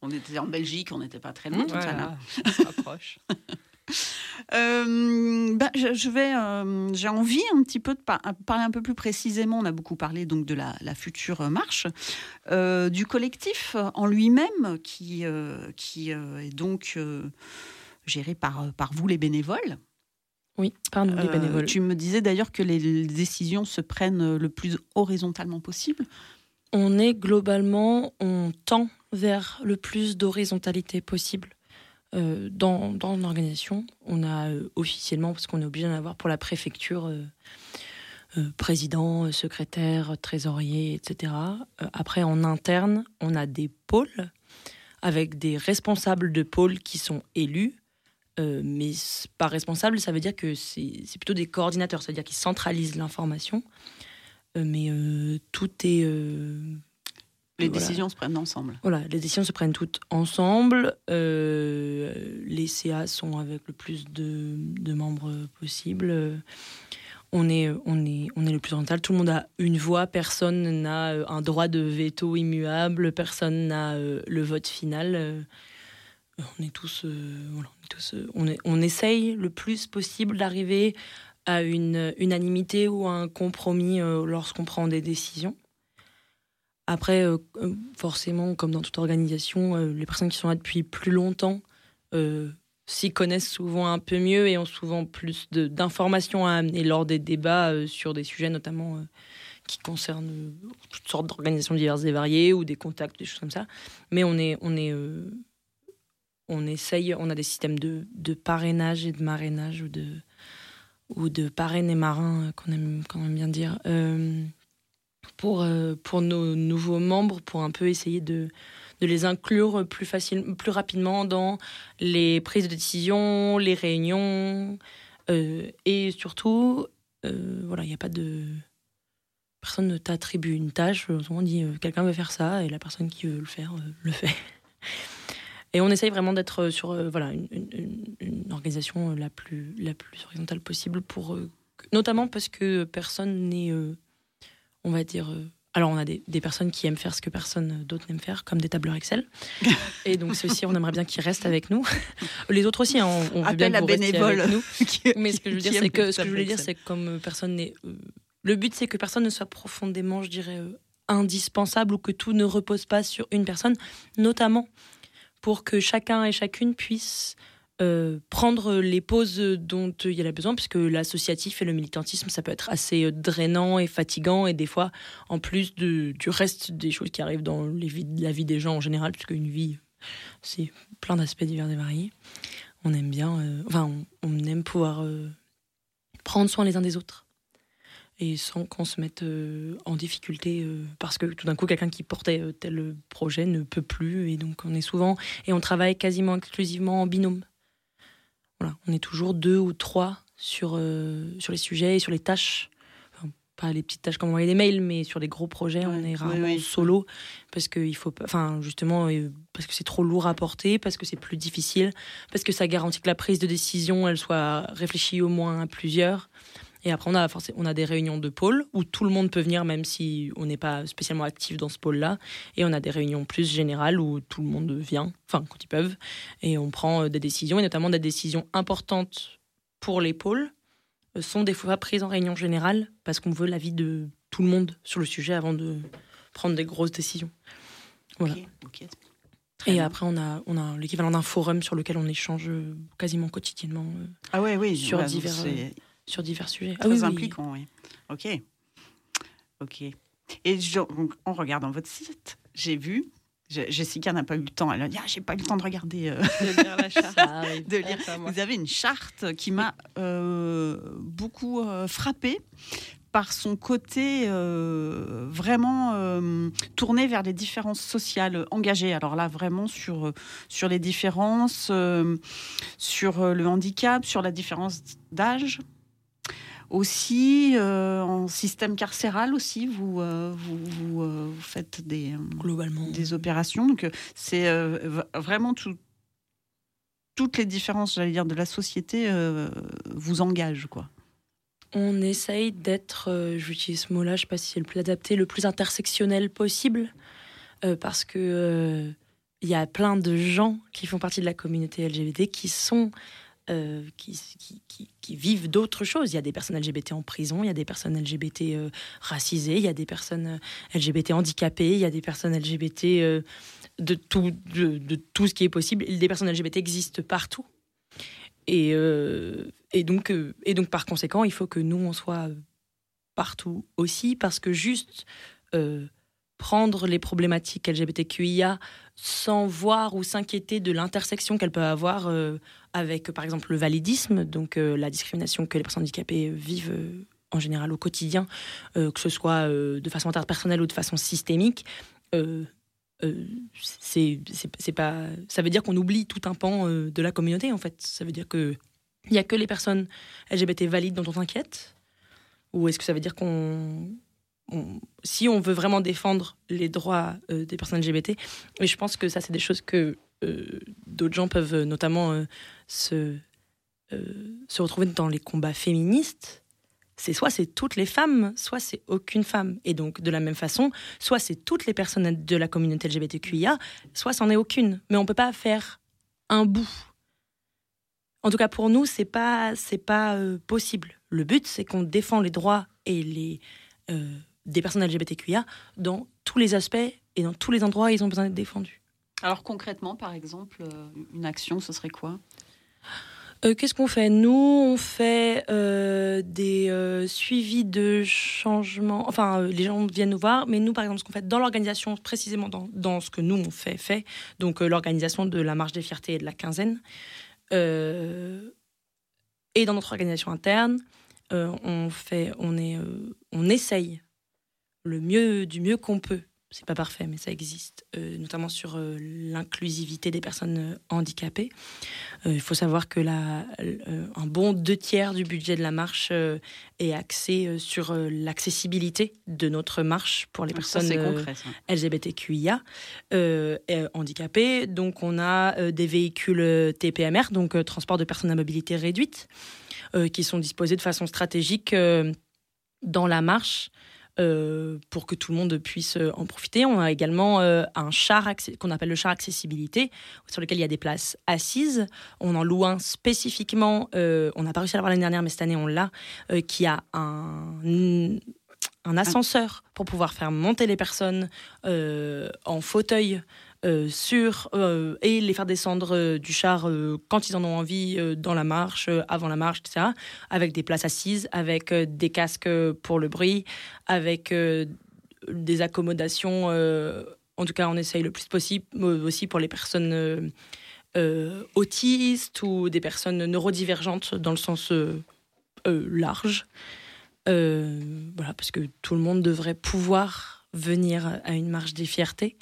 [SPEAKER 3] On était en Belgique, on n'était pas très loin.
[SPEAKER 7] Voilà, on se rapproche.
[SPEAKER 3] Euh, ben, je, vais, euh, j'ai envie un petit peu de par parler un peu plus précisément. On a beaucoup parlé donc de la, la future marche, euh, du collectif en lui-même qui, qui est donc géré par, par vous les bénévoles.
[SPEAKER 6] Oui, par nous les bénévoles.
[SPEAKER 3] tu me disais d'ailleurs que les décisions se prennent le plus horizontalement possible.
[SPEAKER 6] On est globalement, on tend vers le plus d'horizontalité possible. Euh, dans, dans l'organisation. On a euh, officiellement, parce qu'on est obligé d'en avoir pour la préfecture, euh, euh président, secrétaire, trésorier, etc. après, en interne, on a des pôles avec des responsables de pôles qui sont élus. mais pas responsable, ça veut dire que c'est plutôt des coordinateurs, c'est-à-dire qu'ils centralisent l'information. mais tout est
[SPEAKER 3] Les
[SPEAKER 6] voilà.
[SPEAKER 3] décisions se prennent ensemble.
[SPEAKER 6] Voilà, les décisions se prennent toutes ensemble. Euh, les CA sont avec le plus de, de membres possible. On est, on, est, on est le plus oriental. Tout le monde a une voix. Personne n'a euh, un droit de veto immuable. Personne n'a euh, le vote final. Euh, On est tous. euh, voilà, on, est tous euh, on, est- on essaye le plus possible d'arriver à une unanimité ou à un compromis euh, lorsqu'on prend des décisions. Après, euh, euh, forcément, comme dans toute organisation, euh, les personnes qui sont là depuis plus longtemps s'y connaissent souvent un peu mieux et ont souvent plus d'informations à amener lors des débats sur des sujets notamment qui concernent toutes sortes d'organisations diverses et variées ou des contacts, des choses comme ça. Mais on est, on est, on essaye, on a des systèmes de, de parrainage et de marrainage ou de ou de parrain et marin euh, qu'on aime, qu'on aime bien dire. Pour, euh, pour nos nouveaux membres, pour un peu essayer de, de les inclure plus, facile, plus rapidement dans les prises de décision, les réunions, euh, et surtout, euh, voilà, il n'y a pas de... Personne ne t'attribue une tâche, on dit quelqu'un veut faire ça, et la personne qui veut le faire, le fait. Et on essaye vraiment d'être sur voilà, une, organisation la plus, la plus horizontale possible, pour, notamment parce que personne n'est, on va dire... euh, alors, on a des, des personnes qui aiment faire ce que personne d'autre n'aime faire, comme des tableurs Excel. Et donc, ceux-ci, on aimerait bien qu'ils restent avec nous. Les autres aussi, hein, on, on veut bien que vous
[SPEAKER 3] bénévoles.
[SPEAKER 6] avec nous.
[SPEAKER 3] Qui-
[SPEAKER 6] Mais ce que je veux dire, c'est que ce que je voulais dire, c'est que comme euh, personne n'est. euh, le but, c'est que personne ne soit profondément, je dirais, indispensable ou que tout ne repose pas sur une personne, notamment pour que chacun et chacune puisse euh, prendre les pauses dont il y a besoin, puisque l'associatif et le militantisme, ça peut être assez euh, drainant et fatigant, et des fois, en plus de, du reste des choses qui arrivent dans la vie des gens en général, puisque une vie, c'est plein d'aspects divers et variés. On aime bien, euh, enfin, on, aime pouvoir prendre soin les uns des autres. Et sans qu'on se mette en difficulté, parce que tout d'un coup, quelqu'un qui portait tel projet ne peut plus. Et donc, on est souvent. Et on travaille quasiment exclusivement en binôme. Voilà, on est toujours deux ou trois sur, euh, sur les sujets et sur les tâches. Enfin, pas les petites tâches comme envoyer des mails, mais sur les gros projets, on est rarement solo. Parce que il faut. Enfin, justement, euh, parce que c'est trop lourd à porter, parce que c'est plus difficile, parce que ça garantit que la prise de décision, elle soit réfléchie au moins à plusieurs. Et après, on a, on a des réunions de pôle où tout le monde peut venir, même si on n'est pas spécialement actif dans ce pôle-là. Et on a des réunions plus générales où tout le monde vient, enfin, quand ils peuvent. Et on prend euh, des décisions, et notamment des décisions importantes pour les pôles, euh, sont des fois prises en réunion générale parce qu'on veut l'avis de tout le monde sur le sujet avant de prendre des grosses décisions. Voilà. Et
[SPEAKER 3] bien.
[SPEAKER 6] après, on a, on a l'équivalent d'un forum sur lequel on échange euh, quasiment quotidiennement
[SPEAKER 3] Ah ouais, oui.
[SPEAKER 6] sur divers, sur divers sujets.
[SPEAKER 3] très
[SPEAKER 6] Ah oui,
[SPEAKER 3] impliquant, oui. Ok. Ok. Et je- donc, en regardant votre site, j'ai vu. Je- Jessica n'a pas eu le temps. Elle a dit ah, j'ai pas eu le temps de regarder. euh,
[SPEAKER 7] De lire la charte.
[SPEAKER 6] Ça arrive.
[SPEAKER 3] de lire.
[SPEAKER 7] Enfin, moi.
[SPEAKER 3] Vous avez une charte qui m'a euh, beaucoup euh, frappée par son côté euh, vraiment euh, tourné vers les différences sociales engagées. Alors là, vraiment sur, sur les différences, euh, sur le handicap, sur la différence d'âge. Aussi, euh, en système carcéral aussi, vous, euh, vous, vous, euh, vous faites des,
[SPEAKER 6] Globalement.
[SPEAKER 3] des opérations. Donc, c'est vraiment tout- toutes les différences, j'allais dire, de la société vous engagent, quoi.
[SPEAKER 6] On essaye d'être, j'utilise ce mot-là, je sais pas si c'est le plus adapté, le plus intersectionnel possible, parce que il y a plein de gens qui font partie de la communauté LGBT qui sont euh, qui, vivent d'autres choses. Il y a des personnes LGBT en prison, il y a des personnes LGBT euh, racisées, il y a des personnes euh, LGBT handicapées, il y a des personnes LGBT de, tout, de, tout ce qui est possible. Des personnes LGBT existent partout. Et, donc, et donc, par conséquent, il faut que nous, on soit partout aussi, parce que juste prendre les problématiques LGBTQIA sans voir ou s'inquiéter de l'intersection qu'elles peuvent avoir euh, avec, par exemple, le validisme, donc euh, la discrimination que les personnes handicapées vivent euh, en général au quotidien, que ce soit de façon interpersonnelle ou de façon systémique. c'est pas ça veut dire qu'on oublie tout un pan de la communauté en fait ça veut dire que il y a que les personnes LGBT valides dont on s'inquiète ou est-ce que ça veut dire qu'on si on veut vraiment défendre les droits euh, des personnes LGBT, et je pense que ça, c'est des choses que euh, d'autres gens peuvent euh, notamment se, se retrouver dans les combats féministes. C'est soit c'est toutes les femmes, soit c'est aucune femme. Et donc, de la même façon, soit c'est toutes les personnes de la communauté LGBTQIA, soit c'en est aucune. Mais on peut pas faire un bout. En tout cas, pour nous, c'est pas, c'est pas possible. Le but, c'est qu'on défend les droits et les des personnes LGBTQIA dans tous les aspects et dans tous les endroits où ils ont besoin d'être défendus.
[SPEAKER 3] Alors concrètement, par exemple, euh, une action, ce serait quoi?
[SPEAKER 6] Euh, Qu'est-ce qu'on fait? Nous, on fait euh, des euh, suivis de changement. Enfin, les gens viennent nous voir, mais nous, par exemple, ce qu'on fait dans l'organisation, précisément dans, dans ce que nous, on fait, fait donc l'organisation de la marche des fiertés et de la quinzaine, et dans notre organisation interne, on, fait, on, est, on essaye le mieux, du mieux qu'on peut. C'est pas parfait, mais ça existe, euh, notamment sur euh, l'inclusivité des personnes euh, handicapées. Il faut savoir que la, un bon deux tiers du budget de la marche est axé sur l'accessibilité de notre marche pour les
[SPEAKER 3] Donc ça,
[SPEAKER 6] personnes
[SPEAKER 3] concret.
[SPEAKER 6] LGBTQIA handicapées. Donc on a des véhicules TPMR, donc transport de personnes à mobilité réduite, qui sont disposés de façon stratégique dans la marche. Euh, pour que tout le monde puisse euh, en profiter. On a également euh, un char qu'on appelle le char accessibilité, sur lequel il y a des places assises. On en loue un spécifiquement, on n'a pas réussi à l'avoir l'année dernière, mais cette année on l'a, qui a un, ascenseur pour pouvoir faire monter les personnes en fauteuil sur euh, et les faire descendre euh, du char euh, quand ils en ont envie euh, dans la marche, euh, avant la marche, etc. Avec des places assises, avec euh, des casques pour le bruit, avec euh, des accommodations. euh, en tout cas, on essaye le plus possible euh, aussi pour les personnes euh, euh, autistes ou des personnes neurodivergentes dans le sens euh, euh, large. Euh, voilà, parce que tout le monde devrait pouvoir venir à une marche des fiertés,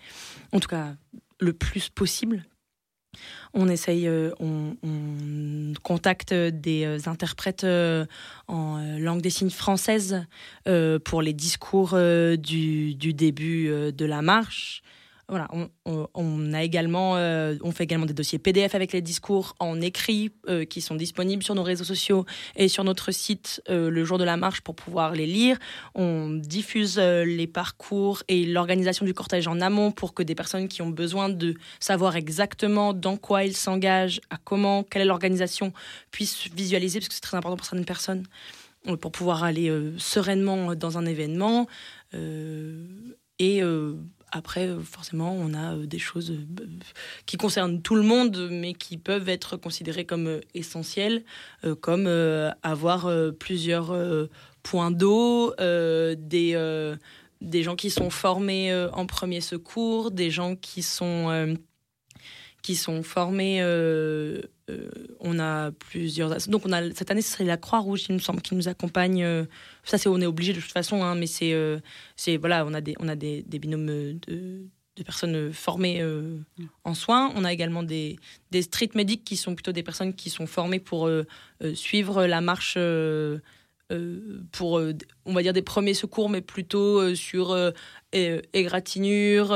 [SPEAKER 6] en tout cas le plus possible. On essaye, euh, on, on contacte des euh, interprètes euh, en langue des signes française pour les discours du, début de la marche. Voilà, on, a également, euh, on fait également des dossiers PDF avec les discours en écrit euh, qui sont disponibles sur nos réseaux sociaux et sur notre site euh, le jour de la marche pour pouvoir les lire. On diffuse les parcours et l'organisation du cortège en amont pour que des personnes qui ont besoin de savoir exactement dans quoi ils s'engagent, à comment, quelle est l'organisation, puissent visualiser, parce que c'est très important pour certaines personnes, pour pouvoir aller sereinement dans un événement. Et après, euh, forcément, on a euh, des choses euh, qui concernent tout le monde, mais qui peuvent être considérées comme essentielles, comme avoir plusieurs points d'eau, des, des gens qui sont formés en premier secours, des gens qui sont, qui sont formés. Euh, on a plusieurs. Donc, on a, cette année, ce serait la Croix-Rouge, il me semble, qui nous accompagne. euh, ça, c'est on est obligé de toute façon, hein, mais c'est. euh, c'est voilà, on a des, on a des, binômes de, personnes formées en soins. On a également des, des street medics qui sont plutôt des personnes qui sont formées pour suivre la marche. pour, on va dire, des premiers secours, mais plutôt sur égratignure,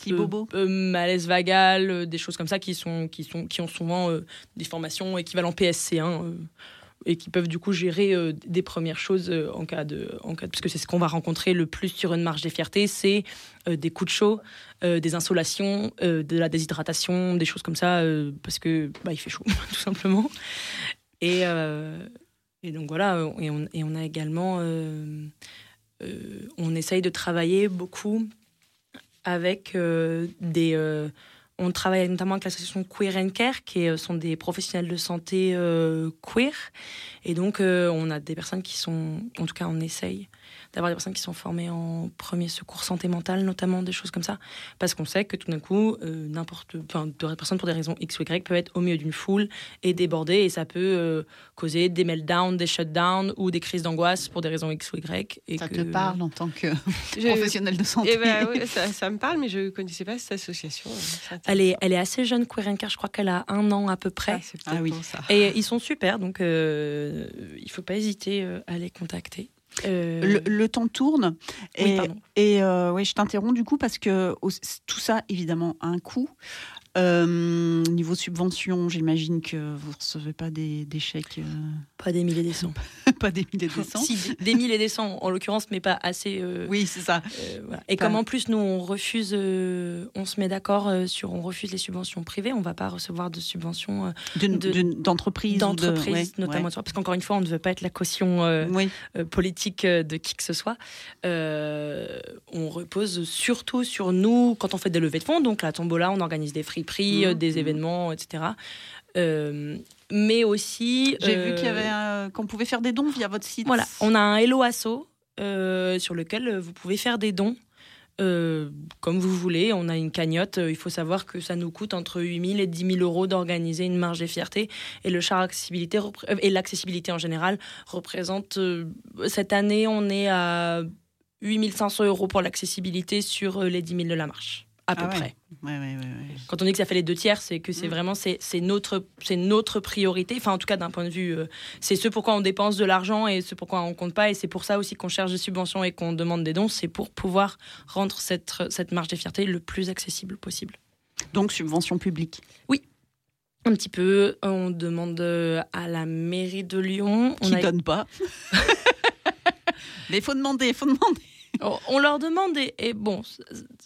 [SPEAKER 3] Petit
[SPEAKER 6] euh,
[SPEAKER 3] bobo.
[SPEAKER 6] euh, malaise vagal, euh, des choses comme ça qui, sont, qui, sont, qui ont souvent des formations équivalent PSC1 euh, et qui peuvent du coup gérer euh, des premières choses euh, en cas de. En cas de- parce que c'est ce qu'on va rencontrer le plus sur une marche des fiertés c'est euh, des coups de chaud, des insolations, de la déshydratation, des choses comme ça, parce que bah, il fait chaud, tout simplement. Et, et donc voilà, et on, et on a également. on essaye de travailler beaucoup avec euh, des. euh, on travaille notamment avec l'association Queer and Care, qui euh, sont des professionnels de santé queer. Et donc, on a des personnes qui sont. En tout cas, on essaye d'avoir des personnes qui sont formées en premier secours santé mentale, notamment des choses comme ça. Parce qu'on sait que tout d'un coup, euh, n'importe. Enfin, de personnes pour des raisons X ou Y peuvent être au milieu d'une foule et déborder. Et ça peut euh, causer des meltdowns, des shutdowns ou des crises d'angoisse pour des raisons X ou Y. Et
[SPEAKER 3] Ça
[SPEAKER 6] que-
[SPEAKER 3] te parle en tant que professionnel de santé
[SPEAKER 7] Eh ben, oui, ça, ça me parle, mais je ne connaissais pas cette association.
[SPEAKER 6] Elle est, elle est assez jeune, Queer Care. Je crois qu'elle a un an à peu près.
[SPEAKER 7] Ah,
[SPEAKER 3] Ah oui.
[SPEAKER 7] ça.
[SPEAKER 6] Et ils sont super, donc euh, il faut pas hésiter euh, à les contacter.
[SPEAKER 3] Le, le, temps tourne.
[SPEAKER 6] Oui,
[SPEAKER 3] Et, euh, je t'interromps du coup parce que tout ça, évidemment, a un coût. Euh, niveau subvention, j'imagine que vous recevez pas des, des chèques, euh,
[SPEAKER 6] Pas des milliers des cents.
[SPEAKER 3] pas des milliers de cents.
[SPEAKER 6] Si, des- des milliers des cents en l'occurrence, mais pas assez. euh,
[SPEAKER 3] Oui, c'est ça.
[SPEAKER 6] euh, voilà. Et
[SPEAKER 3] Pas-
[SPEAKER 6] comme en plus nous on refuse, euh, on se met d'accord sur, on refuse les subventions privées, on va pas recevoir de subventions
[SPEAKER 3] D'une-
[SPEAKER 6] de-
[SPEAKER 3] d'une- D'entreprise. ou de-
[SPEAKER 6] d'entreprise,
[SPEAKER 3] ouais,
[SPEAKER 6] notamment
[SPEAKER 3] ouais.
[SPEAKER 6] parce qu'encore une fois on ne veut pas être la caution
[SPEAKER 3] Oui.
[SPEAKER 6] politique de qui que ce soit. On repose surtout sur nous quand on fait des levées de fonds. Donc la tombola, on organise des friperies,
[SPEAKER 3] Mhm.
[SPEAKER 6] euh, des événements, etc. Euh, mais aussi.
[SPEAKER 3] J'ai
[SPEAKER 6] euh,
[SPEAKER 3] vu qu'il y avait un- qu'on pouvait faire des dons via votre site.
[SPEAKER 6] Voilà, on a un Hello Asso euh, sur lequel euh, vous pouvez faire des dons. euh, comme vous voulez, on a une cagnotte. Euh, Il faut savoir que ça nous coûte entre 8 000 et 10 000 euros d'organiser une marge des fiertés. Et le char accessibilité euh, et l'accessibilité en général représente. euh, cette année, on est à 8 500 euros pour l'accessibilité sur euh, les 10 000 de la marche, à peu
[SPEAKER 3] Ah ouais.
[SPEAKER 6] près.
[SPEAKER 3] Ouais, ouais.
[SPEAKER 6] Quand on dit que ça fait les deux tiers, c'est que c'est
[SPEAKER 3] Mm.
[SPEAKER 6] vraiment c'est notre c'est notre priorité. Enfin, en tout cas, d'un point de vue, euh, c'est ce pourquoi on dépense de l'argent et ce pourquoi on compte pas. Et c'est pour ça aussi qu'on cherche des subventions et qu'on demande des dons. C'est pour pouvoir rendre cette cette marge des fiertés le plus accessible possible.
[SPEAKER 3] Donc subvention publique.
[SPEAKER 6] Un petit peu, on demande euh, à la mairie de Lyon. On
[SPEAKER 3] Qui
[SPEAKER 6] a-
[SPEAKER 3] donne pas. Mais il faut demander, il faut demander.
[SPEAKER 6] On- leur demande et, et bon,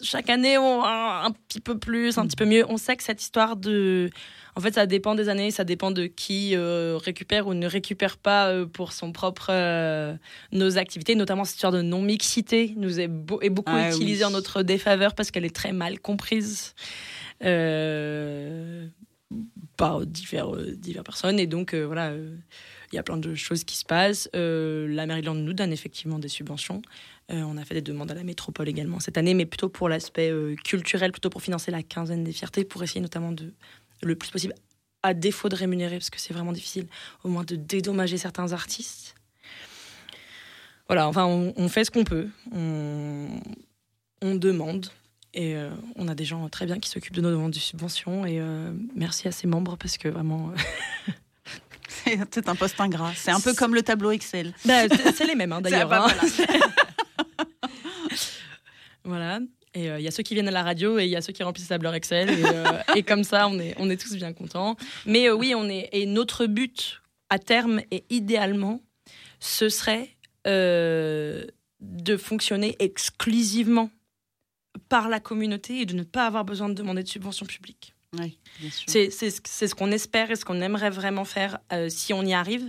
[SPEAKER 6] chaque année on a un petit peu plus, un petit peu mieux. On sait que cette histoire de, en fait, ça dépend des années, ça dépend de qui euh, récupère ou ne récupère pas euh, pour son propre euh, nos activités, notamment cette histoire de non mixité nous est, beau- est beaucoup
[SPEAKER 3] Ah
[SPEAKER 6] utilisée
[SPEAKER 3] oui.
[SPEAKER 6] en notre défaveur parce qu'elle est très mal comprise. Par divers, divers personnes et donc voilà il y a plein de choses qui se passent. Euh, la Maryland nous donne effectivement des subventions. Euh, on a fait des demandes à la métropole également cette année, mais plutôt pour l'aspect euh, culturel, plutôt pour financer la quinzaine des fiertés, pour essayer notamment de, le plus possible, à défaut de rémunérer, parce que c'est vraiment difficile, au moins de dédommager certains artistes. Voilà, enfin, on, fait ce qu'on peut, on, on demande, et euh, on a des gens très bien qui s'occupent de nos demandes de subventions, et merci à ces membres, parce que vraiment...
[SPEAKER 3] C'est un poste ingrat. C'est un peu comme le tableau Excel.
[SPEAKER 6] Bah, c'est les mêmes, hein, d'ailleurs.
[SPEAKER 3] bah,
[SPEAKER 6] hein. Voilà. Et euh, il y a ceux qui viennent à la radio et il y a ceux qui remplissent tableur Excel. Et, euh, et comme ça, on est, on est tous bien contents. Mais euh, oui, on est. Et notre but à terme et idéalement, ce serait euh, de fonctionner exclusivement par la communauté et de ne pas avoir besoin de demander de subventions publiques.
[SPEAKER 3] Oui.
[SPEAKER 6] C'est c'est ce c'est ce qu'on espère et ce qu'on aimerait vraiment faire euh, si on y arrive.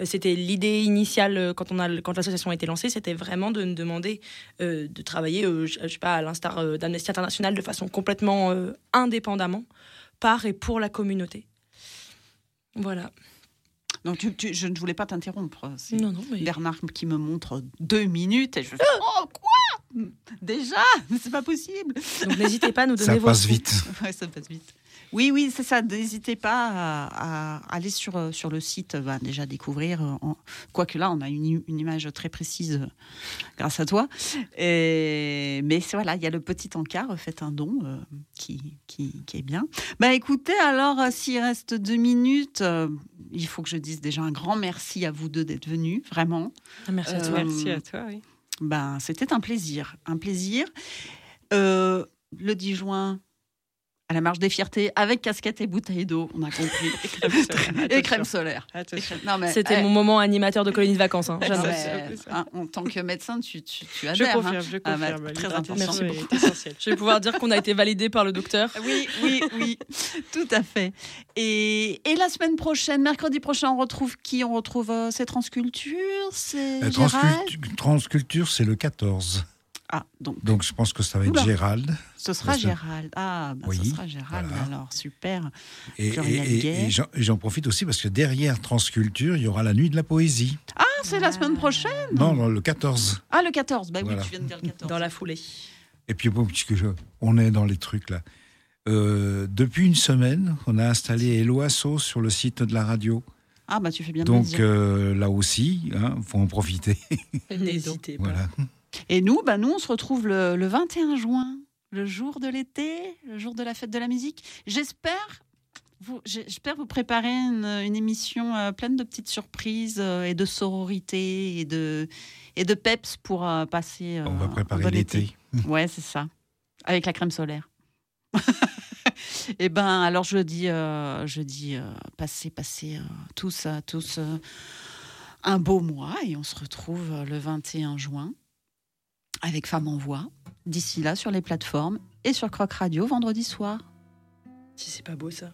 [SPEAKER 6] Euh, C'était l'idée initiale euh, quand, on a, quand l'association a été lancée, c'était vraiment de nous demander euh, de travailler, euh, je, je sais pas, à l'instar euh, d'Amnesty International, de façon complètement euh, indépendamment, par et pour la communauté. Voilà.
[SPEAKER 3] Donc tu- tu- je ne voulais pas t'interrompre. C'est
[SPEAKER 6] Non, non, mais
[SPEAKER 3] Bernard qui me montre deux minutes et je fais Oh, quoi? Déjà? C'est pas possible
[SPEAKER 6] donc n'hésitez pas à nous donner
[SPEAKER 2] Ça
[SPEAKER 6] vos
[SPEAKER 2] passe vite.
[SPEAKER 3] Ouais, ça passe vite. Oui, oui, c'est ça. N'hésitez pas à, à aller sur, euh, sur le site, bah, déjà découvrir. euh, en- Quoique là, on a une, une image très précise euh, grâce à toi. Et, mais voilà, il y a le petit encart, euh, faites un don euh, qui, qui, qui est bien. Bah écoutez, alors, euh, s'il reste deux minutes, euh, il faut que je dise déjà un grand merci à vous deux d'être venus, vraiment.
[SPEAKER 6] Merci à
[SPEAKER 3] Euh,
[SPEAKER 6] toi.
[SPEAKER 7] Merci à toi, oui.
[SPEAKER 3] Ben, c'était un plaisir, un plaisir. Euh, le 10 juin, à la marche des fiertés, avec casquette et bouteille d'eau, on a compris. et crème solaire. Et
[SPEAKER 7] Attention.
[SPEAKER 3] crème- Non, mais,
[SPEAKER 6] C'était
[SPEAKER 3] eh,
[SPEAKER 6] mon moment animateur de colonie de vacances. hein,
[SPEAKER 3] non, mais, hein, en tant que médecin, tu, tu, tu
[SPEAKER 7] Je
[SPEAKER 3] adhères. hein.
[SPEAKER 7] confirme, je
[SPEAKER 3] Ah, bah,
[SPEAKER 7] confirme.
[SPEAKER 3] très important.
[SPEAKER 7] est.
[SPEAKER 6] Je vais pouvoir dire qu'on a été validé par le docteur.
[SPEAKER 3] Oui, oui, oui, tout à fait. Et, et la semaine prochaine, mercredi prochain, on retrouve qui? On retrouve euh, c'est Transculture, c'est
[SPEAKER 2] Euh, Transculture, c'est le 14.
[SPEAKER 3] Ah, donc
[SPEAKER 2] Donc je pense que ça va être
[SPEAKER 3] Oula.
[SPEAKER 2] Gérald.
[SPEAKER 3] ce sera
[SPEAKER 2] Parce
[SPEAKER 3] Gérald. Ah, bah, ce
[SPEAKER 2] Oui,
[SPEAKER 3] sera Gérald,
[SPEAKER 2] voilà.
[SPEAKER 3] alors super.
[SPEAKER 2] Et,
[SPEAKER 3] Pluriel
[SPEAKER 2] et- et-
[SPEAKER 3] gay.
[SPEAKER 2] et j'en- profite aussi parce que derrière Transculture, il y aura la nuit de la poésie.
[SPEAKER 3] Ah, c'est la semaine prochaine
[SPEAKER 2] Non, non, le 14.
[SPEAKER 3] Ah, le 14, bah
[SPEAKER 2] Voilà.
[SPEAKER 3] oui, tu viens de dire le 14.
[SPEAKER 6] Dans la foulée.
[SPEAKER 2] Et puis, bon, puisque je- on est dans les trucs là. Euh, depuis une semaine, on a installé Eloasso sur le site de la radio.
[SPEAKER 3] Ah, bah tu fais bien de le
[SPEAKER 2] Donc
[SPEAKER 3] dire.
[SPEAKER 2] euh, là aussi, il faut en profiter.
[SPEAKER 6] N'hésitez pas.
[SPEAKER 2] voilà.
[SPEAKER 3] Et nous, bah, nous, on se retrouve le, le 21 juin, le jour de l'été, le jour de la fête de la musique. J'espère, Vous- J'espère vous préparer une, une émission euh, pleine de petites surprises euh, et de sororité et de, et de peps pour euh, passer.
[SPEAKER 2] On va
[SPEAKER 3] euh,
[SPEAKER 2] préparer l'été.
[SPEAKER 3] été. Ouais, c'est ça. Avec la crème solaire. Eh ben, alors je dis, euh, je dis, euh, passez, passez euh, tous, euh, tous euh, un beau mois et on se retrouve euh, le 21 juin avec Femmes en Voix. D'ici là, sur les plateformes et sur Croc Radio vendredi soir.
[SPEAKER 6] Si c'est pas beau ça.